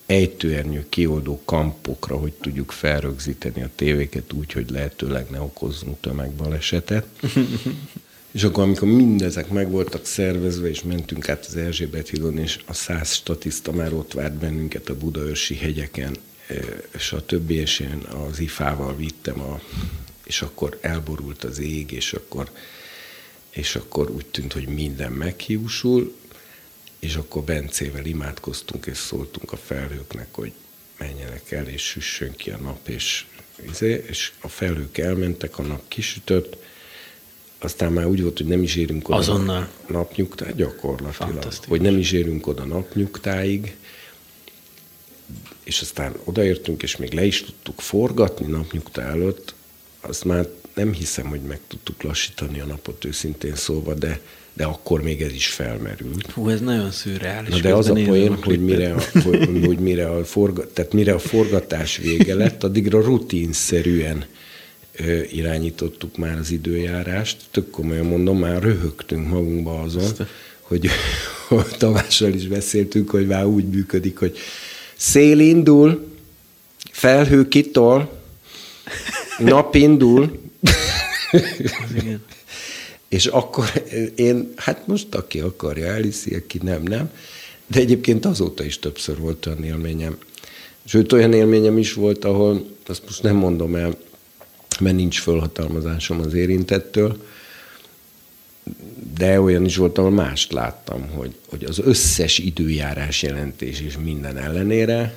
ejtőernyő kioldó kampokra, hogy tudjuk felrögzíteni a tévéket úgy, hogy lehetőleg ne okozzunk tömegbalesetet. és akkor, amikor mindezek meg voltak szervezve, és mentünk át az Erzsébet hídon, és a száz statiszta már ott várt bennünket a Budaörsi hegyeken, és a többi, és én az ifával vittem, a, és akkor elborult az ég, és akkor, és akkor úgy tűnt, hogy minden meghiúsul, és akkor Bencével imádkoztunk, és szóltunk a felhőknek, hogy menjenek el, és süssön ki a nap, és, izé, és a felhők elmentek, a nap kisütött, aztán már úgy volt, hogy nem is érünk oda Azonnal. napnyugtáig, gyakorlatilag, hogy nem is érünk oda napnyugtáig, és aztán odaértünk, és még le is tudtuk forgatni napnyugta előtt, azt már nem hiszem, hogy meg tudtuk lassítani a napot őszintén szólva, de de akkor még ez is felmerült. Hú, ez nagyon szürreális. Na de az a poén, hogy mire, a, hogy, hogy mire, a forga, tehát mire a forgatás vége lett, addigra rutinszerűen ö, irányítottuk már az időjárást. Tök komolyan mondom, már röhögtünk magunkba azon, Aztán. hogy, Tamással is beszéltünk, hogy már úgy működik, hogy szél indul, felhő kitol, nap indul, igen. És akkor én, hát most aki akarja, elhiszi, aki nem, nem. De egyébként azóta is többször volt olyan élményem. Sőt, olyan élményem is volt, ahol, azt most nem mondom el, mert nincs fölhatalmazásom az érintettől, de olyan is volt, ahol mást láttam, hogy, hogy az összes időjárás jelentés és minden ellenére,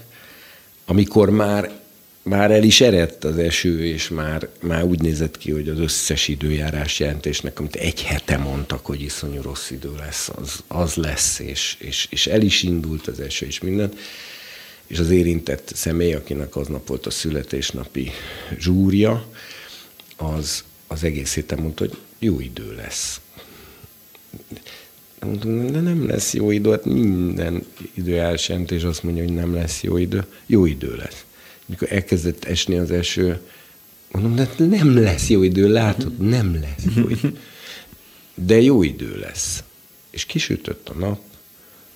amikor már már el is eredt az eső, és már, már úgy nézett ki, hogy az összes időjárás jelentésnek, amit egy hete mondtak, hogy iszonyú rossz idő lesz, az, az lesz, és, és, és el is indult az eső, és minden. És az érintett személy, akinek aznap volt a születésnapi zsúrja, az, az egész héten mondta, hogy jó idő lesz. Mondtam, de nem lesz jó idő, hát minden időjárás jelentés azt mondja, hogy nem lesz jó idő. Jó idő lesz mikor elkezdett esni az eső, mondom, de nem lesz jó idő, látod, nem lesz jó idő. De jó idő lesz. És kisütött a nap,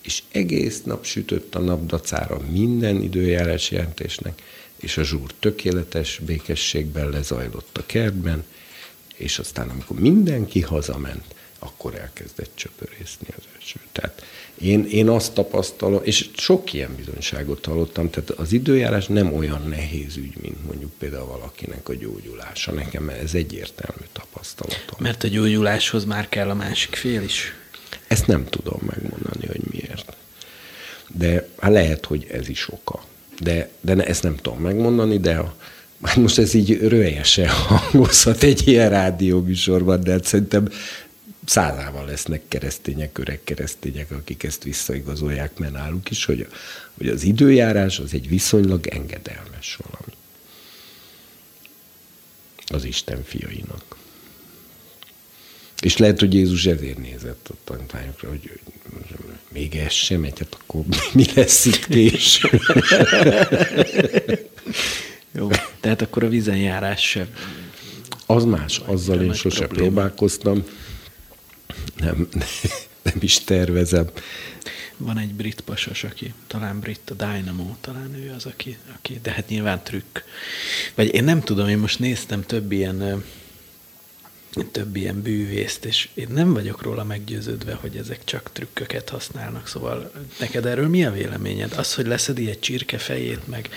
és egész nap sütött a nap dacára minden időjárás jelentésnek, és a zsúr tökéletes békességben lezajlott a kertben, és aztán, amikor mindenki hazament, akkor elkezdett csöpörészni az eső. Tehát én, én azt tapasztalom, és sok ilyen bizonyságot hallottam, tehát az időjárás nem olyan nehéz ügy, mint mondjuk például valakinek a gyógyulása. Nekem ez egyértelmű tapasztalatom. Mert a gyógyuláshoz már kell a másik fél is? Ezt nem tudom megmondani, hogy miért. De hát lehet, hogy ez is oka. De, de ne, ezt nem tudom megmondani, de a Hát most ez így rölyesen hangozhat egy ilyen rádióműsorban, de hát szerintem százával lesznek keresztények, öreg keresztények, akik ezt visszaigazolják, mert náluk is, hogy, hogy az időjárás az egy viszonylag engedelmes valami. Az Isten fiainak. És lehet, hogy Jézus ezért nézett a tanítványokra, hogy még ez sem megy, hát akkor mi lesz itt később? Jó, tehát akkor a vizenjárás sem. Az más, azzal én sose probléma. próbálkoztam. Nem, nem is tervezem. Van egy brit pasas, aki talán brit, a Dynamo, talán ő az, aki, aki de hát nyilván trükk. Vagy én nem tudom, én most néztem több ilyen több ilyen bűvészt, és én nem vagyok róla meggyőződve, hogy ezek csak trükköket használnak. Szóval neked erről mi a véleményed? Az, hogy leszedi egy csirke fejét, meg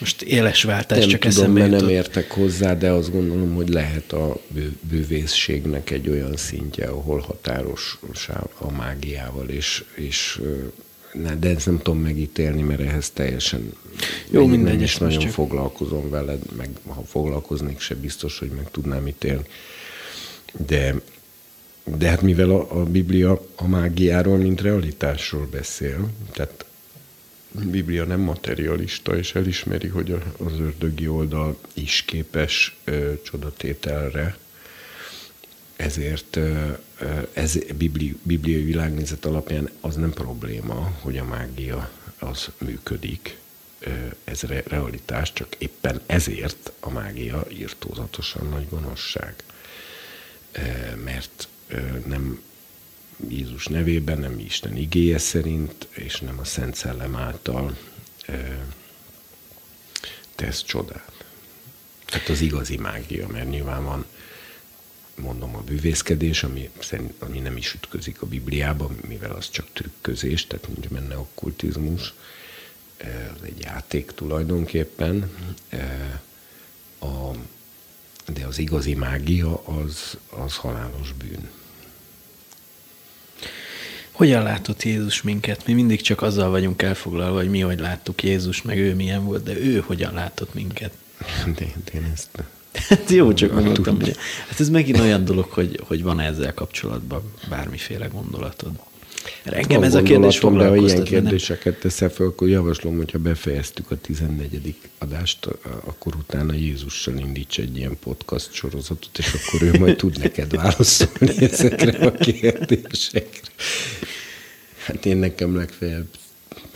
most éles váltás nem csak tudom, eszembe mert nem értek hozzá, de azt gondolom, hogy lehet a bűvészségnek egy olyan szintje, ahol határos a mágiával, és, és de ezt nem tudom megítélni, mert ehhez teljesen jó, mindegy, nem is nagyon csak... foglalkozom veled, meg ha foglalkoznék, se biztos, hogy meg tudnám ítélni. De, de hát mivel a, a Biblia a mágiáról, mint realitásról beszél, tehát a Biblia nem materialista, és elismeri, hogy az ördögi oldal is képes ö, csodatételre, ezért ez bibli, bibliai világnézet alapján az nem probléma, hogy a mágia az működik, ez realitás, csak éppen ezért a mágia írtózatosan nagy gonoszság mert nem Jézus nevében, nem Isten igéje szerint, és nem a Szent Szellem által tesz csodát. Tehát az igazi mágia, mert nyilván van, mondom, a bűvészkedés, ami, szerint, ami nem is ütközik a Bibliában, mivel az csak trükközés, tehát nincs benne okkultizmus, ez egy játék tulajdonképpen. A, de az igazi mágia az, az halálos bűn. Hogyan látott Jézus minket? Mi mindig csak azzal vagyunk elfoglalva, hogy mi hogy láttuk Jézus, meg ő milyen volt, de ő hogyan látott minket? De én, ezt Hát jó, csak mondtam, hogy hát ez megint olyan dolog, hogy, hogy van ezzel kapcsolatban bármiféle gondolatod. Engem ez a kérdés de ha ilyen kérdéseket teszel fel, akkor javaslom, hogyha befejeztük a 14. adást, akkor utána Jézussal indíts egy ilyen podcast sorozatot, és akkor ő majd tud neked válaszolni ezekre a kérdésekre. Hát én nekem legfeljebb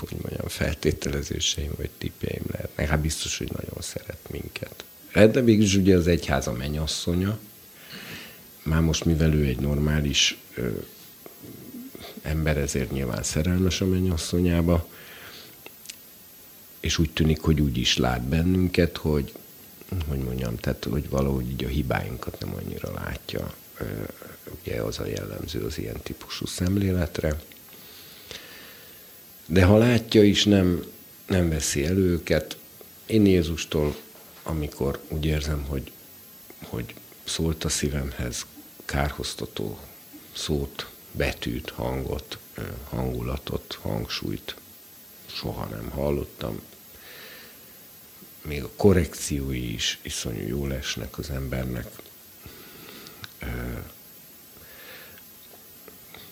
hogy mondjam, feltételezéseim vagy tippjeim lehetnek. Hát biztos, hogy nagyon szeret minket. Hát de mégis ugye az egyháza mennyasszonya, már most mivel ő egy normális ember ezért nyilván szerelmes a mennyasszonyába, és úgy tűnik, hogy úgy is lát bennünket, hogy, hogy mondjam, tehát, hogy valahogy így a hibáinkat nem annyira látja. Ugye az a jellemző az ilyen típusú szemléletre. De ha látja is, nem, nem veszi elő őket. Én Jézustól, amikor úgy érzem, hogy, hogy szólt a szívemhez kárhoztató szót, betűt, hangot, hangulatot, hangsúlyt soha nem hallottam. Még a korrekciói is iszonyú jól esnek az embernek.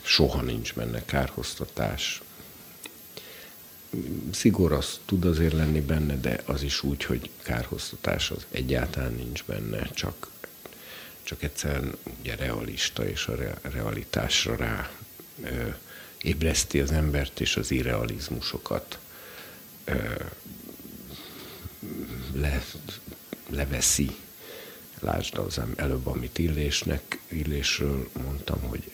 Soha nincs benne kárhoztatás. Szigor az tud azért lenni benne, de az is úgy, hogy kárhoztatás az egyáltalán nincs benne, csak csak egyszerűen ugye realista és a realitásra rá ö, ébreszti az embert és az irrealizmusokat ö, le, leveszi. Lásd az előbb, amit illésnek, illésről mondtam, hogy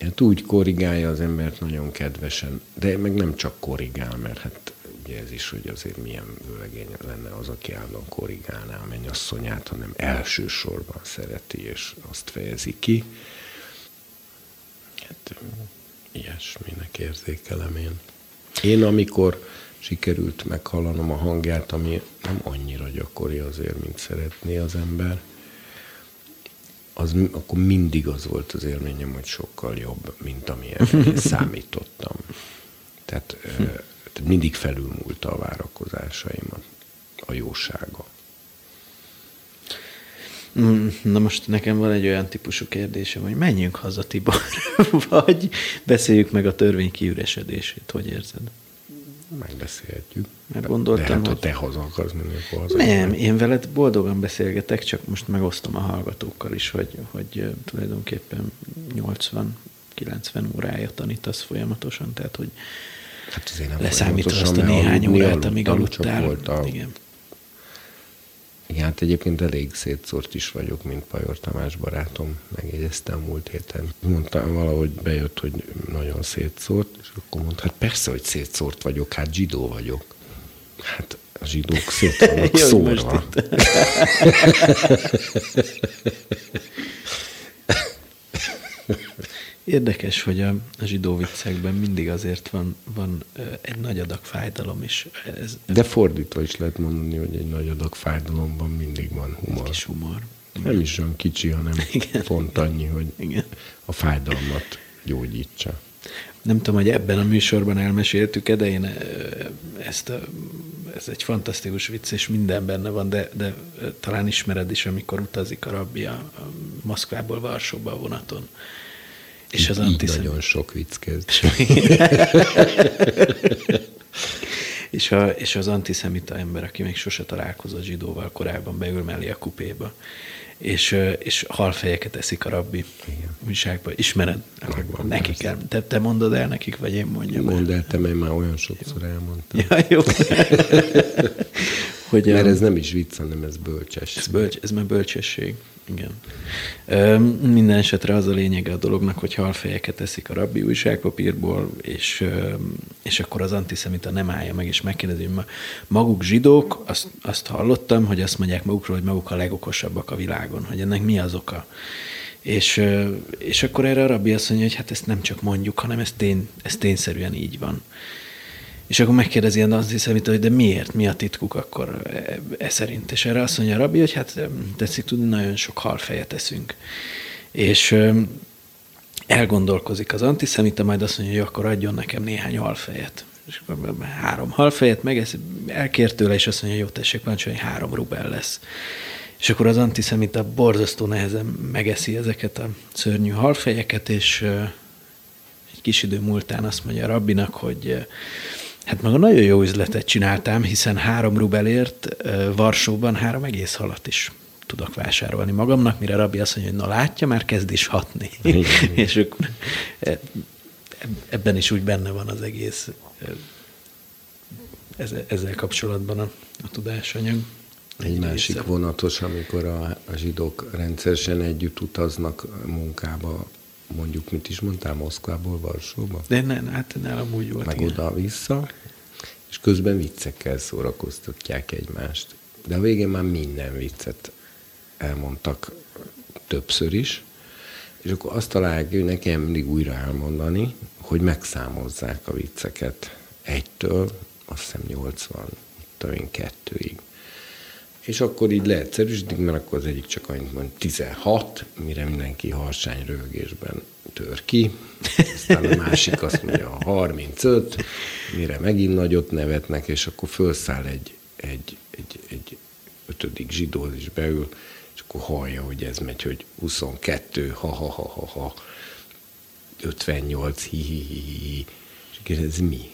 hát úgy korrigálja az embert nagyon kedvesen, de meg nem csak korrigál, mert hát ugye ez is, hogy azért milyen vőlegény lenne az, aki állandóan korrigálná a mennyasszonyát, hanem elsősorban szereti, és azt fejezi ki. Hát ilyesminek érzékelem én. Én amikor sikerült meghallanom a hangját, ami nem annyira gyakori azért, mint szeretné az ember, az, akkor mindig az volt az élményem, hogy sokkal jobb, mint amilyen számítottam. Tehát tehát mindig felülmúlta a várakozásaimat a jósága. Na most nekem van egy olyan típusú kérdésem, hogy menjünk haza, Tibor, vagy beszéljük meg a törvény kiüresedését, hogy érzed? Megbeszélhetjük. Mert gondoltam, De hát, hogy... ha te haza akarsz menni, akkor haza. Nem, én veled boldogan beszélgetek, csak most megosztom a hallgatókkal is, hogy, hogy tulajdonképpen 80-90 órája tanítasz folyamatosan, tehát hogy hát azért nem leszámítva azt a néhány órát, amíg aludtál. Volt a... Igen. Igen, hát egyébként elég szétszórt is vagyok, mint Pajor Tamás barátom, megjegyeztem múlt héten. Mondtam, valahogy bejött, hogy nagyon szétszórt, és akkor mondta, hát persze, hogy szétszórt vagyok, hát zsidó vagyok. Hát a zsidók szét vannak szórva. Érdekes, hogy a, zsidó viccekben mindig azért van, van egy nagy adag fájdalom is. Ez, De fordítva is lehet mondani, hogy egy nagy adag fájdalomban mindig van humor. Kis humor. Nem is olyan kicsi, hanem Igen. pont annyi, hogy Igen. a fájdalmat gyógyítsa. Nem tudom, hogy ebben a műsorban elmeséltük de én ezt a, ez egy fantasztikus vicc, és minden benne van, de, de talán ismered is, amikor utazik a rabbi a Moszkvából Varsóba a vonaton és az antiszemita. nagyon sok vicc kezd. és, a, és az antiszemita ember, aki még sose találkozott zsidóval korábban, beül mellé a kupéba, és, és halfejeket eszik a rabbi Igen. újságban. Ismered? Megvan, nekik el. Te, te mondod el nekik, vagy én mondjam Mondd el, te már olyan sokszor elmondtam. Ja, jó. hogy, Mert ez nem is vicc, hanem ez bölcsesség. Ez, bölcs, ez már bölcsesség. Igen. Minden esetre az a lényege a dolognak, hogy halfejeket eszik a rabbi újságpapírból, és, és akkor az antiszemita nem állja meg, és megkérdezi, hogy maguk zsidók, azt, azt hallottam, hogy azt mondják magukról, hogy maguk a legokosabbak a világon, hogy ennek mi az oka. És, és akkor erre a rabbi azt mondja, hogy hát ezt nem csak mondjuk, hanem ez, tény, ez tényszerűen így van. És akkor megkérdezi az antiszemita, hogy de miért, mi a titkuk akkor e, e szerint. És erre azt mondja a rabbi, hogy hát tetszik tudni, nagyon sok halfejet eszünk. És elgondolkozik az antiszemita, majd azt mondja, hogy akkor adjon nekem néhány halfejet. És akkor három halfejet megeszi, elkért tőle, és azt mondja, jó, tessék, hogy három rubel lesz. És akkor az antiszemita borzasztó nehezen megeszi ezeket a szörnyű halfejeket, és egy kis idő múltán azt mondja a rabbinak, hogy Hát maga nagyon jó üzletet csináltam, hiszen három rubelért Varsóban három egész halat is tudok vásárolni magamnak, mire Rabbi azt mondja, hogy na látja, már kezd is hatni. és ők, e, ebben is úgy benne van az egész ezzel kapcsolatban a, a tudásanyag. Egy, Egy másik része. vonatos, amikor a, a zsidók rendszeresen együtt utaznak munkába mondjuk, mit is mondtál, Moszkvából Varsóba? De ne, hát nálam úgy volt. Meg oda-vissza, és közben viccekkel szórakoztatják egymást. De a végén már minden viccet elmondtak többször is, és akkor azt találják, hogy nekem mindig újra elmondani, hogy megszámozzák a vicceket egytől, azt hiszem 80, talán kettőig. És akkor így leegyszerűsítik, mert akkor az egyik csak annyit mond 16, mire mindenki harsány rögésben tör ki, aztán a másik azt mondja 35, mire megint nagyot nevetnek, és akkor felszáll egy, egy, egy, egy ötödik zsidó is beül, és akkor hallja, hogy ez megy, hogy 22, ha-ha-ha-ha-ha, 58, hi-hi-hi-hi, és kérdez, mi?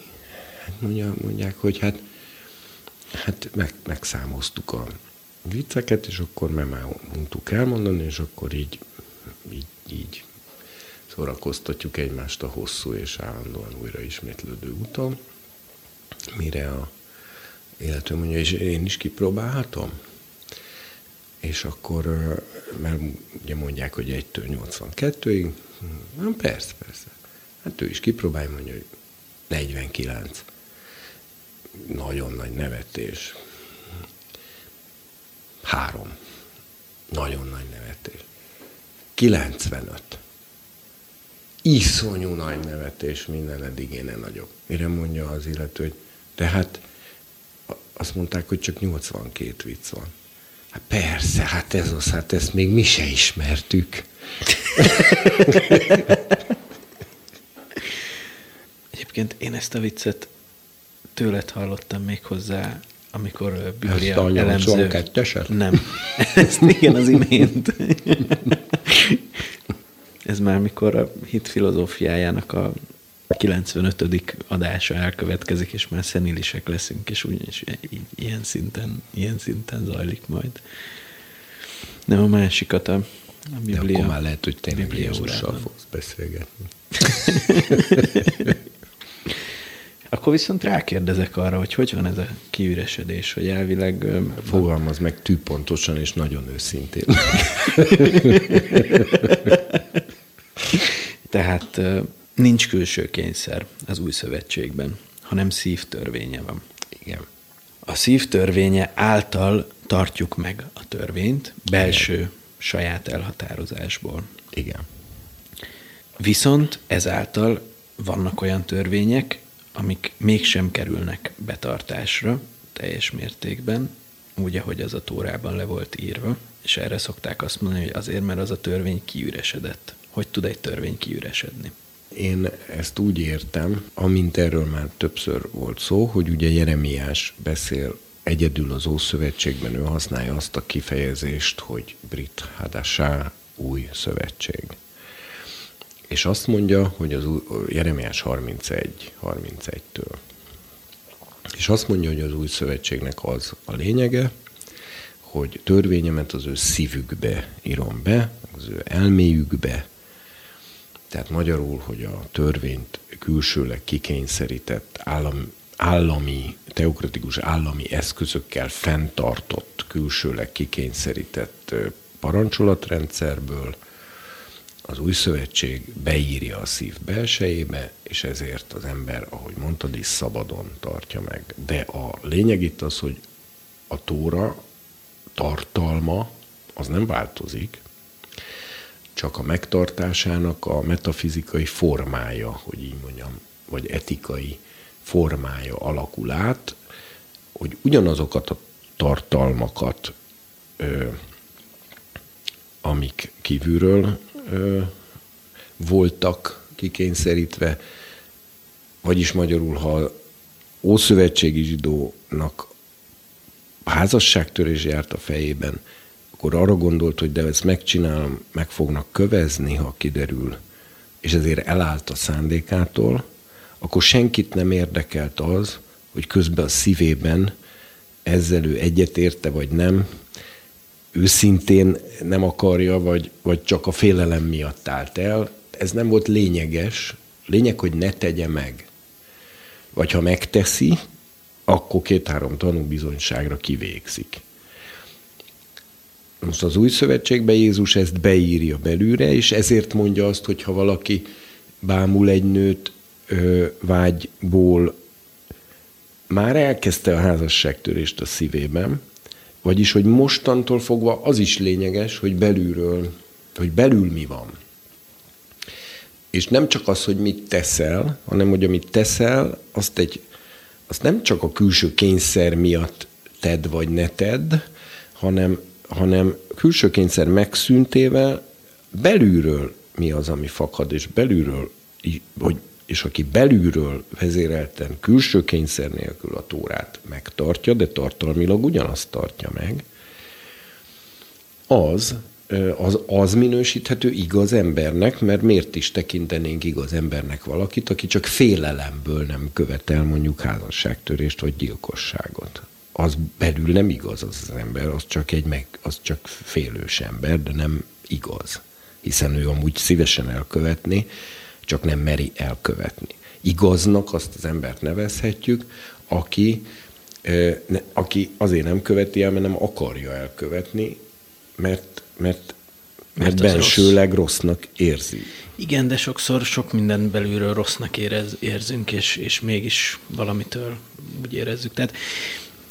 Hát mondja, mondják, hogy hát hát meg, megszámoztuk a vicceket, és akkor már mondtuk elmondani, és akkor így, így, így szórakoztatjuk egymást a hosszú és állandóan újra ismétlődő úton, mire a illető mondja, és én is kipróbálhatom? És akkor, mert ugye mondják, hogy 1-től 82-ig, hm, persze, persze. Hát ő is kipróbálja, mondja, hogy 49 nagyon nagy nevetés. Három. Nagyon nagy nevetés. 95. Iszonyú nagy nevetés, minden eddig én nagyobb. Mire mondja az illető, hogy tehát azt mondták, hogy csak 82 vicc van. Hát persze, hát ez az, hát ezt még mi se ismertük. Egyébként én ezt a viccet tőled hallottam még hozzá amikor Biblia Ezt elemző... Nem. Ezt igen, az imént. Ez már mikor a hit filozófiájának a 95. adása elkövetkezik, és már szenilisek leszünk, és úgyis ilyen szinten, ilyen szinten zajlik majd. Nem a másikat, a, a Biblia. De akkor már lehet, hogy tényleg Jézussal fogsz beszélgetni. Akkor viszont rákérdezek arra, hogy hogy van ez a kiüresedés, hogy elvileg... Fogalmaz meg tűpontosan és nagyon őszintén. Tehát nincs külső kényszer az új szövetségben, hanem szívtörvénye van. Igen. A szívtörvénye által tartjuk meg a törvényt belső Igen. saját elhatározásból. Igen. Viszont ezáltal vannak olyan törvények, amik mégsem kerülnek betartásra teljes mértékben, úgy, ahogy az a tórában le volt írva, és erre szokták azt mondani, hogy azért, mert az a törvény kiüresedett. Hogy tud egy törvény kiüresedni? Én ezt úgy értem, amint erről már többször volt szó, hogy ugye Jeremiás beszél egyedül az Ószövetségben, ő használja azt a kifejezést, hogy Brit Hadasá új szövetség. És azt mondja, hogy az Jeremiás 31, 31-től. És azt mondja, hogy az új szövetségnek az a lényege, hogy törvényemet az ő szívükbe írom be, az ő elméjükbe, tehát magyarul, hogy a törvényt külsőleg kikényszerített állam, állami, teokratikus állami eszközökkel fenntartott, külsőleg kikényszerített parancsolatrendszerből, az új szövetség beírja a szív belsejébe, és ezért az ember, ahogy mondtad is, szabadon tartja meg. De a lényeg itt az, hogy a tóra tartalma az nem változik, csak a megtartásának a metafizikai formája, hogy így mondjam, vagy etikai formája alakul át, hogy ugyanazokat a tartalmakat, amik kívülről ö, voltak kikényszerítve, vagyis magyarul, ha ószövetségi zsidónak házasságtörés járt a fejében, akkor arra gondolt, hogy de ezt megcsinálom, meg fognak kövezni, ha kiderül, és ezért elállt a szándékától, akkor senkit nem érdekelt az, hogy közben a szívében ezzel ő egyetérte vagy nem, őszintén nem akarja, vagy, vagy csak a félelem miatt állt el. Ez nem volt lényeges. Lényeg, hogy ne tegye meg. Vagy ha megteszi, akkor két-három tanúbizonyságra kivégzik. Most az új szövetségben Jézus ezt beírja belőle, és ezért mondja azt, hogy ha valaki bámul egy nőt ö, vágyból, már elkezdte a házasságtörést a szívében, vagyis, hogy mostantól fogva az is lényeges, hogy belülről, hogy belül mi van. És nem csak az, hogy mit teszel, hanem hogy amit teszel, azt, egy, azt nem csak a külső kényszer miatt tedd vagy ne tedd, hanem hanem külső kényszer megszüntével belülről mi az, ami fakad, és belülről, hogy, és aki belülről vezérelten külső kényszer nélkül a tórát megtartja, de tartalmilag ugyanazt tartja meg, az, az, az minősíthető igaz embernek, mert miért is tekintenénk igaz embernek valakit, aki csak félelemből nem követel mondjuk házasságtörést vagy gyilkosságot az belül nem igaz az, az ember, az csak egy meg, az csak félős ember, de nem igaz. Hiszen ő amúgy szívesen elkövetni, csak nem meri elkövetni. Igaznak azt az embert nevezhetjük, aki, aki azért nem követi el, mert nem akarja elkövetni, mert, mert, mert, mert bensőleg rossz. rossznak érzi. Igen, de sokszor sok minden belülről rossznak érez, érzünk, és, és mégis valamitől úgy érezzük. Tehát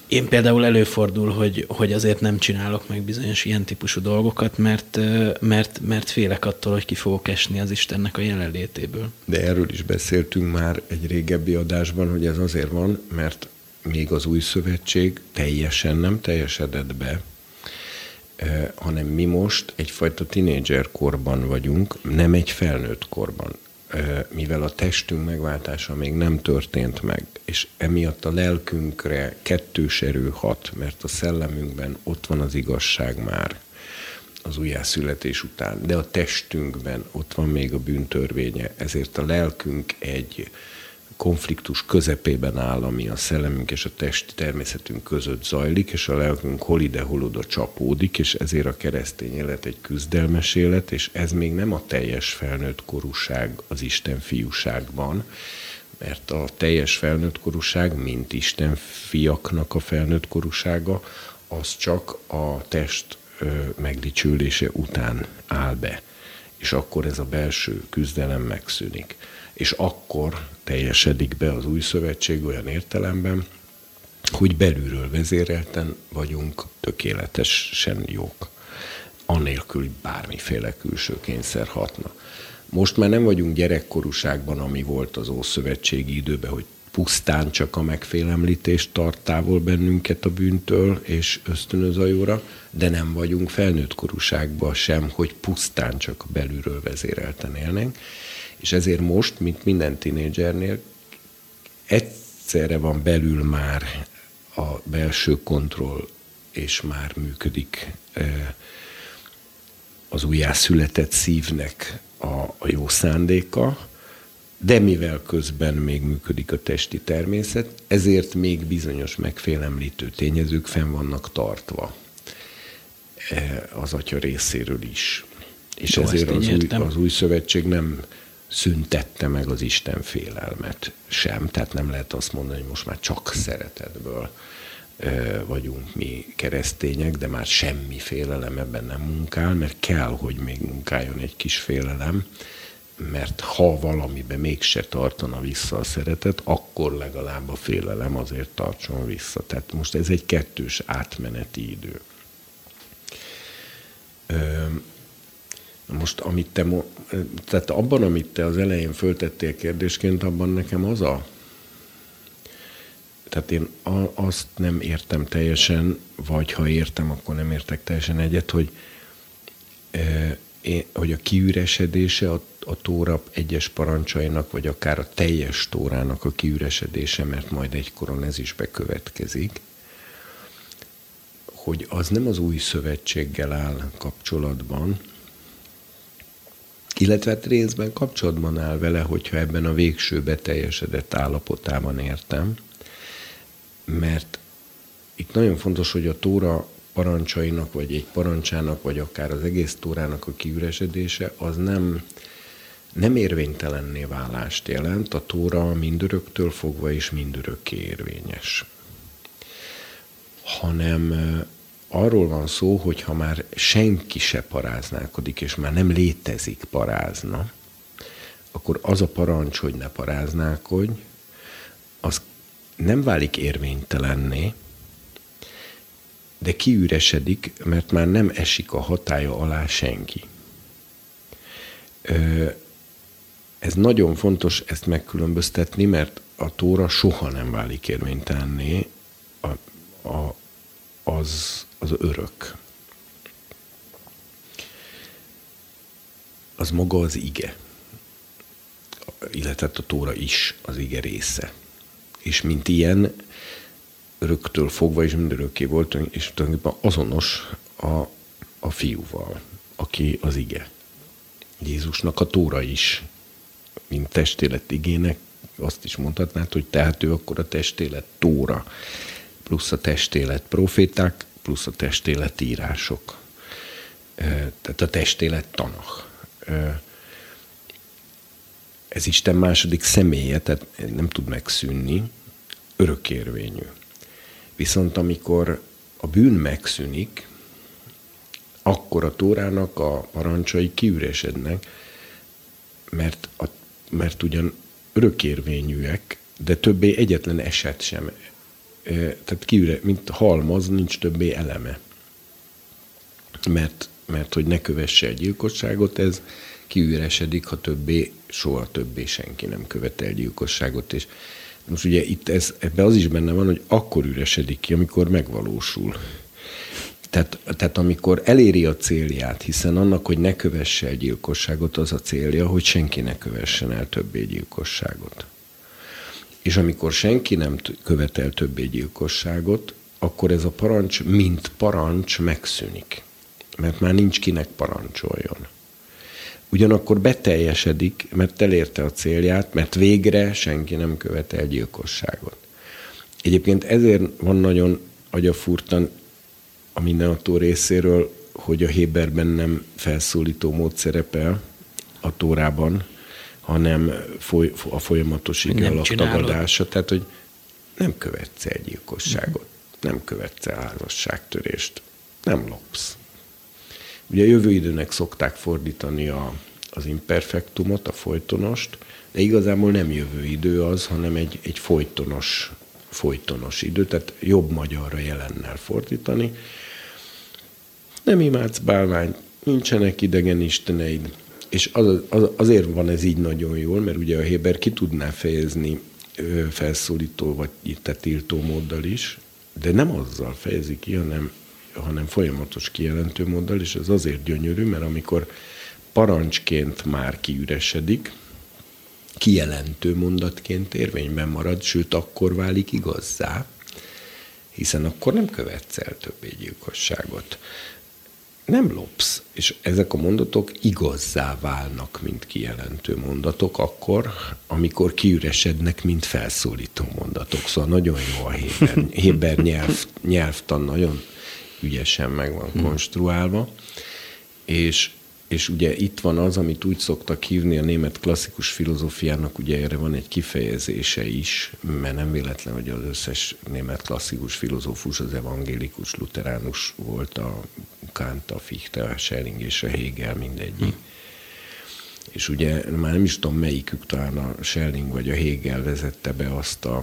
én például előfordul, hogy, hogy azért nem csinálok meg bizonyos ilyen típusú dolgokat, mert, mert, mert félek attól, hogy ki fogok esni az Istennek a jelenlétéből. De erről is beszéltünk már egy régebbi adásban, hogy ez azért van, mert még az új szövetség teljesen nem teljesedett be, hanem mi most egyfajta tinédzser korban vagyunk, nem egy felnőtt korban. Mivel a testünk megváltása még nem történt meg, és emiatt a lelkünkre kettős erő hat, mert a szellemünkben ott van az igazság már az újjászületés után, de a testünkben ott van még a bűntörvénye, ezért a lelkünk egy konfliktus közepében áll, ami a szellemünk és a testi természetünk között zajlik, és a lelkünk hol ide, hol oda csapódik, és ezért a keresztény élet egy küzdelmes élet, és ez még nem a teljes felnőtt korúság az Isten fiúságban, mert a teljes felnőtt korúság, mint Isten fiaknak a felnőtt korúsága, az csak a test megdicsülése után áll be. És akkor ez a belső küzdelem megszűnik és akkor teljesedik be az új szövetség olyan értelemben, hogy belülről vezérelten vagyunk tökéletesen jók, anélkül bármiféle külső kényszer hatna. Most már nem vagyunk gyerekkorúságban, ami volt az Ószövetségi időben, hogy pusztán csak a megfélemlítés tart távol bennünket a bűntől és ösztönöz a jóra, de nem vagyunk felnőtt korúságban sem, hogy pusztán csak belülről vezérelten élnénk. És ezért most, mint minden tinédzsernél, egyszerre van belül már a belső kontroll, és már működik az újjászületett szívnek a, a jó szándéka, de mivel közben még működik a testi természet, ezért még bizonyos megfélemlítő tényezők fenn vannak tartva az atya részéről is. És Jó, ezért az új, az új szövetség nem szüntette meg az Isten félelmet sem. Tehát nem lehet azt mondani, hogy most már csak szeretetből vagyunk mi keresztények, de már semmi félelem ebben nem munkál, mert kell, hogy még munkáljon egy kis félelem, mert ha valamiben mégse tartana vissza a szeretet, akkor legalább a félelem azért tartson vissza. Tehát most ez egy kettős átmeneti idő. Most, amit te, tehát abban, amit te az elején föltettél kérdésként, abban nekem az a, tehát én azt nem értem teljesen, vagy ha értem, akkor nem értek teljesen egyet, hogy, hogy a kiüresedése a, a tóra egyes parancsainak, vagy akár a teljes tórának a kiüresedése, mert majd egykoron ez is bekövetkezik, hogy az nem az új szövetséggel áll kapcsolatban, illetve hát részben kapcsolatban áll vele, hogyha ebben a végső beteljesedett állapotában értem, mert itt nagyon fontos, hogy a tóra parancsainak, vagy egy parancsának, vagy akár az egész tórának a kiüresedése, az nem, nem érvénytelenné válást jelent, a tóra mindöröktől fogva és mindörökké érvényes. Hanem arról van szó, hogy ha már senki se paráználkodik, és már nem létezik parázna, akkor az a parancs, hogy ne paráználkodj, az nem válik érvénytelenné, de kiüresedik, mert már nem esik a hatája alá senki. Ez nagyon fontos ezt megkülönböztetni, mert a tóra soha nem válik érvénytelenné, a, a, az, az örök. Az maga az ige. Illetve a tóra is az ige része. És mint ilyen, öröktől fogva is mindörökké volt, és tulajdonképpen azonos a, a fiúval, aki az ige. Jézusnak a tóra is, mint testélet igének, azt is mondhatnád, hogy tehát ő akkor a testélet tóra plusz a testélet proféták, plusz a testélet írások. Tehát a testélet tanach. Ez Isten második személye, tehát nem tud megszűnni, örökérvényű. Viszont amikor a bűn megszűnik, akkor a Tórának a parancsai kiüresednek, mert, a, mert ugyan örökérvényűek, de többé egyetlen eset sem tehát kiüre, mint halmaz, nincs többé eleme. Mert, mert hogy ne kövesse egy gyilkosságot, ez kiüresedik, ha többé, soha többé senki nem követel gyilkosságot. És most ugye itt ez, ebbe az is benne van, hogy akkor üresedik ki, amikor megvalósul. Tehát, tehát amikor eléri a célját, hiszen annak, hogy ne kövesse el gyilkosságot, az a célja, hogy senki ne kövessen el többé gyilkosságot. És amikor senki nem követel többé gyilkosságot, akkor ez a parancs, mint parancs megszűnik. Mert már nincs kinek parancsoljon. Ugyanakkor beteljesedik, mert elérte a célját, mert végre senki nem követel gyilkosságot. Egyébként ezért van nagyon agyafurtan a mindenható részéről, hogy a Héberben nem felszólító mód szerepel a Tórában, hanem foly, a folyamatos ige tagadása. Tehát, hogy nem követsz el gyilkosságot, uh-huh. nem követsz el házasságtörést, nem lopsz. Ugye a jövő időnek szokták fordítani a, az imperfektumot, a folytonost, de igazából nem jövő idő az, hanem egy, egy folytonos, folytonos idő, tehát jobb magyarra jelennel fordítani. Nem imádsz bálványt, nincsenek idegen isteneid, és az, az, azért van ez így nagyon jól, mert ugye a Héber ki tudná fejezni felszólító vagy itt tiltó móddal is, de nem azzal fejezi ki, hanem, hanem folyamatos kijelentő móddal, és ez azért gyönyörű, mert amikor parancsként már kiüresedik, kijelentő mondatként érvényben marad, sőt akkor válik igazzá, hiszen akkor nem követsz el többé gyilkosságot nem lopsz, és ezek a mondatok igazzá válnak, mint kijelentő mondatok, akkor, amikor kiüresednek, mint felszólító mondatok. Szóval nagyon jó a Héber, Héber nyelv, nyelvtan, nagyon ügyesen meg van konstruálva, és és ugye itt van az, amit úgy szoktak hívni a német klasszikus filozófiának, ugye erre van egy kifejezése is, mert nem véletlen, hogy az összes német klasszikus filozófus az evangélikus, luteránus volt, a Kant, a Fichte, a Schelling és a Hegel mindegyik. Hm. És ugye már nem is tudom melyikük, talán a Schelling vagy a Hegel vezette be azt a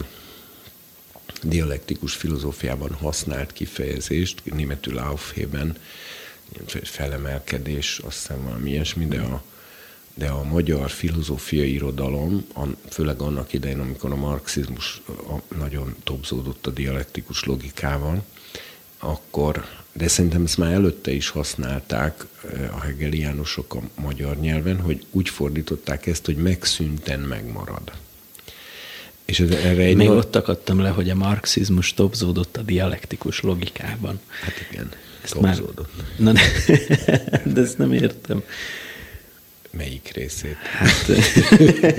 dialektikus filozófiában használt kifejezést, németül Aufheben, felemelkedés, azt hiszem valami ilyesmi, de a, de a magyar filozófiai irodalom, főleg annak idején, amikor a marxizmus nagyon topzódott a dialektikus logikával, akkor, de szerintem ezt már előtte is használták a hegeliánusok a magyar nyelven, hogy úgy fordították ezt, hogy megszűnten megmarad. És ez, erre egy Még ott akadtam le, hogy a marxizmus topzódott a dialektikus logikában. Hát igen. Ezt már... Na, de, de ezt nem értem. Melyik részét? Hát...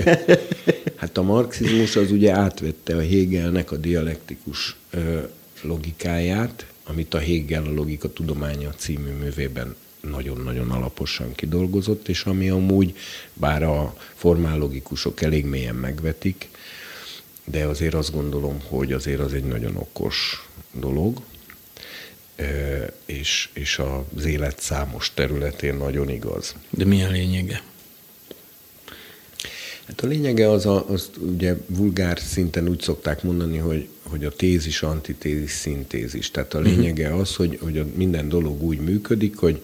hát a marxizmus az ugye átvette a Hegelnek a dialektikus ö, logikáját, amit a Hegel a logika tudománya című művében nagyon-nagyon alaposan kidolgozott, és ami amúgy, bár a formállogikusok elég mélyen megvetik, de azért azt gondolom, hogy azért az egy nagyon okos dolog, és, és az élet számos területén nagyon igaz. De mi a lényege? Hát a lényege az, a, az ugye vulgár szinten úgy szokták mondani, hogy, hogy a tézis, antitézis, szintézis. Tehát a mhm. lényege az, hogy, hogy a minden dolog úgy működik, hogy,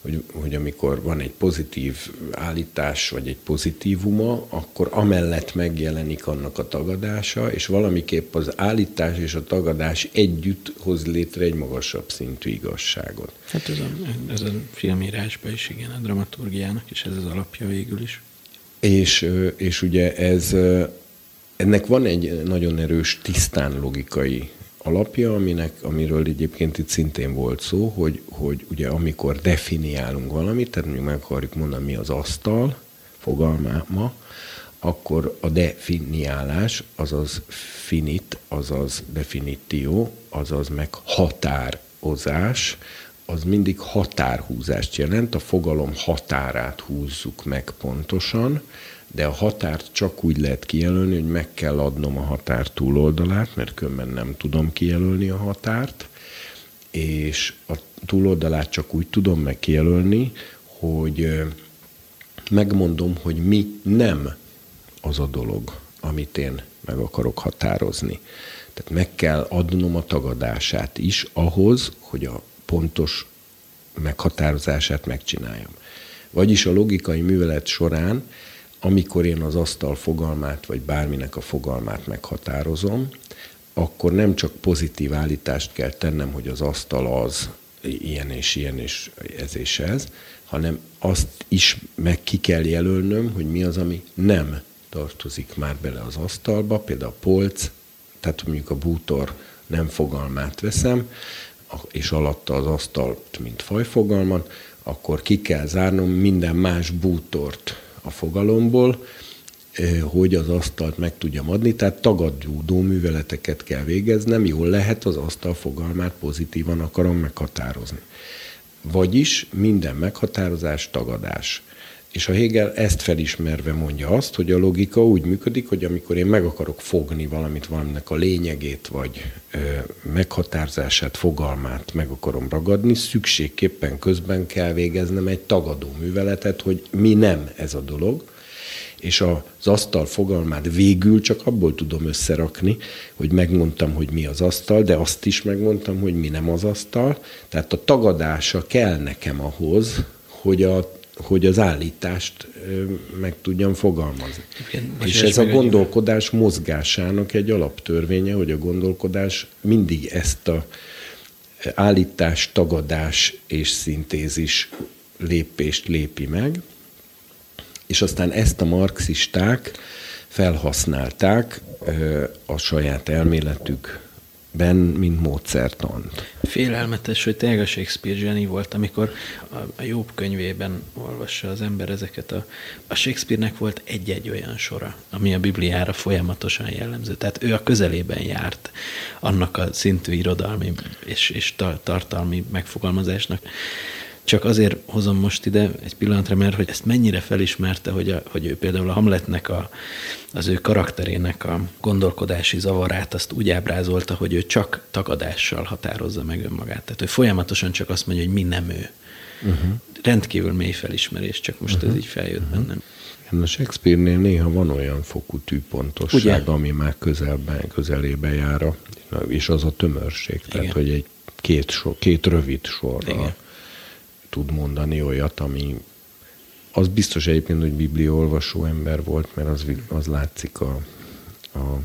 hogy, hogy amikor van egy pozitív állítás, vagy egy pozitívuma, akkor amellett megjelenik annak a tagadása, és valamiképp az állítás és a tagadás együtt hoz létre egy magasabb szintű igazságot. Hát ez a, ez a filmírásban is, igen, a dramaturgiának is ez az alapja végül is. És, és ugye ez, ennek van egy nagyon erős, tisztán logikai alapja, aminek, amiről egyébként itt szintén volt szó, hogy, hogy ugye amikor definiálunk valamit, tehát mondjuk meg akarjuk mondani, mi az asztal fogalmáma, akkor a definiálás, azaz finit, azaz definitio, azaz meg határozás, az mindig határhúzást jelent, a fogalom határát húzzuk meg pontosan, de a határt csak úgy lehet kijelölni, hogy meg kell adnom a határ túloldalát, mert különben nem tudom kijelölni a határt, és a túloldalát csak úgy tudom meg kijelölni, hogy megmondom, hogy mi nem az a dolog, amit én meg akarok határozni. Tehát meg kell adnom a tagadását is ahhoz, hogy a pontos meghatározását megcsináljam. Vagyis a logikai művelet során amikor én az asztal fogalmát, vagy bárminek a fogalmát meghatározom, akkor nem csak pozitív állítást kell tennem, hogy az asztal az, ilyen és ilyen és ez és ez, hanem azt is meg ki kell jelölnöm, hogy mi az, ami nem tartozik már bele az asztalba, például a polc, tehát mondjuk a bútor nem fogalmát veszem, és alatta az asztalt, mint fajfogalmat, akkor ki kell zárnom minden más bútort a fogalomból, eh, hogy az asztalt meg tudjam adni, tehát tagadó műveleteket kell végeznem, jól lehet az asztal fogalmát pozitívan akarom meghatározni. Vagyis minden meghatározás tagadás. És a Hegel ezt felismerve mondja azt, hogy a logika úgy működik, hogy amikor én meg akarok fogni valamit, valaminek a lényegét, vagy ö, meghatározását, fogalmát meg akarom ragadni, szükségképpen közben kell végeznem egy tagadó műveletet, hogy mi nem ez a dolog, és az asztal fogalmát végül csak abból tudom összerakni, hogy megmondtam, hogy mi az asztal, de azt is megmondtam, hogy mi nem az asztal. Tehát a tagadása kell nekem ahhoz, hogy a hogy az állítást meg tudjam fogalmazni. Igen, és ez a gondolkodás mozgásának egy alaptörvénye, hogy a gondolkodás mindig ezt a állítás, tagadás és szintézis lépést lépi meg, és aztán ezt a marxisták felhasználták a saját elméletük ben, mint módszertant. Félelmetes, hogy tényleg a Shakespeare zseni volt, amikor a Jobb könyvében olvassa az ember ezeket a... A Shakespeare-nek volt egy-egy olyan sora, ami a Bibliára folyamatosan jellemző. Tehát ő a közelében járt annak a szintű irodalmi és, és tartalmi megfogalmazásnak, csak azért hozom most ide egy pillanatra, mert hogy ezt mennyire felismerte, hogy, a, hogy ő például a Hamletnek, a, az ő karakterének a gondolkodási zavarát azt úgy ábrázolta, hogy ő csak tagadással határozza meg önmagát. Tehát ő folyamatosan csak azt mondja, hogy mi nem ő. Uh-huh. Rendkívül mély felismerés, csak most uh-huh. ez így feljött uh-huh. bennem. A Shakespeare-nél néha van olyan fokú tűpontosság, Ugye? ami már közelben, közelébe jár, és az a tömörség. Igen. Tehát, hogy egy két, sor, két rövid sorra Igen tud mondani olyat, ami az biztos egyébként, hogy bibliaolvasó ember volt, mert az, az látszik a, a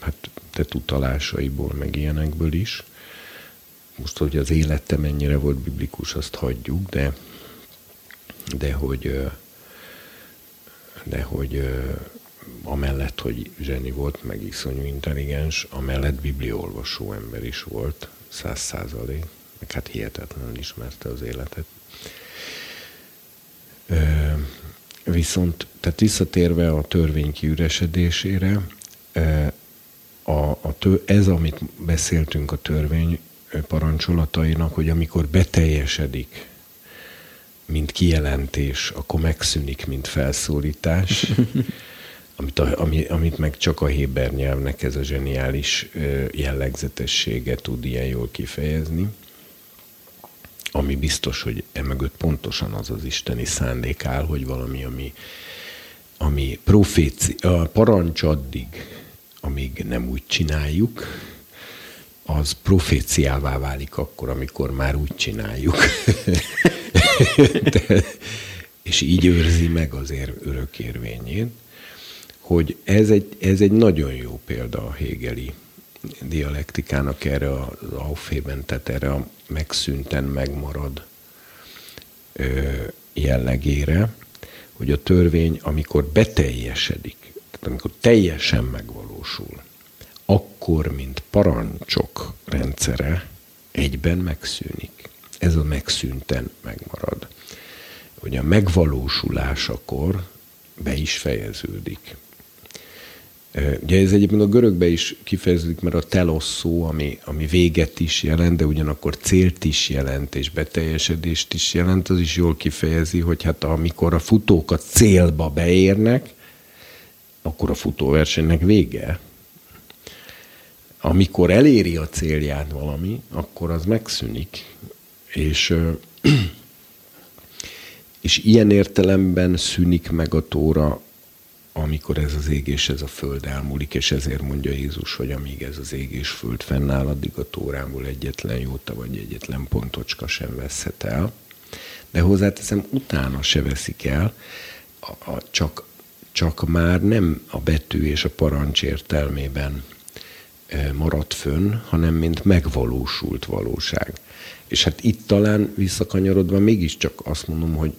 hát tett utalásaiból, meg ilyenekből is. Most, hogy az élete mennyire volt biblikus, azt hagyjuk, de, de hogy, de hogy amellett, hogy zseni volt, meg iszonyú intelligens, amellett bibliaolvasó ember is volt, száz százalék meg hát hihetetlenül ismerte az életet. Viszont, tehát visszatérve a törvény kiüresedésére, a, a tő, ez, amit beszéltünk a törvény parancsolatainak, hogy amikor beteljesedik, mint kijelentés, akkor megszűnik, mint felszólítás, amit, a, ami, amit meg csak a héber nyelvnek ez a zseniális jellegzetessége tud ilyen jól kifejezni ami biztos, hogy emögött pontosan az az isteni szándék áll, hogy valami, ami, ami proféci, a parancs addig, amíg nem úgy csináljuk, az proféciává válik akkor, amikor már úgy csináljuk. De, és így őrzi meg azért örök érvényét, hogy ez egy, ez egy nagyon jó példa a Hegeli dialektikának erre az aufében, tehát erre a megszűnten megmarad jellegére, hogy a törvény, amikor beteljesedik, tehát amikor teljesen megvalósul, akkor, mint parancsok rendszere, egyben megszűnik. Ez a megszűnten megmarad. Hogy a megvalósulásakor be is fejeződik. Ugye ez egyébként a görögbe is kifejeződik, mert a telos szó, ami, ami véget is jelent, de ugyanakkor célt is jelent, és beteljesedést is jelent, az is jól kifejezi, hogy hát amikor a futók a célba beérnek, akkor a futóversenynek vége. Amikor eléri a célját valami, akkor az megszűnik. És, és ilyen értelemben szűnik meg a tóra amikor ez az ég és ez a föld elmúlik, és ezért mondja Jézus, hogy amíg ez az ég és föld fennáll, addig a tórámból egyetlen jóta vagy egyetlen pontocska sem veszhet el. De hozzáteszem, utána se veszik el, a, a, csak, csak már nem a betű és a parancs értelmében maradt fönn, hanem mint megvalósult valóság. És hát itt talán visszakanyarodva mégiscsak azt mondom, hogy,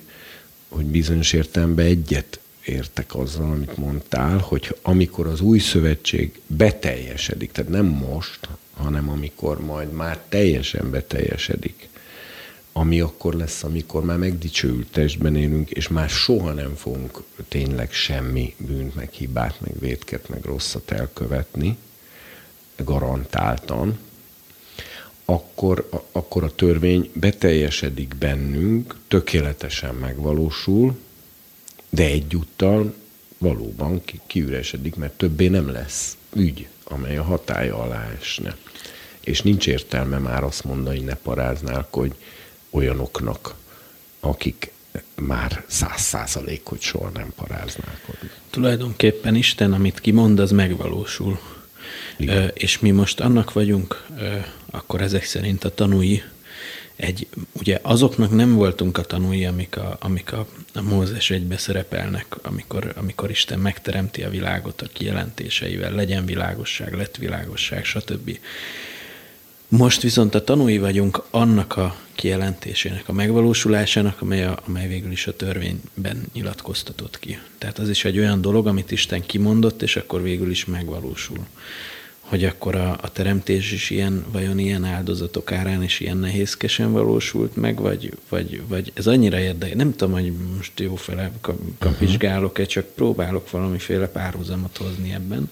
hogy bizonyos értelemben egyet értek azzal, amit mondtál, hogy amikor az új szövetség beteljesedik, tehát nem most, hanem amikor majd már teljesen beteljesedik, ami akkor lesz, amikor már megdicsőült testben élünk, és már soha nem fogunk tényleg semmi bűnt, meg hibát, meg vétket, meg rosszat elkövetni, garantáltan, akkor, akkor a törvény beteljesedik bennünk, tökéletesen megvalósul, de egyúttal valóban ki, kiüresedik, mert többé nem lesz ügy, amely a hatája alá esne. És nincs értelme már azt mondani, ne paráznál, hogy olyanoknak, akik már száz százalék, hogy soha nem paráználkodnak. Tulajdonképpen Isten, amit kimond, az megvalósul. Igen. És mi most annak vagyunk, akkor ezek szerint a tanúi, egy, ugye azoknak nem voltunk a tanúi, amik a, amik a, a Mózes egybe szerepelnek, amikor, amikor Isten megteremti a világot a kijelentéseivel, legyen világosság, lett világosság, stb. Most viszont a tanúi vagyunk annak a kijelentésének, a megvalósulásának, amely, a, amely végül is a törvényben nyilatkoztatott ki. Tehát az is egy olyan dolog, amit Isten kimondott, és akkor végül is megvalósul. Hogy akkor a, a teremtés is ilyen, vajon ilyen áldozatok árán is ilyen nehézkesen valósult meg, vagy, vagy, vagy ez annyira érdekel. Nem tudom, hogy most jó fele kapizsgálok-e, csak próbálok valamiféle párhuzamot hozni ebben.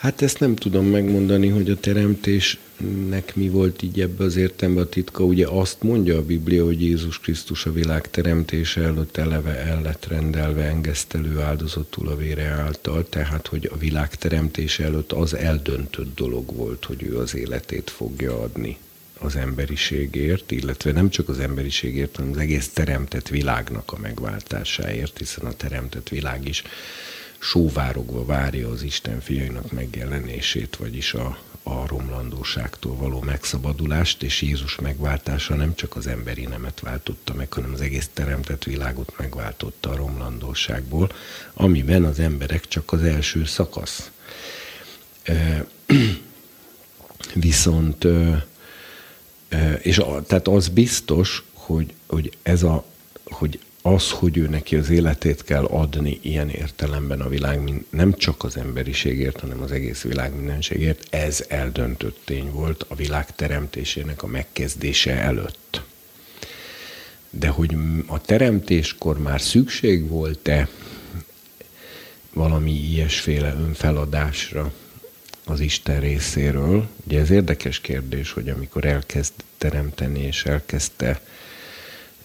Hát ezt nem tudom megmondani, hogy a teremtésnek mi volt így ebbe az értelemben a titka. Ugye azt mondja a Biblia, hogy Jézus Krisztus a világ teremtése előtt eleve el lett rendelve engesztelő áldozatul a vére által, tehát hogy a világ teremtése előtt az eldöntött dolog volt, hogy ő az életét fogja adni az emberiségért, illetve nem csak az emberiségért, hanem az egész teremtett világnak a megváltásáért, hiszen a teremtett világ is sóvárogva várja az Isten fiainak megjelenését, vagyis a, a romlandóságtól való megszabadulást, és Jézus megváltása nem csak az emberi nemet váltotta meg, hanem az egész teremtett világot megváltotta a romlandóságból, amiben az emberek csak az első szakasz. Viszont, és a, tehát az biztos, hogy, hogy ez a, hogy az, hogy ő neki az életét kell adni ilyen értelemben a világ, nem csak az emberiségért, hanem az egész világ mindenségért, ez eldöntött tény volt a világ teremtésének a megkezdése előtt. De hogy a teremtéskor már szükség volt-e valami ilyesféle önfeladásra az Isten részéről, ugye ez érdekes kérdés, hogy amikor elkezd teremteni és elkezdte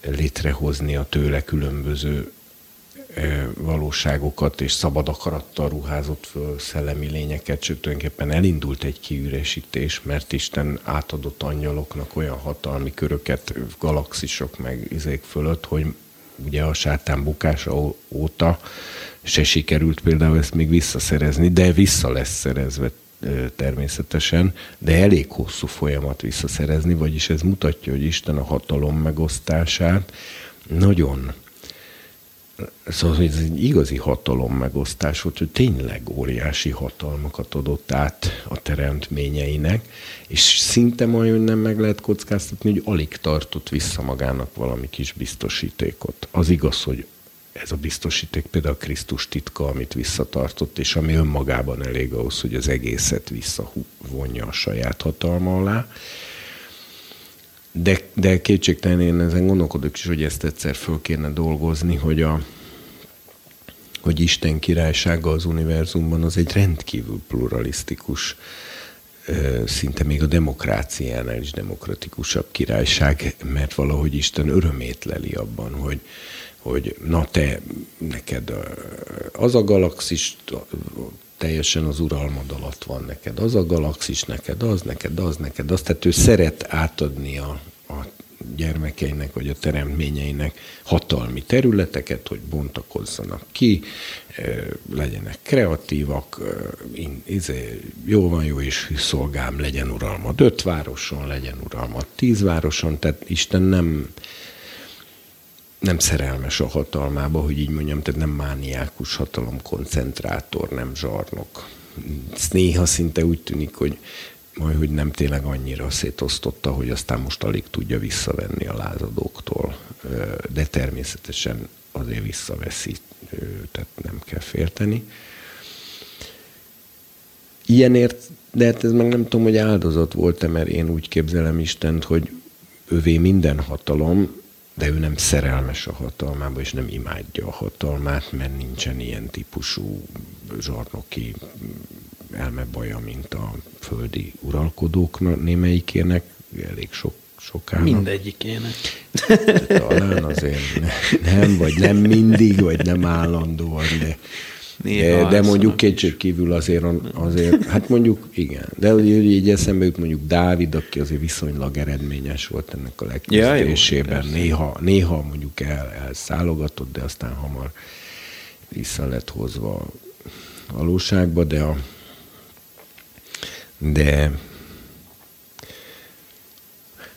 létrehozni a tőle különböző valóságokat és szabad akarattal ruházott föl szellemi lényeket, sőt tulajdonképpen elindult egy kiüresítés, mert Isten átadott angyaloknak olyan hatalmi köröket, galaxisok meg izék fölött, hogy ugye a sátán bukása óta se sikerült például ezt még visszaszerezni, de vissza lesz szerezve természetesen, de elég hosszú folyamat visszaszerezni, vagyis ez mutatja, hogy Isten a hatalom megosztását nagyon Szóval ez egy igazi hatalom megosztás volt, hogy tényleg óriási hatalmakat adott át a teremtményeinek, és szinte majd nem meg lehet kockáztatni, hogy alig tartott vissza magának valami kis biztosítékot. Az igaz, hogy ez a biztosíték például Krisztus titka, amit visszatartott, és ami önmagában elég ahhoz, hogy az egészet visszavonja a saját hatalma alá. De, de kétségtelen én ezen gondolkodok is, hogy ezt egyszer föl kéne dolgozni, hogy a, hogy Isten királysága az univerzumban az egy rendkívül pluralisztikus, szinte még a demokráciánál is demokratikusabb királyság, mert valahogy Isten örömét leli abban, hogy, hogy na te, neked az a galaxis teljesen az uralmad alatt van neked, az a galaxis neked, az neked, az neked, azt, tehát ő szeret átadni a, a gyermekeinek, vagy a teremtményeinek hatalmi területeket, hogy bontakozzanak ki, legyenek kreatívak, izé, jó van, jó is szolgám, legyen uralmad öt városon, legyen uralmad tíz városon, tehát Isten nem nem szerelmes a hatalmába, hogy így mondjam, tehát nem mániákus hatalom koncentrátor, nem zsarnok. Ez néha szinte úgy tűnik, hogy majd hogy nem tényleg annyira szétosztotta, hogy aztán most alig tudja visszavenni a lázadóktól. De természetesen azért visszaveszi, tehát nem kell félteni. Ilyenért, de hát ez meg nem tudom, hogy áldozat volt-e, mert én úgy képzelem Istent, hogy ővé minden hatalom, de ő nem szerelmes a hatalmába, és nem imádja a hatalmát, mert nincsen ilyen típusú zsarnoki elmebaja, mint a földi uralkodók némelyikének, elég sok sokának. Mindegyikének. Talán azért nem, vagy nem mindig, vagy nem állandóan, de Néha de mondjuk kétség kívül azért, azért, hát mondjuk igen, de így eszembe jut mondjuk Dávid, aki azért viszonylag eredményes volt ennek a legküzdésében. Ja, néha, néha mondjuk el, elszállogatott, de aztán hamar vissza lett hozva a valóságba, de a, de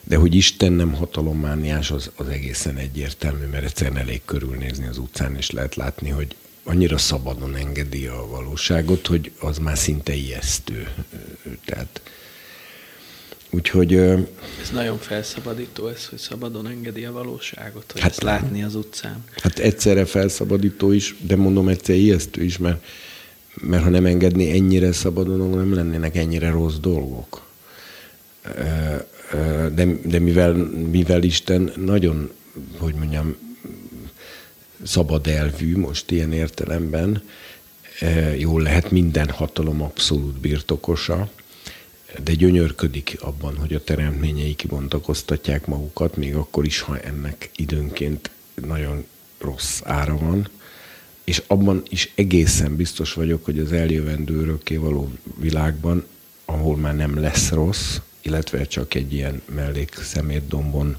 de hogy Isten nem hatalommániás, az, az egészen egyértelmű, mert egyszerűen elég körülnézni az utcán, és lehet látni, hogy annyira szabadon engedi a valóságot, hogy az már szinte ijesztő. Tehát, úgyhogy... Ez nagyon felszabadító ez, hogy szabadon engedi a valóságot, hogy hát, ezt látni az utcán. Hát egyszerre felszabadító is, de mondom egyszer ijesztő is, mert, mert ha nem engedni ennyire szabadon, nem lennének ennyire rossz dolgok. De, de mivel, mivel Isten nagyon, hogy mondjam, szabad elvű most ilyen értelemben, e, jól lehet minden hatalom abszolút birtokosa, de gyönyörködik abban, hogy a teremtményei kibontakoztatják magukat, még akkor is, ha ennek időnként nagyon rossz ára van, és abban is egészen biztos vagyok, hogy az eljövendő örökké való világban, ahol már nem lesz rossz, illetve csak egy ilyen mellék szemétdombon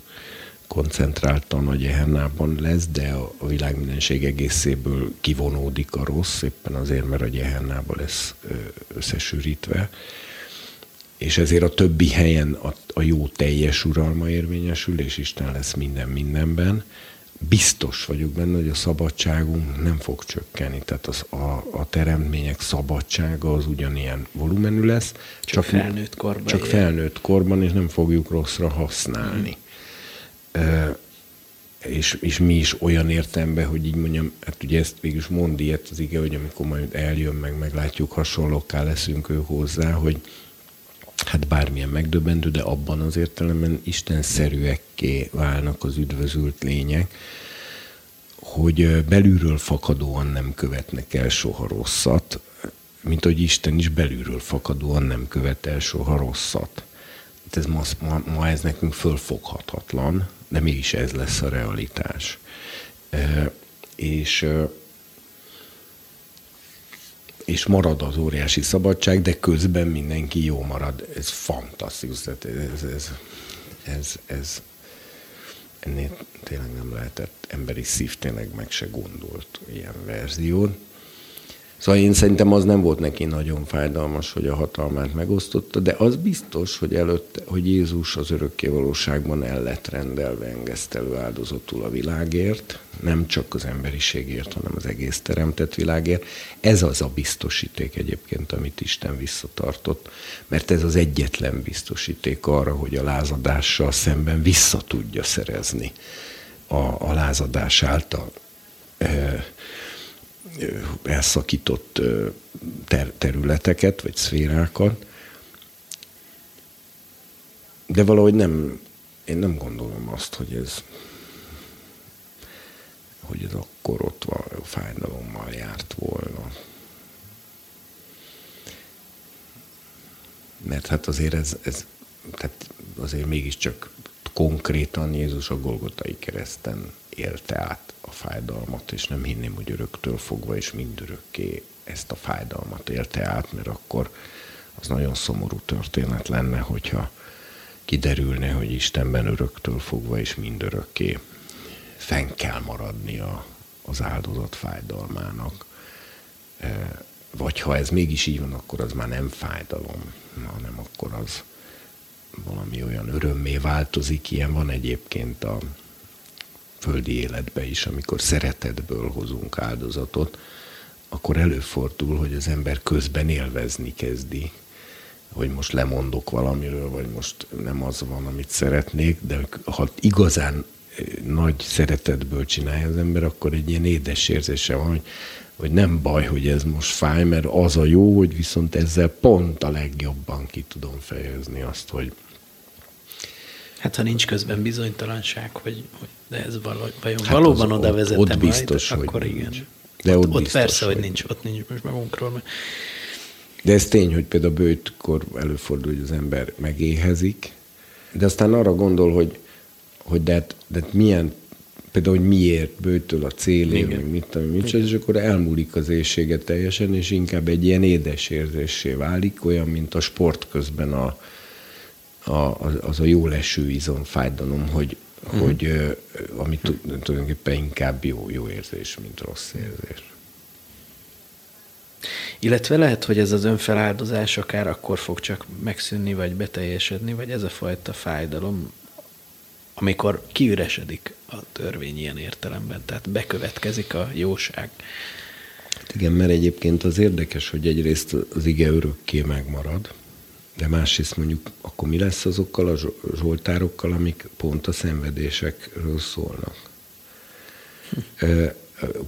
koncentráltan a gyehennában lesz, de a világ mindenség egészéből kivonódik a rossz, éppen azért, mert a gyehennában lesz összesűrítve. És ezért a többi helyen a, a jó teljes uralma érvényesül, és Isten lesz minden mindenben. Biztos vagyok benne, hogy a szabadságunk nem fog csökkenni. Tehát az, a, a teremtmények szabadsága az ugyanilyen volumenű lesz. Csak, csak felnőtt korban. Csak ér. felnőtt korban, és nem fogjuk rosszra használni. Mm és, és mi is olyan értemben, hogy így mondjam, hát ugye ezt végül is mond ilyet az ige, hogy amikor majd eljön meg, meglátjuk, hasonlókká leszünk ő hozzá, hogy hát bármilyen megdöbbentő, de abban az értelemben istenszerűekké válnak az üdvözült lények, hogy belülről fakadóan nem követnek el soha rosszat, mint hogy Isten is belülről fakadóan nem követ el soha rosszat. Hát ez ma, ma, ma ez nekünk fölfoghatatlan, de mégis ez lesz a realitás. És és marad az óriási szabadság, de közben mindenki jó marad. Ez fantasztikus. Ez, ez, ez, ez, ez ennél tényleg nem lehetett emberi szív tényleg meg se gondolt ilyen verziót. Szóval én szerintem az nem volt neki nagyon fájdalmas, hogy a hatalmát megosztotta, de az biztos, hogy előtte, hogy Jézus az örökké valóságban el lett rendelve engesztelő áldozatul a világért, nem csak az emberiségért, hanem az egész teremtett világért. Ez az a biztosíték egyébként, amit Isten visszatartott, mert ez az egyetlen biztosíték arra, hogy a lázadással szemben vissza tudja szerezni a, a lázadás által elszakított ter- területeket, vagy szférákat, de valahogy nem, én nem gondolom azt, hogy ez hogy ez akkor ott van, fájdalommal járt volna. Mert hát azért ez, ez tehát azért mégiscsak konkrétan Jézus a Golgotai kereszten élte át a fájdalmat, és nem hinném, hogy öröktől fogva és mindörökké ezt a fájdalmat élte át, mert akkor az nagyon szomorú történet lenne, hogyha kiderülne, hogy Istenben öröktől fogva és mindörökké fenn kell maradnia az áldozat fájdalmának. E, vagy ha ez mégis így van, akkor az már nem fájdalom, hanem akkor az valami olyan örömmé változik. Ilyen van egyébként a földi életbe is, amikor szeretetből hozunk áldozatot, akkor előfordul, hogy az ember közben élvezni kezdi, hogy most lemondok valamiről, vagy most nem az van, amit szeretnék, de ha igazán nagy szeretetből csinálja az ember, akkor egy ilyen édes érzése van, hogy, hogy nem baj, hogy ez most fáj, mert az a jó, hogy viszont ezzel pont a legjobban ki tudom fejezni azt, hogy Hát ha nincs közben bizonytalanság, hogy, hogy de ez valahogy, vajon hát valóban oda vezet ott, biztos, majd, hogy akkor nincs. igen. De ott, ott, ott biztos, persze, hogy, hogy nincs, ott nincs most magunkról. Mert... De ez tény, hogy például bőtkor előfordul, hogy az ember megéhezik, de aztán arra gondol, hogy, hogy de, hát, de hát milyen, például, hogy miért bőtől a célér, meg mit tudom, mit és akkor elmúlik az éjsége teljesen, és inkább egy ilyen édes érzésé válik, olyan, mint a sport közben a, a, az a jó leső izom, fájdalom, hogy, mm. hogy ami tulajdonképpen inkább jó, jó érzés, mint rossz érzés. Illetve lehet, hogy ez az önfeláldozás akár akkor fog csak megszűnni, vagy beteljesedni, vagy ez a fajta fájdalom, amikor kiüresedik a törvény ilyen értelemben, tehát bekövetkezik a jóság. Hát igen, mert egyébként az érdekes, hogy egyrészt az ige örökké megmarad, de másrészt mondjuk, akkor mi lesz azokkal a zsoltárokkal, amik pont a szenvedésekről szólnak? Hm.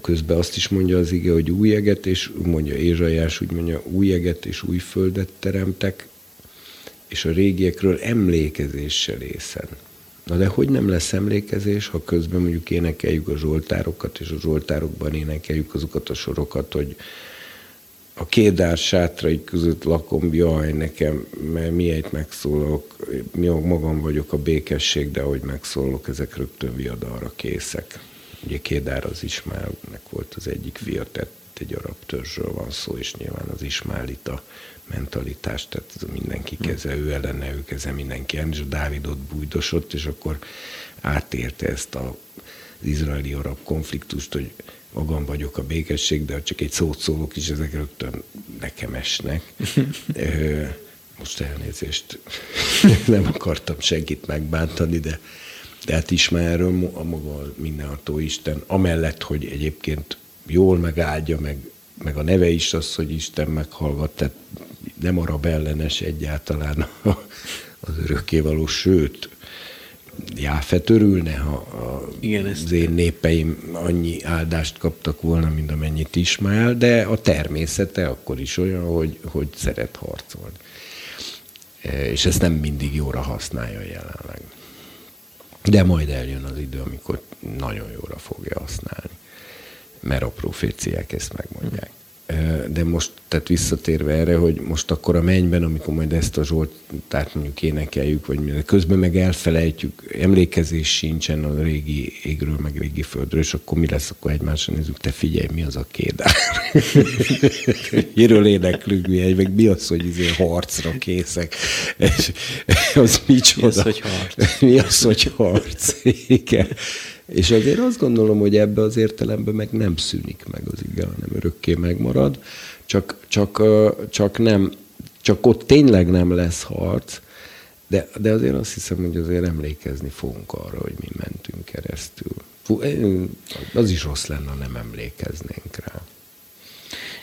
Közben azt is mondja az ige, hogy új eget, és mondja Ézsajás, úgy mondja, új eget és új földet teremtek, és a régiekről emlékezéssel észen. Na de hogy nem lesz emlékezés, ha közben mondjuk énekeljük a zsoltárokat, és a zsoltárokban énekeljük azokat a sorokat, hogy a kédár sátrai között lakom, jaj, nekem, mert miért megszólok, mi magam vagyok a békesség, de ahogy megszólok, ezek rögtön viadalra készek. Ugye Kédár az Ismálnek volt az egyik fia, tehát egy arab törzsről van szó, és nyilván az ismálita mentalitás, tehát mindenki keze, ő ellene, ő keze mindenki ellen, és a Dávidot bújdosott, és akkor átélte ezt a, az izraeli-arab konfliktust, hogy magam vagyok a békesség, de ha csak egy szót szólok is, ezek rögtön nekem esnek. Most elnézést, nem akartam senkit megbántani, de, de hát Ismáelről a maga mindenható Isten, amellett, hogy egyébként jól megáldja, meg, meg a neve is az, hogy Isten meghallgat, tehát nem arab ellenes egyáltalán az örökkévaló, sőt, Jáfet örülne, ha a, Igen, az én népeim annyi áldást kaptak volna, mint amennyit Ismael, de a természete akkor is olyan, hogy, hogy szeret harcolni. E, és ezt nem mindig jóra használja jelenleg. De majd eljön az idő, amikor nagyon jóra fogja használni. Mert a proféciák ezt megmondják. De most, tehát visszatérve erre, hogy most akkor a mennyben, amikor majd ezt a Zsoltát mondjuk énekeljük, vagy minden, közben meg elfelejtjük, emlékezés sincsen a régi égről, meg régi földről, és akkor mi lesz, akkor egymásra nézzük, te figyelj, mi az a kédár? Miről éneklünk mi, meg mi az, hogy izé harcra készek? És az micsoda? Mi az, hogy harc? Mi az, hogy harc? Igen. És azért azt gondolom, hogy ebbe az értelemben meg nem szűnik meg az ige, hanem örökké megmarad, csak, csak, csak, nem, csak ott tényleg nem lesz harc, de, de azért azt hiszem, hogy azért emlékezni fogunk arra, hogy mi mentünk keresztül. Fú, az is rossz lenne, ha nem emlékeznénk rá.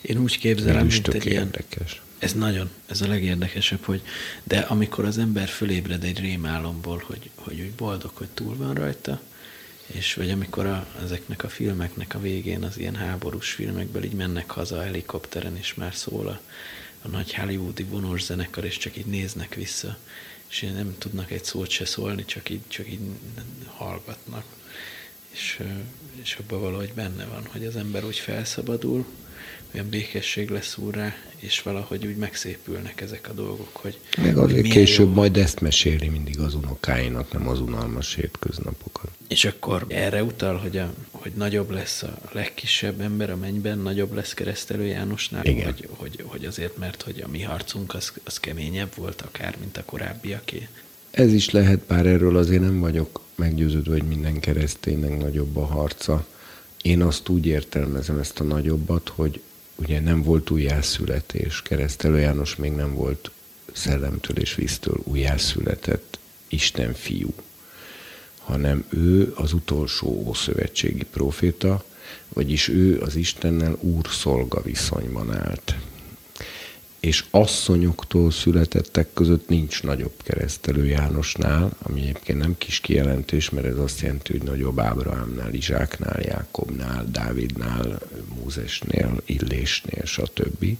Én úgy képzelem, mint egy érdekes. Ilyen, ez nagyon, ez a legérdekesebb, hogy de amikor az ember fölébred egy rémálomból, hogy, hogy úgy boldog, hogy túl van rajta, és vagy amikor a, ezeknek a filmeknek a végén, az ilyen háborús filmekből így mennek haza helikopteren, és már szól a, a nagy hollywoodi vonós zenekar, és csak így néznek vissza, és nem tudnak egy szót se szólni, csak így, csak így hallgatnak. És, és abban valahogy benne van, hogy az ember úgy felszabadul, olyan békesség lesz úrrá, és valahogy úgy megszépülnek ezek a dolgok, hogy Meg azért később jó. majd ezt meséli mindig az unokáinak, nem az unalmas hétköznapokat. És akkor erre utal, hogy, a, hogy nagyobb lesz a legkisebb ember a mennyben, nagyobb lesz keresztelő Jánosnál, Igen. Hogy, hogy, hogy azért, mert hogy a mi harcunk az, az keményebb volt akár, mint a korábbiaké. Ez is lehet, bár erről azért nem vagyok meggyőződve, hogy minden kereszténynek nagyobb a harca. Én azt úgy értelmezem ezt a nagyobbat, hogy ugye nem volt újjászületés, keresztelő János még nem volt szellemtől és víztől újjászületett Isten fiú, hanem ő az utolsó ószövetségi proféta, vagyis ő az Istennel úr-szolga viszonyban állt. És asszonyoktól születettek között nincs nagyobb keresztelő Jánosnál, ami egyébként nem kis kijelentés, mert ez azt jelenti, hogy nagyobb Ábrahámnál, Izsáknál, Jákobnál, Dávidnál, Mózesnél, Illésnél, stb.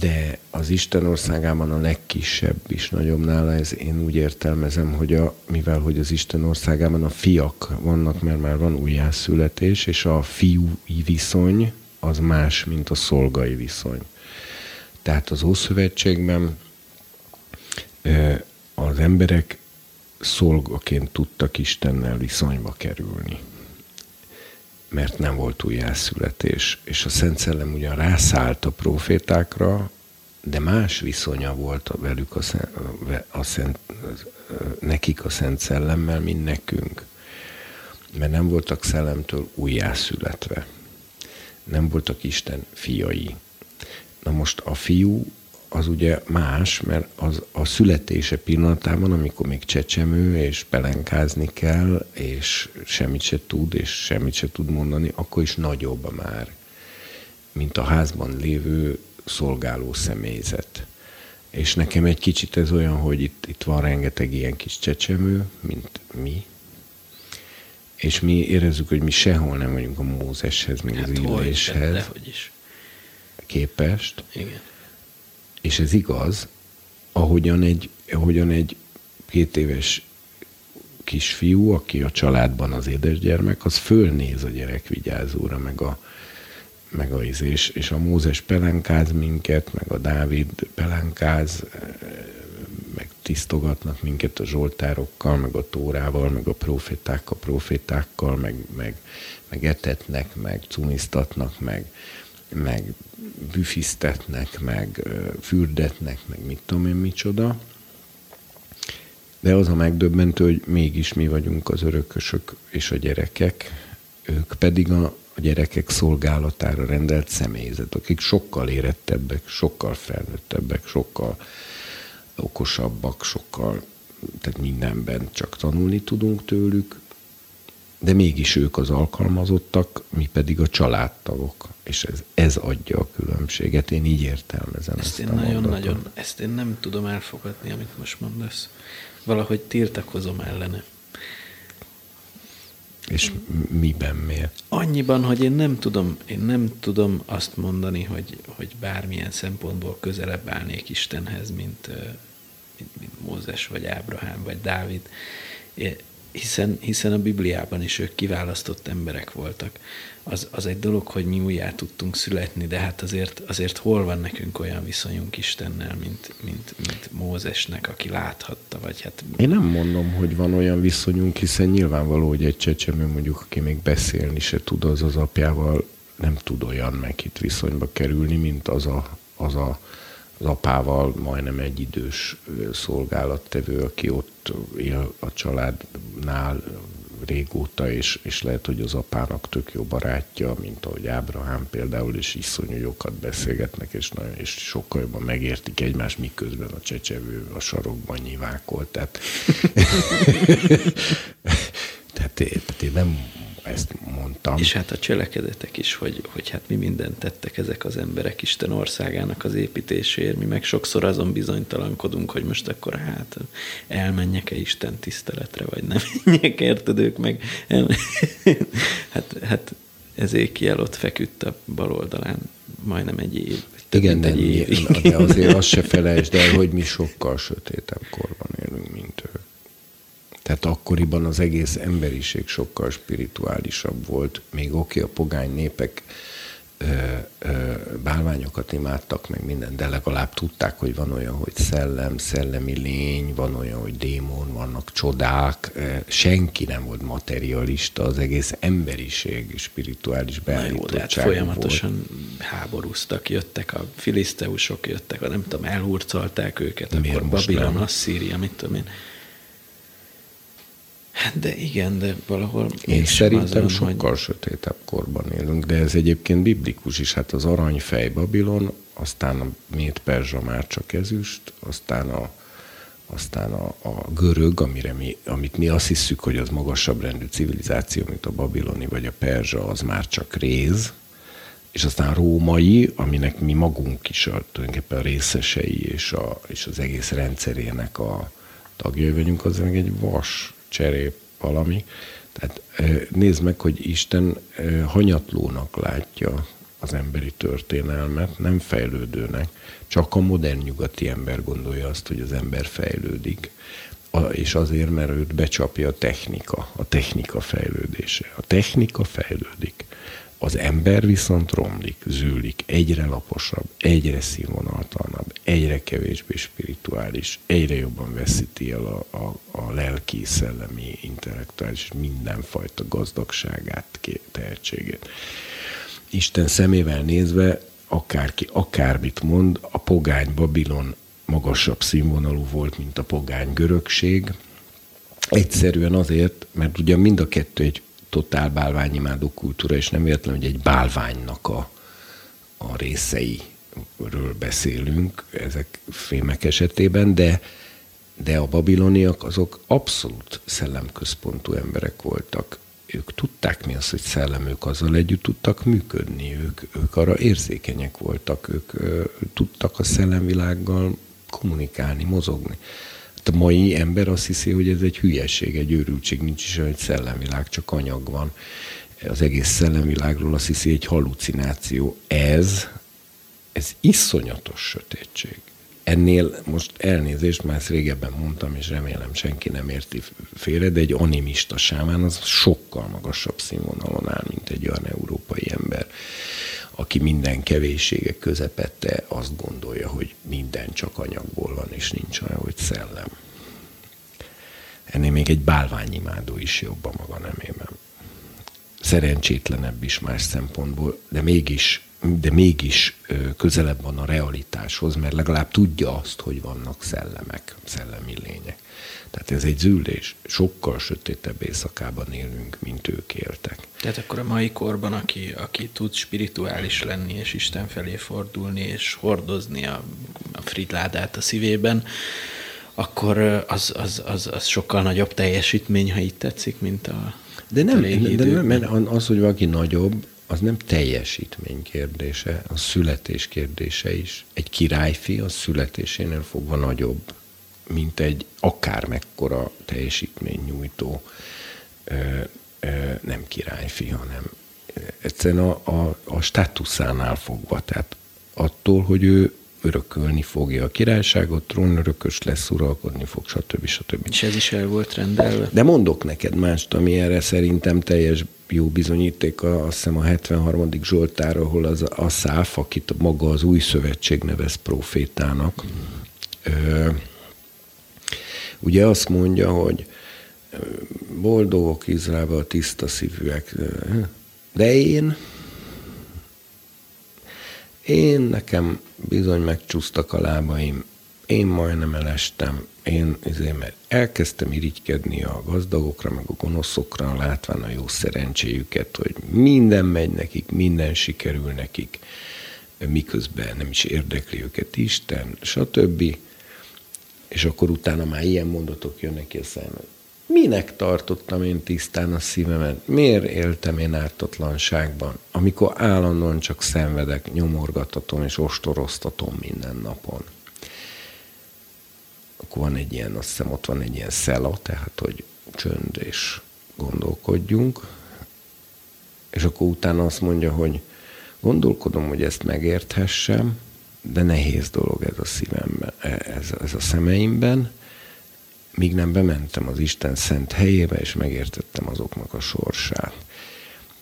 De az Isten országában a legkisebb is nagyobb nála, ez én úgy értelmezem, hogy a, mivel hogy az Isten országában a fiak vannak, mert már van újjászületés, és a fiúi viszony, az más, mint a szolgai viszony. Tehát az Ószövetségben az emberek szolgaként tudtak Istennel viszonyba kerülni, mert nem volt újjászületés. És a Szent Szellem ugyan rászállt a profétákra, de más viszonya volt velük a, szent, a szent, nekik a Szent Szellemmel, mint nekünk. Mert nem voltak szellemtől újjászületve nem voltak Isten fiai. Na most a fiú az ugye más, mert az a születése pillanatában, amikor még csecsemő, és pelenkázni kell, és semmit se tud, és semmit se tud mondani, akkor is nagyobb már, mint a házban lévő szolgáló személyzet. És nekem egy kicsit ez olyan, hogy itt, itt van rengeteg ilyen kis csecsemő, mint mi, és mi érezzük, hogy mi sehol nem vagyunk a Mózeshez, meg hát az illéshez is. képest. Igen. És ez igaz, ahogyan egy, ahogyan egy két éves kisfiú, aki a családban az édesgyermek, az fölnéz a gyerek vigyázóra, meg a, meg a izés, és a Mózes pelenkáz minket, meg a Dávid pelenkáz, tisztogatnak minket a zsoltárokkal, meg a tórával, meg a profétákkal, profétákkal, meg, meg, meg etetnek, meg cumisztatnak, meg, meg büfisztetnek, meg fürdetnek, meg mit tudom én micsoda. De az a megdöbbentő, hogy mégis mi vagyunk az örökösök és a gyerekek, ők pedig a, a gyerekek szolgálatára rendelt személyzet, akik sokkal érettebbek, sokkal felnőttebbek, sokkal okosabbak, sokkal, tehát mindenben csak tanulni tudunk tőlük, de mégis ők az alkalmazottak, mi pedig a családtagok, és ez, ez adja a különbséget. Én így értelmezem ezt. Ezt én nagyon-nagyon, ezt én nem tudom elfogadni, amit most mondasz. Valahogy tiltakozom ellene. És miben miért? Annyiban, hogy én nem tudom, én nem tudom azt mondani, hogy, hogy bármilyen szempontból közelebb állnék Istenhez, mint, mint, mint Mózes, vagy Ábrahám, vagy Dávid, hiszen, hiszen a Bibliában is ők kiválasztott emberek voltak. Az, az egy dolog, hogy mi újjá tudtunk születni, de hát azért, azért hol van nekünk olyan viszonyunk Istennel, mint, mint, mint Mózesnek, aki láthatta, vagy hát... Én nem mondom, hogy van olyan viszonyunk, hiszen nyilvánvaló, hogy egy csecsemő mondjuk, aki még beszélni se tud, az az apjával nem tud olyan meg itt viszonyba kerülni, mint az a, az a az apával majdnem egy idős szolgálattevő, aki ott él a családnál régóta, és, és lehet, hogy az apának tök jó barátja, mint ahogy Ábrahám például, és iszonyú jókat beszélgetnek, és, nagyon, és sokkal jobban megértik egymást, miközben a csecsevő a sarokban nyilvákol. Tehát, tehát, tehát én nem ezt mondtam. És hát a cselekedetek is, hogy, hogy hát mi mindent tettek ezek az emberek Isten országának az építéséért, mi meg sokszor azon bizonytalankodunk, hogy most akkor hát elmenjek-e Isten tiszteletre, vagy nem menjek, érted ők meg. Hát, hát ezékiel ott feküdt a bal oldalán majdnem egy év. Igen, de, egy év. de azért azt se felejtsd el, hogy mi sokkal sötétebb korban élünk, mint ők. Tehát akkoriban az egész emberiség sokkal spirituálisabb volt. Még oké, okay, a pogány népek ö, ö, bálványokat imádtak, meg minden, de legalább tudták, hogy van olyan, hogy szellem, szellemi lény, van olyan, hogy démon, vannak csodák. Senki nem volt materialista, az egész emberiség spirituális beállítottság hát folyamatosan volt. háborúztak, jöttek a filiszteusok, jöttek, a nem tudom, elhurcolták őket, Miért akkor Babilon, Asszíria, mit tudom én Hát de igen, de valahol... Én szerintem azon, sokkal hogy... sötétebb korban élünk, de ez egyébként biblikus is. Hát az aranyfej Babilon, aztán a Mét Perzsa már csak ezüst, aztán a, aztán a, a görög, amire mi, amit mi azt hiszük, hogy az magasabb rendű civilizáció, mint a babiloni vagy a perzsa, az már csak réz, és aztán római, aminek mi magunk is a, tulajdonképpen a részesei és, a, és az egész rendszerének a tagjai vagyunk, az meg egy vas cserép valami. Tehát nézd meg, hogy Isten hanyatlónak látja az emberi történelmet, nem fejlődőnek. Csak a modern nyugati ember gondolja azt, hogy az ember fejlődik, és azért, mert őt becsapja a technika, a technika fejlődése. A technika fejlődik. Az ember viszont romlik, zűlik, egyre laposabb, egyre színvonaltalanabb, egyre kevésbé spirituális, egyre jobban veszíti el a, a, a lelki, szellemi, intellektuális mindenfajta gazdagságát, tehetségét. Isten szemével nézve akárki akármit mond, a pogány Babilon magasabb színvonalú volt, mint a pogány görögség. Egyszerűen azért, mert ugye mind a kettő egy totál bálványimádó kultúra, és nem véletlen, hogy egy bálványnak a, a részeiről beszélünk ezek fémek esetében, de, de a babiloniak azok abszolút szellemközpontú emberek voltak. Ők tudták mi az, hogy szellem, ők azzal együtt tudtak működni, ők, ők arra érzékenyek voltak, ők ö, tudtak a szellemvilággal kommunikálni, mozogni. Hát a mai ember azt hiszi, hogy ez egy hülyeség, egy őrültség, nincs is egy szellemvilág, csak anyag van. Az egész szellemvilágról azt hiszi, egy halucináció. Ez, ez iszonyatos sötétség. Ennél most elnézést, már ezt régebben mondtam, és remélem senki nem érti félre, de egy animista sámán az sokkal magasabb színvonalon áll, mint egy olyan európai ember aki minden kevésségek közepette azt gondolja, hogy minden csak anyagból van, és nincs olyan, hogy szellem. Ennél még egy bálványimádó is jobb a maga nemében. Szerencsétlenebb is más szempontból, de mégis, de mégis közelebb van a realitáshoz, mert legalább tudja azt, hogy vannak szellemek, szellemi lények. Tehát ez egy züllés. Sokkal sötétebb éjszakában élünk, mint ők éltek. Tehát akkor a mai korban, aki, aki tud spirituális lenni, és Isten felé fordulni, és hordozni a, a fridládát a szívében, akkor az, az, az, az sokkal nagyobb teljesítmény, ha így tetszik, mint a De nem, de nem mert az, hogy valaki nagyobb, az nem teljesítmény kérdése, az születés kérdése is. Egy királyfi az születésénél fogva nagyobb mint egy akármekkora teljesítmény nyújtó ö, ö, nem királyfi, hanem egyszerűen a, a, a státuszánál fogva. Tehát attól, hogy ő örökölni fogja a királyságot, trónörökös lesz, uralkodni fog, stb. stb. És ez is el volt rendelve? De mondok neked mást, ami erre szerintem teljes jó bizonyíték, azt hiszem a 73. Zsoltár, ahol az a száf, akit maga az új szövetség nevez profétának, mm ugye azt mondja, hogy boldogok Izraelben tiszta szívűek. De én, én nekem bizony megcsúsztak a lábaim, én majdnem elestem, én azért, mert elkezdtem irigykedni a gazdagokra, meg a gonoszokra, látván a jó szerencséjüket, hogy minden megy nekik, minden sikerül nekik, miközben nem is érdekli őket Isten, stb. És akkor utána már ilyen mondatok jönnek ki a szemben. Minek tartottam én tisztán a szívemet? Miért éltem én ártatlanságban, amikor állandóan csak szenvedek, nyomorgatatom és ostoroztatom minden napon? Akkor van egy ilyen, azt hiszem ott van egy ilyen szela, tehát hogy csönd és gondolkodjunk. És akkor utána azt mondja, hogy gondolkodom, hogy ezt megérthessem, de nehéz dolog ez a szívemben, e, ez, ez a szemeimben, míg nem bementem az Isten szent helyébe, és megértettem azoknak a sorsát.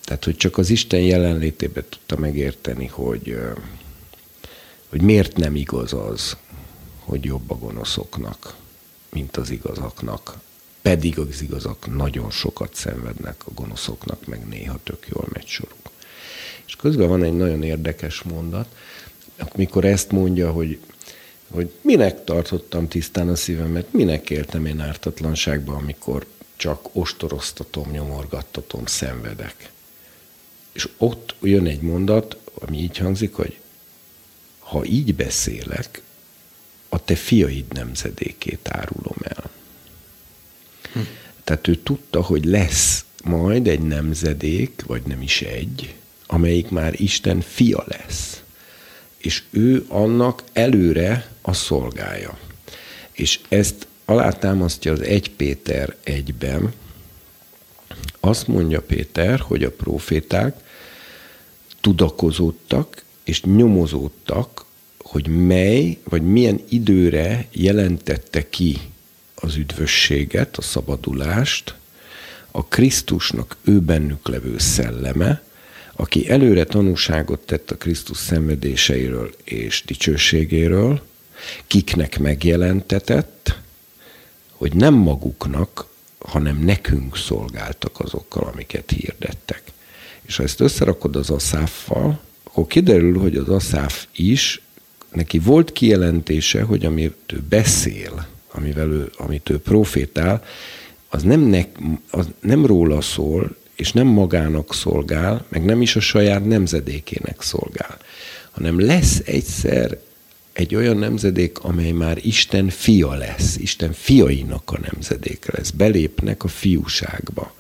Tehát, hogy csak az Isten jelenlétében tudta megérteni, hogy, hogy miért nem igaz az, hogy jobb a gonoszoknak, mint az igazaknak. Pedig az igazak nagyon sokat szenvednek a gonoszoknak, meg néha tök jól megy soruk. És közben van egy nagyon érdekes mondat, amikor ezt mondja, hogy, hogy minek tartottam tisztán a szívemet, minek éltem én ártatlanságban, amikor csak ostoroztatom, nyomorgattatom, szenvedek. És ott jön egy mondat, ami így hangzik, hogy ha így beszélek, a te fiaid nemzedékét árulom el. Hm. Tehát ő tudta, hogy lesz majd egy nemzedék, vagy nem is egy, amelyik már Isten fia lesz. És ő annak előre a szolgája. És ezt alátámasztja az 1 Péter 1-ben, azt mondja Péter, hogy a proféták tudakozódtak és nyomozódtak, hogy mely vagy milyen időre jelentette ki az üdvösséget, a szabadulást, a Krisztusnak ő bennük levő szelleme, aki előre tanúságot tett a Krisztus szenvedéseiről és dicsőségéről, kiknek megjelentetett, hogy nem maguknak, hanem nekünk szolgáltak azokkal, amiket hirdettek. És ha ezt összerakod az aszáffal, akkor kiderül, hogy az aszáf is, neki volt kijelentése, hogy amit ő beszél, amivel ő, amit ő profétál, az nem, ne, az nem róla szól, és nem magának szolgál, meg nem is a saját nemzedékének szolgál, hanem lesz egyszer egy olyan nemzedék, amely már Isten fia lesz, Isten fiainak a nemzedék lesz, belépnek a fiúságba.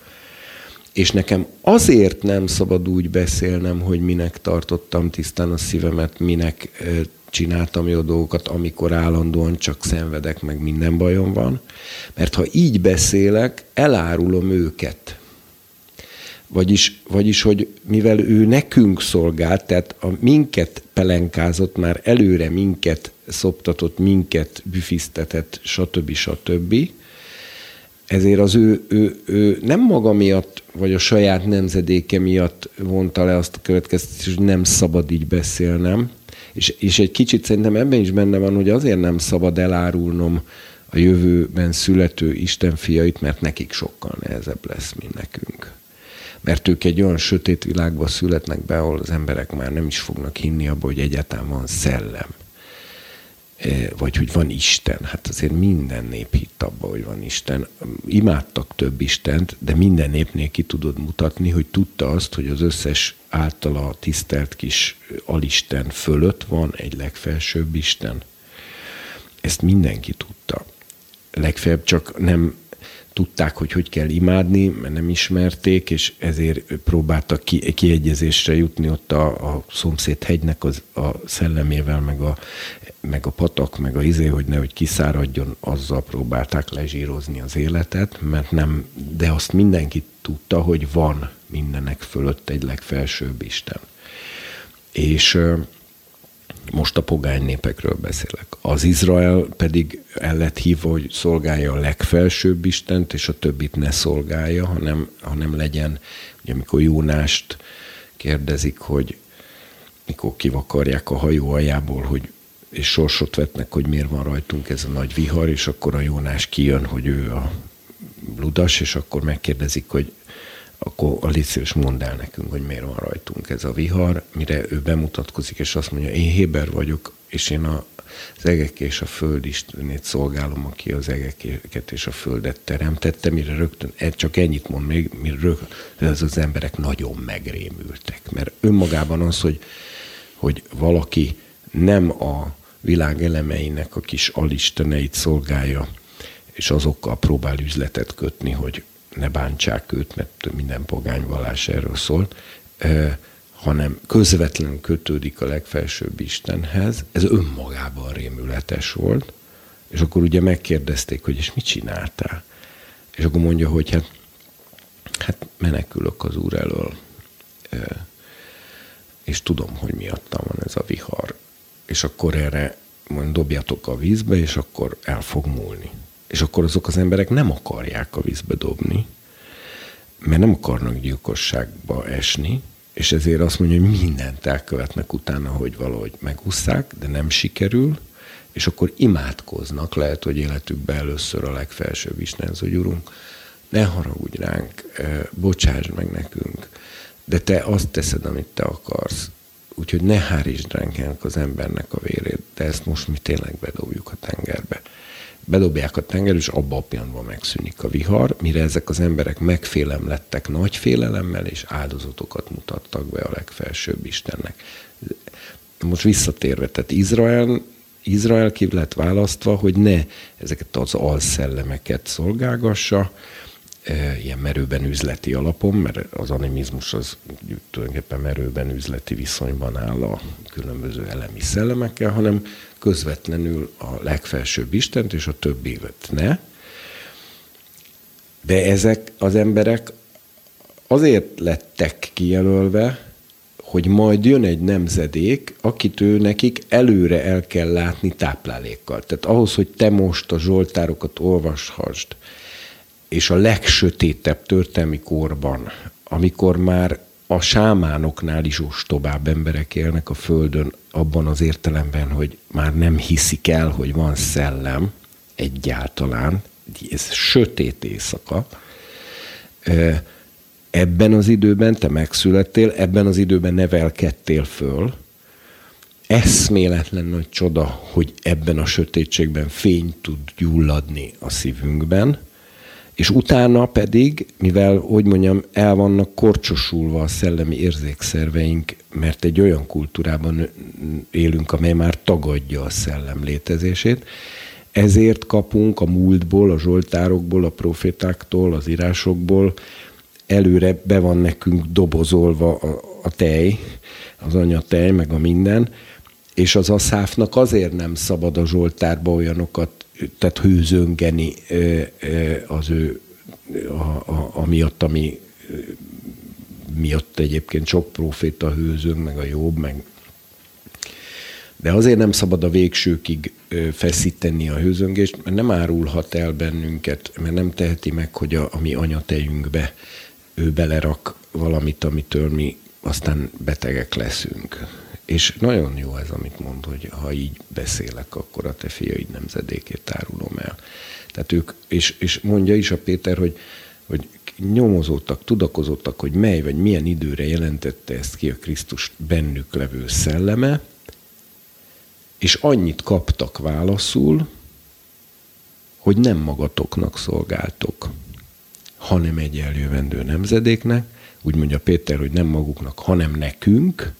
És nekem azért nem szabad úgy beszélnem, hogy minek tartottam tisztán a szívemet, minek csináltam jó dolgokat, amikor állandóan csak szenvedek, meg minden bajom van. Mert ha így beszélek, elárulom őket. Vagyis, vagyis, hogy mivel ő nekünk szolgált, tehát a minket pelenkázott, már előre minket szoptatott, minket büfisztetett, stb. stb. Ezért az ő, ő, ő nem maga miatt, vagy a saját nemzedéke miatt vonta le azt a következtetést, hogy nem szabad így beszélnem, és, és egy kicsit szerintem ebben is benne van, hogy azért nem szabad elárulnom a jövőben születő Isten fiait, mert nekik sokkal nehezebb lesz, mint nekünk. Mert ők egy olyan sötét világba születnek be, ahol az emberek már nem is fognak hinni abba, hogy egyáltalán van szellem E, vagy hogy van Isten. Hát azért minden nép hitt abba, hogy van Isten. Imádtak több Istent, de minden népnél ki tudod mutatni, hogy tudta azt, hogy az összes általa tisztelt kis alisten fölött van egy legfelsőbb Isten. Ezt mindenki tudta. Legfeljebb csak nem tudták, hogy hogy kell imádni, mert nem ismerték, és ezért próbáltak ki, kiegyezésre jutni ott a, a szomszéd hegynek az, a szellemével, meg a, meg a patak, meg a izé, hogy nehogy kiszáradjon, azzal próbálták lezsírozni az életet, mert nem, de azt mindenki tudta, hogy van mindenek fölött egy legfelsőbb Isten. És most a pogány népekről beszélek. Az Izrael pedig el lett hívva, hogy szolgálja a legfelsőbb Istent, és a többit ne szolgálja, hanem, hanem legyen, ugye amikor Jónást kérdezik, hogy mikor kivakarják a hajó aljából, hogy és sorsot vetnek, hogy miért van rajtunk ez a nagy vihar, és akkor a Jónás kijön, hogy ő a ludas, és akkor megkérdezik, hogy akkor a létszíves mondd el nekünk, hogy miért van rajtunk ez a vihar, mire ő bemutatkozik, és azt mondja, én Héber vagyok, és én a, az egek és a föld istenét szolgálom, aki az egeket és a földet teremtette, mire rögtön, csak ennyit mond még, mire rögtön, ez az emberek nagyon megrémültek. Mert önmagában az, hogy, hogy valaki nem a világ elemeinek a kis alisteneit szolgálja, és azokkal próbál üzletet kötni, hogy ne bántsák őt, mert minden pogányvallás erről szólt, hanem közvetlenül kötődik a legfelsőbb Istenhez. Ez önmagában rémületes volt. És akkor ugye megkérdezték, hogy és mit csináltál? És akkor mondja, hogy hát, hát menekülök az úr elől, és tudom, hogy miattam van ez a vihar. És akkor erre mondjuk dobjatok a vízbe, és akkor el fog múlni. És akkor azok az emberek nem akarják a vízbe dobni, mert nem akarnak gyilkosságba esni, és ezért azt mondja, hogy mindent elkövetnek utána, hogy valahogy megúszszák, de nem sikerül, és akkor imádkoznak, lehet, hogy életükben először a legfelsőbb Isten, hogy Urunk, ne haragudj ránk, bocsáss meg nekünk, de te azt teszed, amit te akarsz. Úgyhogy ne hárítsd ránk az embernek a vérét, de ezt most mi tényleg bedobjuk a tengerbe bedobják a tenger, és abban a pillanatban megszűnik a vihar, mire ezek az emberek megfélem lettek nagy félelemmel, és áldozatokat mutattak be a legfelsőbb Istennek. Most visszatérve, tehát Izrael, Izrael ki lett választva, hogy ne ezeket az alszellemeket szolgálgassa, ilyen merőben üzleti alapon, mert az animizmus az tulajdonképpen merőben üzleti viszonyban áll a különböző elemi szellemekkel, hanem közvetlenül a legfelsőbb Istent és a többivet ne. De ezek az emberek azért lettek kijelölve, hogy majd jön egy nemzedék, akit ő nekik előre el kell látni táplálékkal. Tehát ahhoz, hogy te most a Zsoltárokat olvashasd, és a legsötétebb történelmi korban, amikor már a sámánoknál is ostobább emberek élnek a Földön, abban az értelemben, hogy már nem hiszik el, hogy van szellem egyáltalán, ez sötét éjszaka, ebben az időben te megszülettél, ebben az időben nevelkedtél föl, eszméletlen nagy csoda, hogy ebben a sötétségben fény tud gyulladni a szívünkben, és utána pedig, mivel, hogy mondjam, el vannak korcsosulva a szellemi érzékszerveink, mert egy olyan kultúrában élünk, amely már tagadja a szellem létezését, ezért kapunk a múltból, a zsoltárokból, a profétáktól, az írásokból előre be van nekünk dobozolva a, a tej, az anyatej, meg a minden, és az aszáfnak azért nem szabad a Zsoltárba olyanokat, tehát hőzöngeni az ő, a, a, amiatt, ami miatt egyébként sok proféta hőzöng, meg a jobb, meg de azért nem szabad a végsőkig feszíteni a hőzöngést, mert nem árulhat el bennünket, mert nem teheti meg, hogy a, a mi anyatejünkbe ő belerak valamit, amitől mi aztán betegek leszünk. És nagyon jó ez, amit mond, hogy ha így beszélek, akkor a te fiaid nemzedékét árulom el. Tehát ők, és, és mondja is a Péter, hogy, hogy nyomozottak, tudakozottak, hogy mely vagy milyen időre jelentette ezt ki a Krisztus bennük levő szelleme, és annyit kaptak válaszul, hogy nem magatoknak szolgáltok, hanem egy eljövendő nemzedéknek, úgy mondja Péter, hogy nem maguknak, hanem nekünk,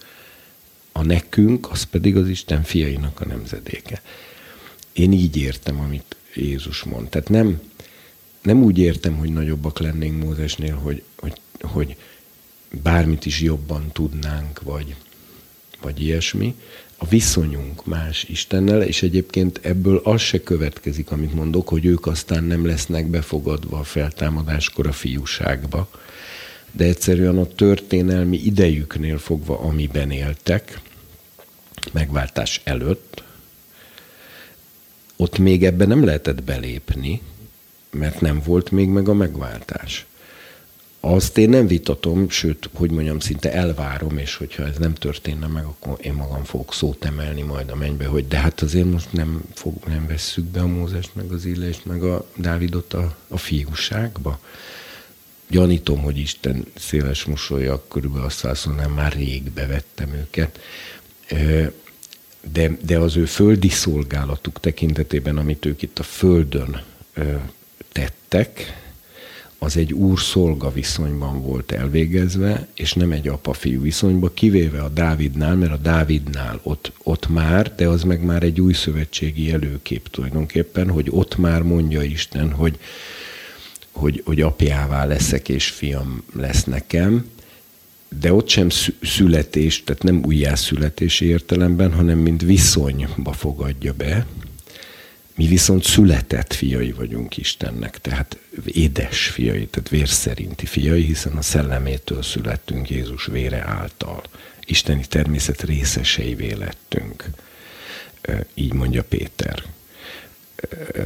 a nekünk, az pedig az Isten fiainak a nemzedéke. Én így értem, amit Jézus mond. Tehát nem, nem úgy értem, hogy nagyobbak lennénk Mózesnél, hogy, hogy, hogy bármit is jobban tudnánk, vagy, vagy ilyesmi, a viszonyunk más Istennel, és egyébként ebből az se következik, amit mondok, hogy ők aztán nem lesznek befogadva a feltámadáskor a fiúságba, de egyszerűen a történelmi idejüknél fogva, amiben éltek, megváltás előtt, ott még ebben nem lehetett belépni, mert nem volt még meg a megváltás. Azt én nem vitatom, sőt, hogy mondjam, szinte elvárom, és hogyha ez nem történne meg, akkor én magam fogok szót emelni majd a mennybe, hogy de hát azért most nem, fog, nem vesszük be a Mózest, meg az Illést, meg a Dávidot a, a fiúságba. Gyanítom, hogy Isten széles mosolya, körülbelül azt válaszolnám, már rég bevettem őket. De, de az ő földi szolgálatuk tekintetében, amit ők itt a földön tettek, az egy úr-szolga viszonyban volt elvégezve, és nem egy apa-fiú viszonyban, kivéve a Dávidnál, mert a Dávidnál ott, ott már, de az meg már egy új szövetségi előkép tulajdonképpen, hogy ott már mondja Isten, hogy, hogy, hogy apjává leszek, és fiam lesz nekem, de ott sem születés, tehát nem újjászületési értelemben, hanem mint viszonyba fogadja be, mi viszont született fiai vagyunk Istennek, tehát édes fiai, tehát vérszerinti fiai, hiszen a szellemétől születtünk Jézus vére által. Isteni természet részeseivé lettünk. Így mondja Péter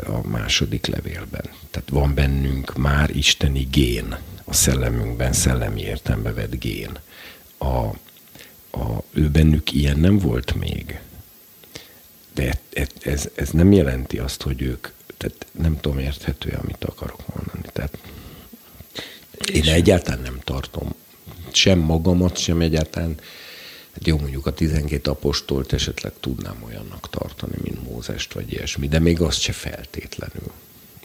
a második levélben. Tehát van bennünk már isteni gén, a szellemünkben szellemi értelme vett gén. A, a, ő bennük ilyen nem volt még de ez, ez nem jelenti azt, hogy ők, tehát nem tudom érthető, amit akarok mondani. Tehát én egyáltalán nem tartom sem magamat, sem egyáltalán, hát jó mondjuk a 12 apostolt esetleg tudnám olyannak tartani, mint Mózest, vagy ilyesmi, de még azt se feltétlenül.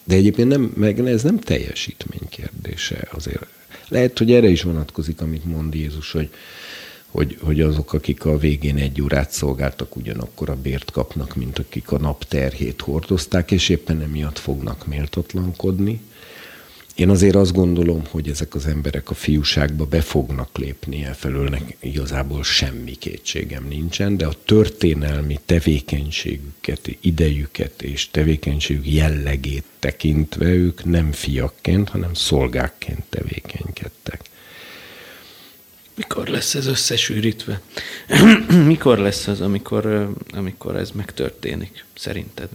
De egyébként nem, meg ez nem teljesítmény kérdése azért. Lehet, hogy erre is vonatkozik, amit mond Jézus, hogy hogy, hogy azok, akik a végén egy órát szolgáltak, ugyanakkor a bért kapnak, mint akik a nap terhét hordozták, és éppen emiatt fognak méltatlankodni. Én azért azt gondolom, hogy ezek az emberek a fiúságba be fognak lépni elfelől, igazából semmi kétségem nincsen, de a történelmi tevékenységüket, idejüket és tevékenységük jellegét tekintve ők nem fiakként, hanem szolgákként tevékenykedtek. Mikor lesz ez összesűrítve? Mikor lesz az, amikor, amikor ez megtörténik, szerinted?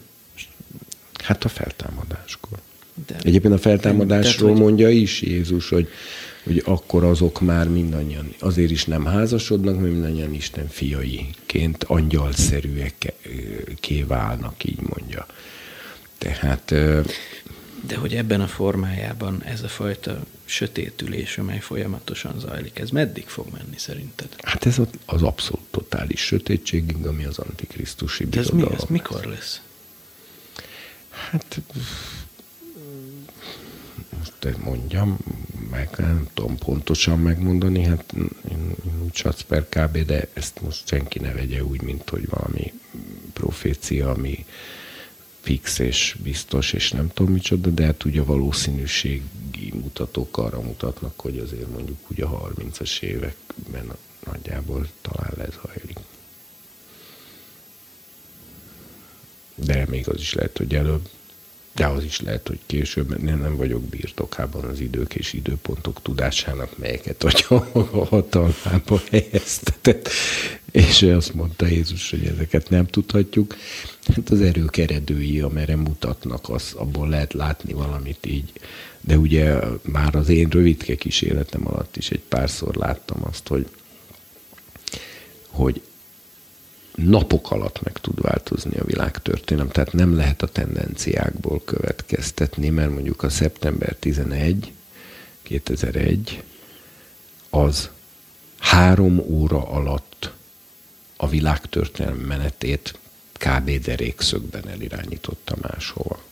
Hát a feltámadáskor. De, Egyébként a feltámadásról tehát, mondja is Jézus, hogy, hogy akkor azok már mindannyian azért is nem házasodnak, mert mindannyian Isten fiaiként angyalszerűek válnak, így mondja. Tehát... De hogy ebben a formájában ez a fajta sötétülés, amely folyamatosan zajlik, ez meddig fog menni szerinted? Hát ez az abszolút totális sötétségig, ami az antikrisztusi De ez mi? Ez mikor lesz? Hát mondjam, meg nem tudom pontosan megmondani, hát csatsz per kb, de ezt most senki ne vegye úgy, mint hogy valami profécia, ami fix és biztos, és nem tudom micsoda, de hát ugye a valószínűségi mutatók arra mutatnak, hogy azért mondjuk ugye a 30-as években nagyjából talán lezajlik. De még az is lehet, hogy előbb de az is lehet, hogy később, mert én nem vagyok birtokában az idők és időpontok tudásának, melyeket a hatalmába helyeztetett. És ő azt mondta Jézus, hogy ezeket nem tudhatjuk. Hát az erők eredői, amire mutatnak, az, abból lehet látni valamit így. De ugye már az én rövidke kísérletem alatt is egy párszor láttam azt, hogy hogy napok alatt meg tud változni a világtörténelem, tehát nem lehet a tendenciákból következtetni, mert mondjuk a szeptember 11, 2001 az három óra alatt a világtörténelem menetét kb. derékszögben elirányította máshova.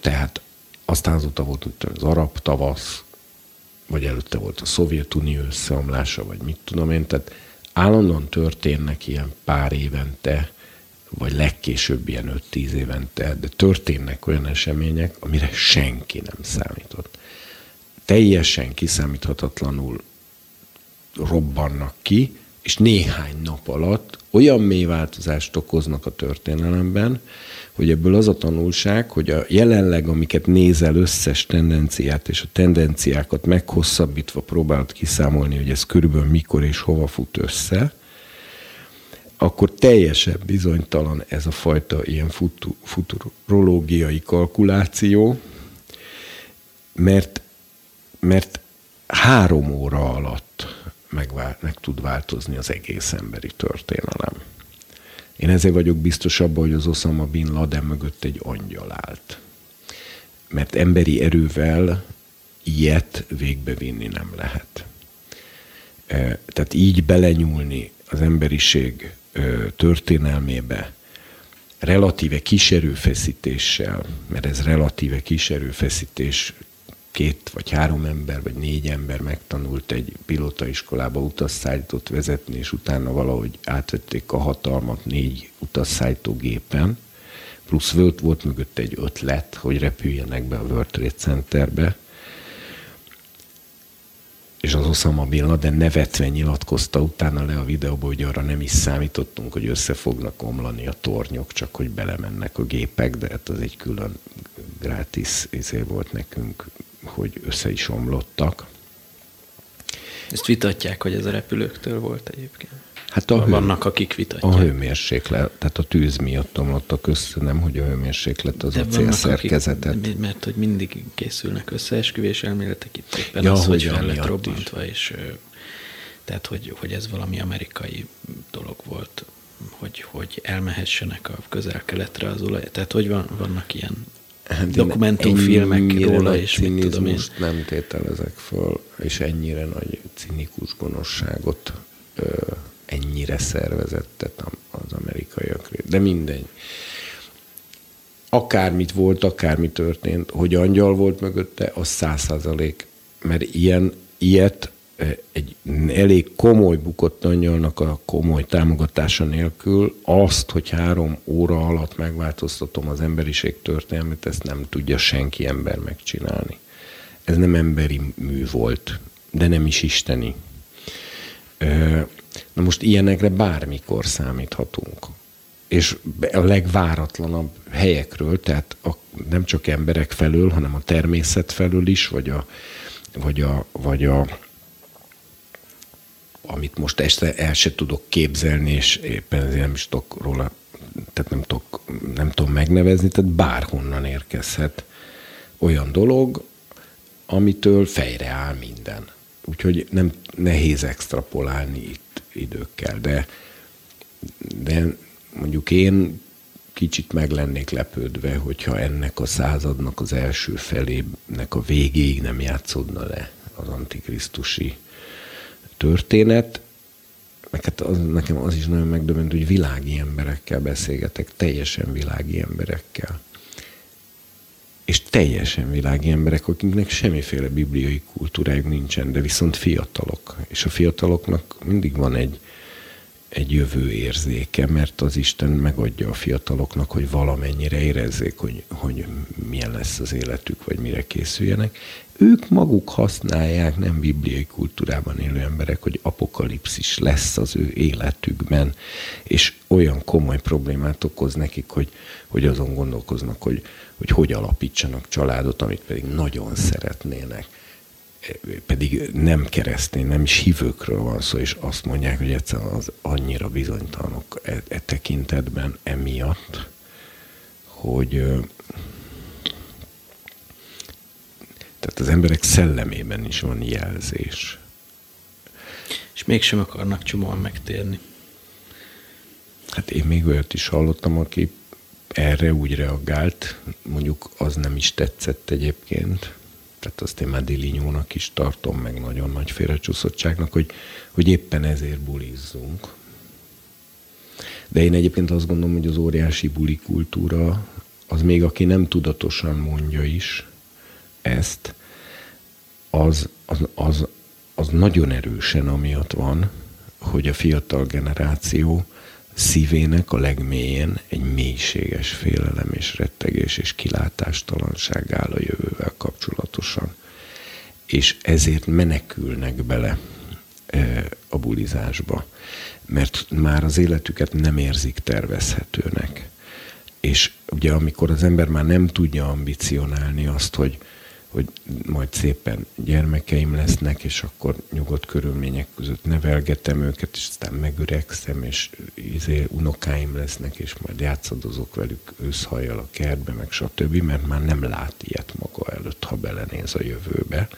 Tehát aztán azóta volt az arab tavasz, vagy előtte volt a Szovjetunió összeomlása, vagy mit tudom én, tehát állandóan történnek ilyen pár évente, vagy legkésőbb ilyen 5-10 évente, de történnek olyan események, amire senki nem számított. Teljesen kiszámíthatatlanul robbannak ki, és néhány nap alatt olyan mély változást okoznak a történelemben, hogy ebből az a tanulság, hogy a jelenleg, amiket nézel összes tendenciát, és a tendenciákat meghosszabbítva próbálod kiszámolni, hogy ez körülbelül mikor és hova fut össze, akkor teljesen bizonytalan ez a fajta ilyen futurológiai kalkuláció, mert, mert három óra alatt meg, meg tud változni az egész emberi történelem. Én ezért vagyok biztos abban, hogy az Osama Bin Laden mögött egy angyal állt. Mert emberi erővel ilyet végbevinni nem lehet. Tehát így belenyúlni az emberiség történelmébe relatíve kis erőfeszítéssel, mert ez relatíve kis erőfeszítés két vagy három ember, vagy négy ember megtanult egy pilotaiskolába utasszállítót vezetni, és utána valahogy átvették a hatalmat négy utasszállítógépen, plusz volt, volt mögött egy ötlet, hogy repüljenek be a World Trade Centerbe, és az Osama Bin Laden nevetve nyilatkozta utána le a videóba, hogy arra nem is számítottunk, hogy össze fognak omlani a tornyok, csak hogy belemennek a gépek, de hát az egy külön gratis izé volt nekünk hogy össze is omlottak. Ezt vitatják, hogy ez a repülőktől volt egyébként? Hát a hő, Vannak, akik vitatják. A hőmérséklet, tehát a tűz miatt omlottak össze, nem, hogy a hőmérséklet az De a célszerkezetet. Akik, mert hogy mindig készülnek összeesküvés elméletek, itt éppen ja, az, hogy fel lett robbantva, is. és tehát, hogy, hogy ez valami amerikai dolog volt, hogy, hogy elmehessenek a közel-keletre az olaj. Tehát, hogy van, vannak ilyen hát dokumentumfilmek róla, és mit tudom én. nem tételezek föl, és ennyire nagy cinikus gonoszságot ö, ennyire szervezettet az amerikaiak. De mindegy. Akármit volt, akármi történt, hogy angyal volt mögötte, az száz százalék. Mert ilyen, ilyet egy elég komoly bukott angyalnak a komoly támogatása nélkül azt, hogy három óra alatt megváltoztatom az emberiség történelmét, ezt nem tudja senki ember megcsinálni. Ez nem emberi mű volt, de nem is isteni. Na most ilyenekre bármikor számíthatunk. És a legváratlanabb helyekről, tehát a, nem csak emberek felől, hanem a természet felől is, vagy a, vagy a, vagy a amit most este el se tudok képzelni, és éppen ezért nem is tudok róla, tehát nem, tudok, nem tudom megnevezni, tehát bárhonnan érkezhet olyan dolog, amitől fejre áll minden. Úgyhogy nem nehéz extrapolálni itt időkkel, de, de mondjuk én kicsit meg lennék lepődve, hogyha ennek a századnak az első felének a végéig nem játszódna le az antikrisztusi történet, meg hát az, nekem az is nagyon megdöbbentő, hogy világi emberekkel beszélgetek, teljesen világi emberekkel. És teljesen világi emberek, akiknek semmiféle bibliai kultúrájuk nincsen, de viszont fiatalok. És a fiataloknak mindig van egy, egy jövő érzéke, mert az Isten megadja a fiataloknak, hogy valamennyire érezzék, hogy, hogy milyen lesz az életük, vagy mire készüljenek. Ők maguk használják, nem bibliai kultúrában élő emberek, hogy apokalipszis lesz az ő életükben, és olyan komoly problémát okoz nekik, hogy, hogy azon gondolkoznak, hogy, hogy hogy alapítsanak családot, amit pedig nagyon szeretnének pedig nem keresztény, nem is hívőkről van szó, és azt mondják, hogy egyszerűen az annyira bizonytalanok e, e tekintetben emiatt, hogy tehát az emberek szellemében is van jelzés. És mégsem akarnak csomóan megtérni. Hát én még olyat is hallottam, aki erre úgy reagált, mondjuk az nem is tetszett egyébként, tehát azt én Medilinyónak is tartom, meg nagyon nagy félrecsúszottságnak, hogy, hogy éppen ezért bulizzunk. De én egyébként azt gondolom, hogy az óriási buli kultúra, az még aki nem tudatosan mondja is ezt, az, az, az, az nagyon erősen amiatt van, hogy a fiatal generáció szívének a legmélyén egy mélységes félelem és rettegés és kilátástalanság áll a jövővel kapcsolatosan. És ezért menekülnek bele a bulizásba, mert már az életüket nem érzik tervezhetőnek. És ugye amikor az ember már nem tudja ambicionálni azt, hogy, hogy majd szépen gyermekeim lesznek, és akkor nyugodt körülmények között nevelgetem őket, és aztán megöregszem, és izé, unokáim lesznek, és majd játszadozok velük őszhajjal a kertbe, meg stb., mert már nem lát ilyet maga előtt, ha belenéz a jövőbe,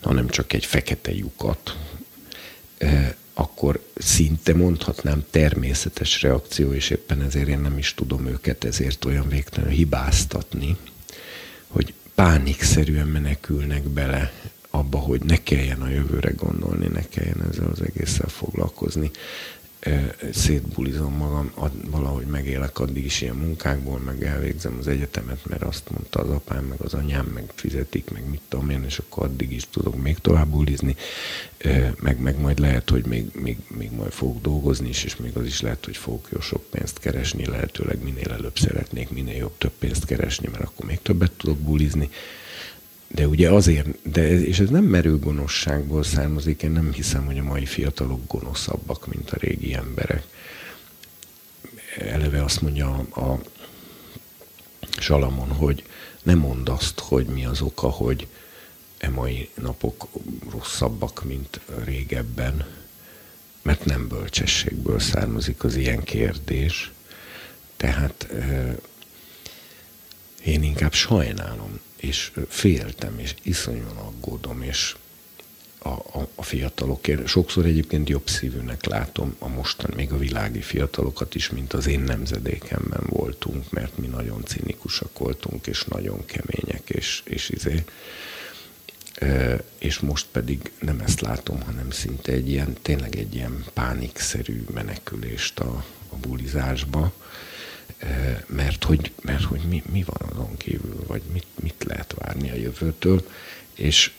hanem csak egy fekete lyukat, e, akkor szinte mondhatnám természetes reakció, és éppen ezért én nem is tudom őket ezért olyan végtelenül hibáztatni, hogy pánikszerűen menekülnek bele abba, hogy ne kelljen a jövőre gondolni, ne kelljen ezzel az egésszel foglalkozni szétbulizom magam, valahogy megélek addig is ilyen munkákból, meg elvégzem az egyetemet, mert azt mondta az apám, meg az anyám, meg fizetik, meg mit tudom én, és akkor addig is tudok még tovább bulizni, meg, meg majd lehet, hogy még, még, még majd fogok dolgozni is, és még az is lehet, hogy fogok jó sok pénzt keresni, lehetőleg minél előbb szeretnék minél jobb több pénzt keresni, mert akkor még többet tudok bulizni de ugye azért, de ez, és ez nem merő gonoszságból származik, én nem hiszem, hogy a mai fiatalok gonoszabbak, mint a régi emberek. Eleve azt mondja a, a Salamon, hogy nem mond azt, hogy mi az oka, hogy e mai napok rosszabbak, mint régebben, mert nem bölcsességből származik az ilyen kérdés. Tehát én inkább sajnálom és féltem, és iszonyan aggódom, és a, a, a fiatalokért. Sokszor egyébként jobb szívűnek látom a mostan, még a világi fiatalokat is, mint az én nemzedékemben voltunk, mert mi nagyon cinikusak voltunk, és nagyon kemények, és, és izé. E, és most pedig nem ezt látom, hanem szinte egy ilyen, tényleg egy ilyen pánikszerű menekülést a, a bulizásba mert hogy, mert hogy mi, mi van azon kívül, vagy mit, mit lehet várni a jövőtől, és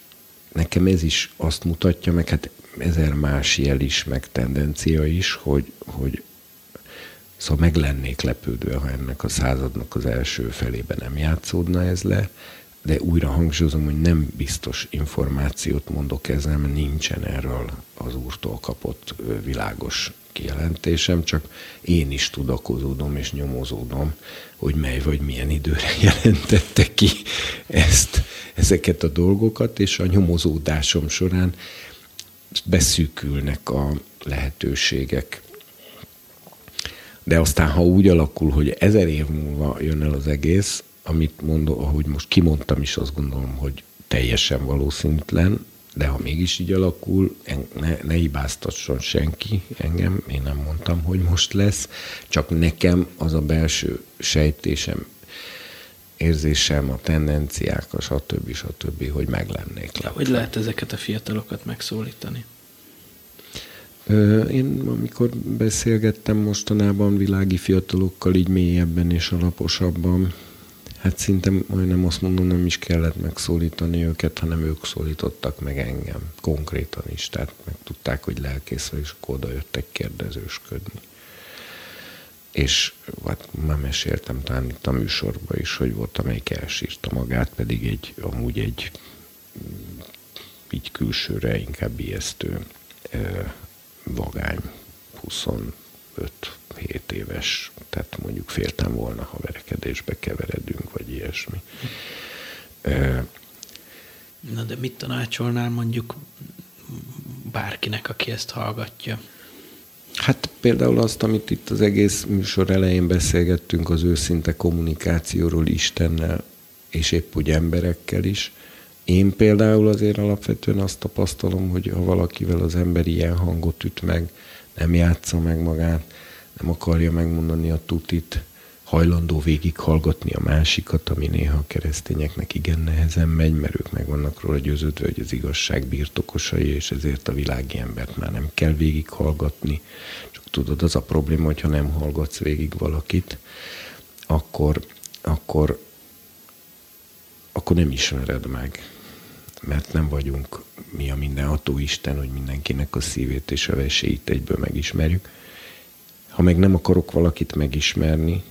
nekem ez is azt mutatja, meg hát ezer más jel is, meg tendencia is, hogy, hogy szóval meg lennék lepődve, ha ennek a századnak az első felében nem játszódna ez le, de újra hangsúlyozom, hogy nem biztos információt mondok mert nincsen erről az úrtól kapott világos kijelentésem, csak én is tudakozódom és nyomozódom, hogy mely vagy milyen időre jelentette ki ezt, ezeket a dolgokat, és a nyomozódásom során beszűkülnek a lehetőségek. De aztán, ha úgy alakul, hogy ezer év múlva jön el az egész, amit mondom, ahogy most kimondtam is, azt gondolom, hogy teljesen valószínűtlen, de ha mégis így alakul, ne, ne hibáztasson senki engem, én nem mondtam, hogy most lesz, csak nekem az a belső sejtésem, érzésem, a tendenciák, a stb. stb., hogy meg lennék le. Hogy lehet ezeket a fiatalokat megszólítani? Én amikor beszélgettem mostanában világi fiatalokkal így mélyebben és alaposabban, Hát szinte majdnem azt mondom, nem is kellett megszólítani őket, hanem ők szólítottak meg engem, konkrétan is. Tehát meg tudták, hogy lelkész vagy, és akkor oda jöttek kérdezősködni. És hát már meséltem talán itt a műsorban is, hogy volt, amelyik elsírta magát, pedig egy, amúgy egy így külsőre inkább ijesztő vagány, 25 7 éves, tehát mondjuk féltem volna, ha verekedésbe keveredünk, vagy ilyesmi. Na de mit tanácsolnál mondjuk bárkinek, aki ezt hallgatja? Hát például azt, amit itt az egész műsor elején beszélgettünk az őszinte kommunikációról Istennel, és épp úgy emberekkel is. Én például azért alapvetően azt tapasztalom, hogy ha valakivel az ember ilyen hangot üt meg, nem játsza meg magát, nem akarja megmondani a tutit, hajlandó végighallgatni a másikat, ami néha a keresztényeknek igen nehezen megy, mert ők meg vannak róla győződve, hogy az igazság birtokosai, és ezért a világi embert már nem kell végighallgatni. Csak tudod, az a probléma, hogyha nem hallgatsz végig valakit, akkor, akkor, akkor nem ismered meg. Mert nem vagyunk mi a mindenható Isten, hogy mindenkinek a szívét és a veséit egyből megismerjük ha meg nem akarok valakit megismerni,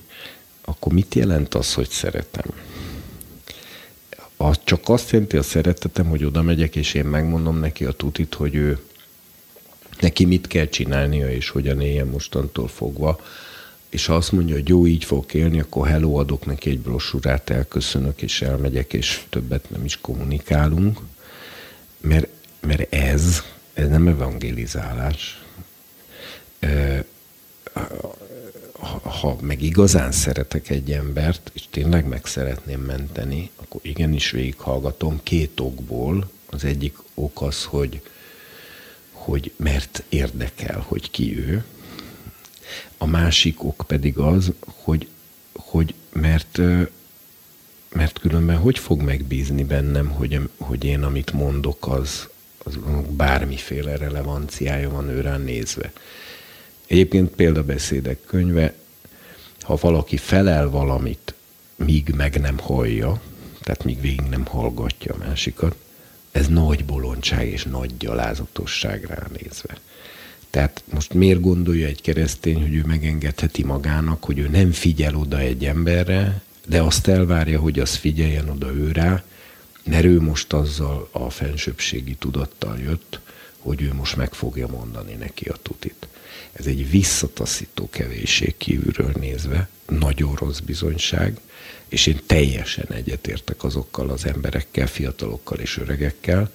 akkor mit jelent az, hogy szeretem? Az csak azt jelenti a szeretetem, hogy oda megyek, és én megmondom neki a tutit, hogy ő neki mit kell csinálnia, és hogyan éljen mostantól fogva. És ha azt mondja, hogy jó, így fog élni, akkor hello, adok neki egy brosúrát, elköszönök, és elmegyek, és többet nem is kommunikálunk. Mert, mert ez, ez nem evangelizálás ha meg igazán szeretek egy embert, és tényleg meg szeretném menteni, akkor igenis végighallgatom két okból. Az egyik ok az, hogy, hogy mert érdekel, hogy ki ő. A másik ok pedig az, hogy, hogy mert, mert különben hogy fog megbízni bennem, hogy, hogy én amit mondok, az, az bármiféle relevanciája van őre nézve. Egyébként példabeszédek könyve, ha valaki felel valamit, míg meg nem hallja, tehát míg végig nem hallgatja a másikat, ez nagy bolondság és nagy gyalázatosság ránézve. Tehát most miért gondolja egy keresztény, hogy ő megengedheti magának, hogy ő nem figyel oda egy emberre, de azt elvárja, hogy az figyeljen oda ő rá, mert ő most azzal a fensőbbségi tudattal jött, hogy ő most meg fogja mondani neki a tutit. Ez egy visszataszító kevésség kívülről nézve, nagyon rossz bizonyság, és én teljesen egyetértek azokkal az emberekkel, fiatalokkal és öregekkel,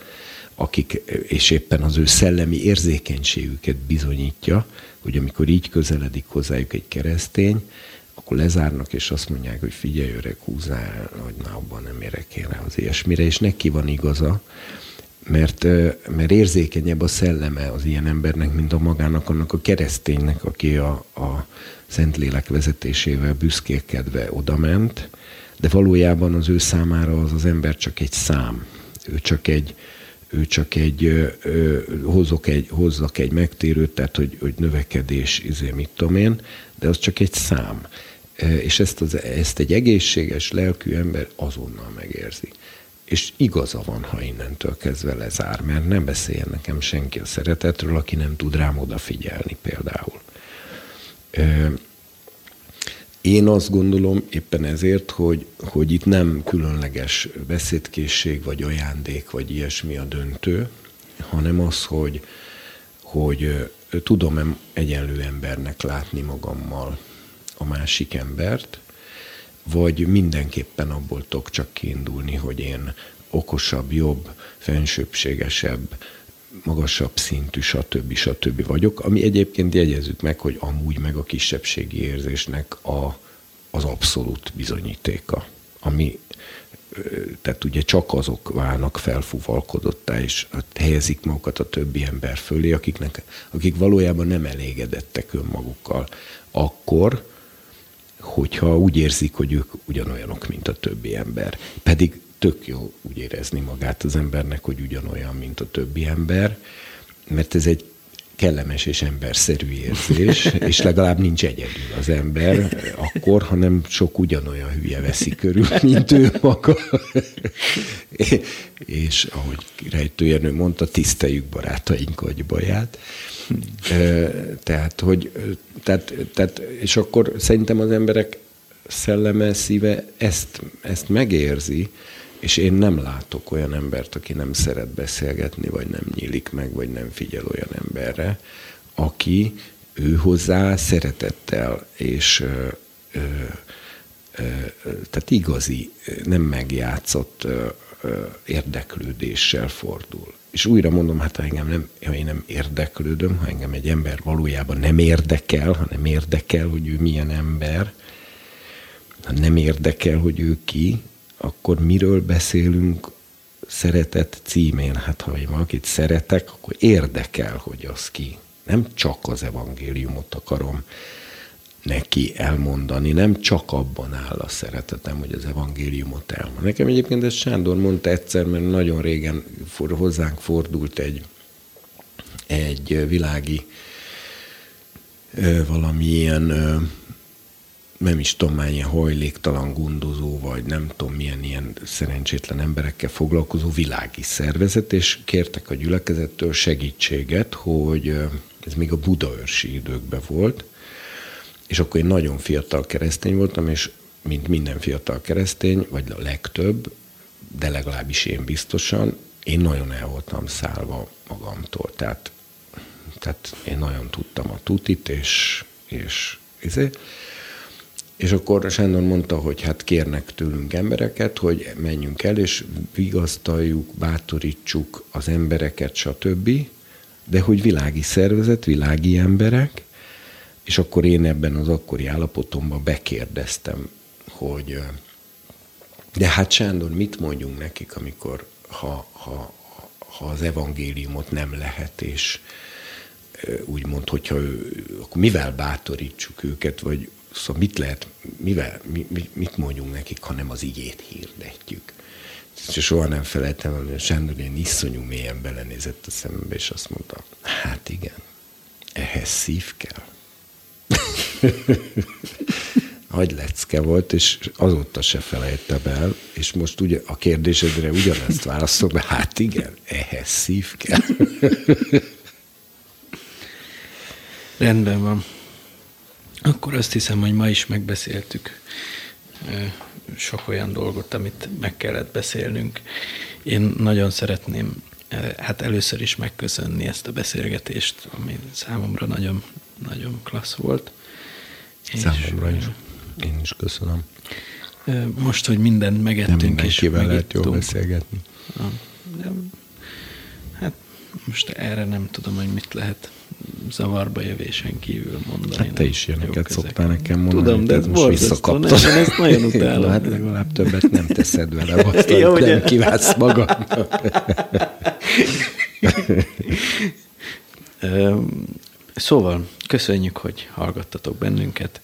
akik, és éppen az ő szellemi érzékenységüket bizonyítja, hogy amikor így közeledik hozzájuk egy keresztény, akkor lezárnak, és azt mondják, hogy figyelj öreg, húzzál, hogy na, abban nem érek én rá az ilyesmire, és neki van igaza, mert, mert érzékenyebb a szelleme az ilyen embernek, mint a magának, annak a kereszténynek, aki a, a Szentlélek vezetésével büszkélkedve odament, de valójában az ő számára az az ember csak egy szám. Ő csak egy, ő csak egy, hozok egy, hozzak egy megtérőt, tehát hogy, hogy növekedés, izé, mit tudom én, de az csak egy szám. És ezt, az, ezt egy egészséges lelkű ember azonnal megérzi és igaza van, ha innentől kezdve lezár, mert nem beszéljen nekem senki a szeretetről, aki nem tud rám odafigyelni például. Én azt gondolom éppen ezért, hogy, hogy itt nem különleges beszédkészség, vagy ajándék, vagy ilyesmi a döntő, hanem az, hogy, hogy tudom egyenlő embernek látni magammal a másik embert, vagy mindenképpen abból tudok csak kiindulni, hogy én okosabb, jobb, fensőbbségesebb, magasabb szintű, stb. stb. vagyok, ami egyébként jegyezzük meg, hogy amúgy meg a kisebbségi érzésnek a, az abszolút bizonyítéka, ami tehát ugye csak azok válnak felfúvalkodottá, és helyezik magukat a többi ember fölé, akiknek, akik valójában nem elégedettek önmagukkal, akkor, hogyha úgy érzik, hogy ők ugyanolyanok, mint a többi ember. Pedig tök jó úgy érezni magát az embernek, hogy ugyanolyan, mint a többi ember, mert ez egy kellemes és emberszerű érzés, és legalább nincs egyedül az ember akkor, hanem sok ugyanolyan hülye veszi körül, mint ő maga. és ahogy Rejtőjenő mondta, tiszteljük barátaink baját. Tehát, hogy, tehát, tehát, és akkor szerintem az emberek szelleme, szíve ezt, ezt megérzi, és én nem látok olyan embert, aki nem szeret beszélgetni, vagy nem nyílik meg, vagy nem figyel olyan emberre, aki ő hozzá szeretettel és ö, ö, ö, tehát igazi, nem megjátszott ö, ö, érdeklődéssel fordul. És újra mondom, hát ha engem nem, ha én nem érdeklődöm, ha engem egy ember valójában nem érdekel, hanem érdekel, hogy ő milyen ember, ha nem érdekel, hogy ő ki, akkor miről beszélünk szeretet címén? Hát ha én valakit szeretek, akkor érdekel, hogy az ki. Nem csak az evangéliumot akarom neki elmondani, nem csak abban áll a szeretetem, hogy az evangéliumot elmond. Nekem egyébként ezt Sándor mondta egyszer, mert nagyon régen for, hozzánk fordult egy, egy világi valamilyen nem is tudom már ilyen hajléktalan gondozó, vagy nem tudom milyen ilyen szerencsétlen emberekkel foglalkozó világi szervezet, és kértek a gyülekezettől segítséget, hogy ez még a budaörsi időkben volt, és akkor én nagyon fiatal keresztény voltam, és mint minden fiatal keresztény, vagy a legtöbb, de legalábbis én biztosan, én nagyon el voltam szállva magamtól. Tehát, tehát én nagyon tudtam a tutit, és, és ezért, és akkor Sándor mondta, hogy hát kérnek tőlünk embereket, hogy menjünk el, és vigasztaljuk, bátorítsuk az embereket, stb., de hogy világi szervezet, világi emberek, és akkor én ebben az akkori állapotomban bekérdeztem, hogy de hát Sándor, mit mondjunk nekik, amikor ha, ha, ha az evangéliumot nem lehet, és úgymond, hogyha ő, akkor mivel bátorítsuk őket, vagy Szóval mit lehet, mivel, mi, mit mondjunk nekik, ha nem az igét hirdetjük. És soha nem felejtem, hogy Sándor ilyen iszonyú mélyen belenézett a szemembe, és azt mondta, hát igen, ehhez szív kell. Nagy lecke volt, és azóta se felejtem el, és most ugye a kérdésedre ugyanezt válaszolom, hát igen, ehhez szív kell. Rendben van. Akkor azt hiszem, hogy ma is megbeszéltük sok olyan dolgot, amit meg kellett beszélnünk. Én nagyon szeretném hát először is megköszönni ezt a beszélgetést, ami számomra nagyon, nagyon klassz volt. Számomra is. Én is köszönöm. Most, hogy mindent megettünk, Nem és lehet jól beszélgetni. Hát most erre nem tudom, hogy mit lehet zavarba jövésen kívül mondani. Hát te is ilyeneket szoktál nekem mondani. Tudom, de ez most visszakaptam. Nem, ezt nagyon utálom. hát legalább többet nem teszed vele, azt ja, nem kívánsz magadnak. Szóval, köszönjük, hogy hallgattatok bennünket.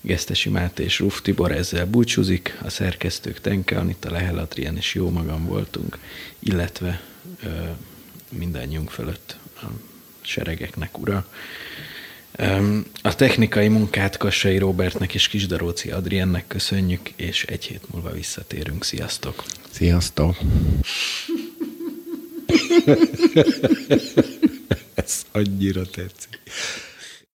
Gesztesi Máté és Ruf Tibor ezzel búcsúzik, a szerkesztők Tenke Anita, Lehel Adrián és jó magam voltunk, illetve ö, mindannyiunk fölött a seregeknek ura. A technikai munkát Kassai Robertnek és Kisdaróci Adriennek köszönjük, és egy hét múlva visszatérünk. Sziasztok! Sziasztok! Ez annyira tetszik.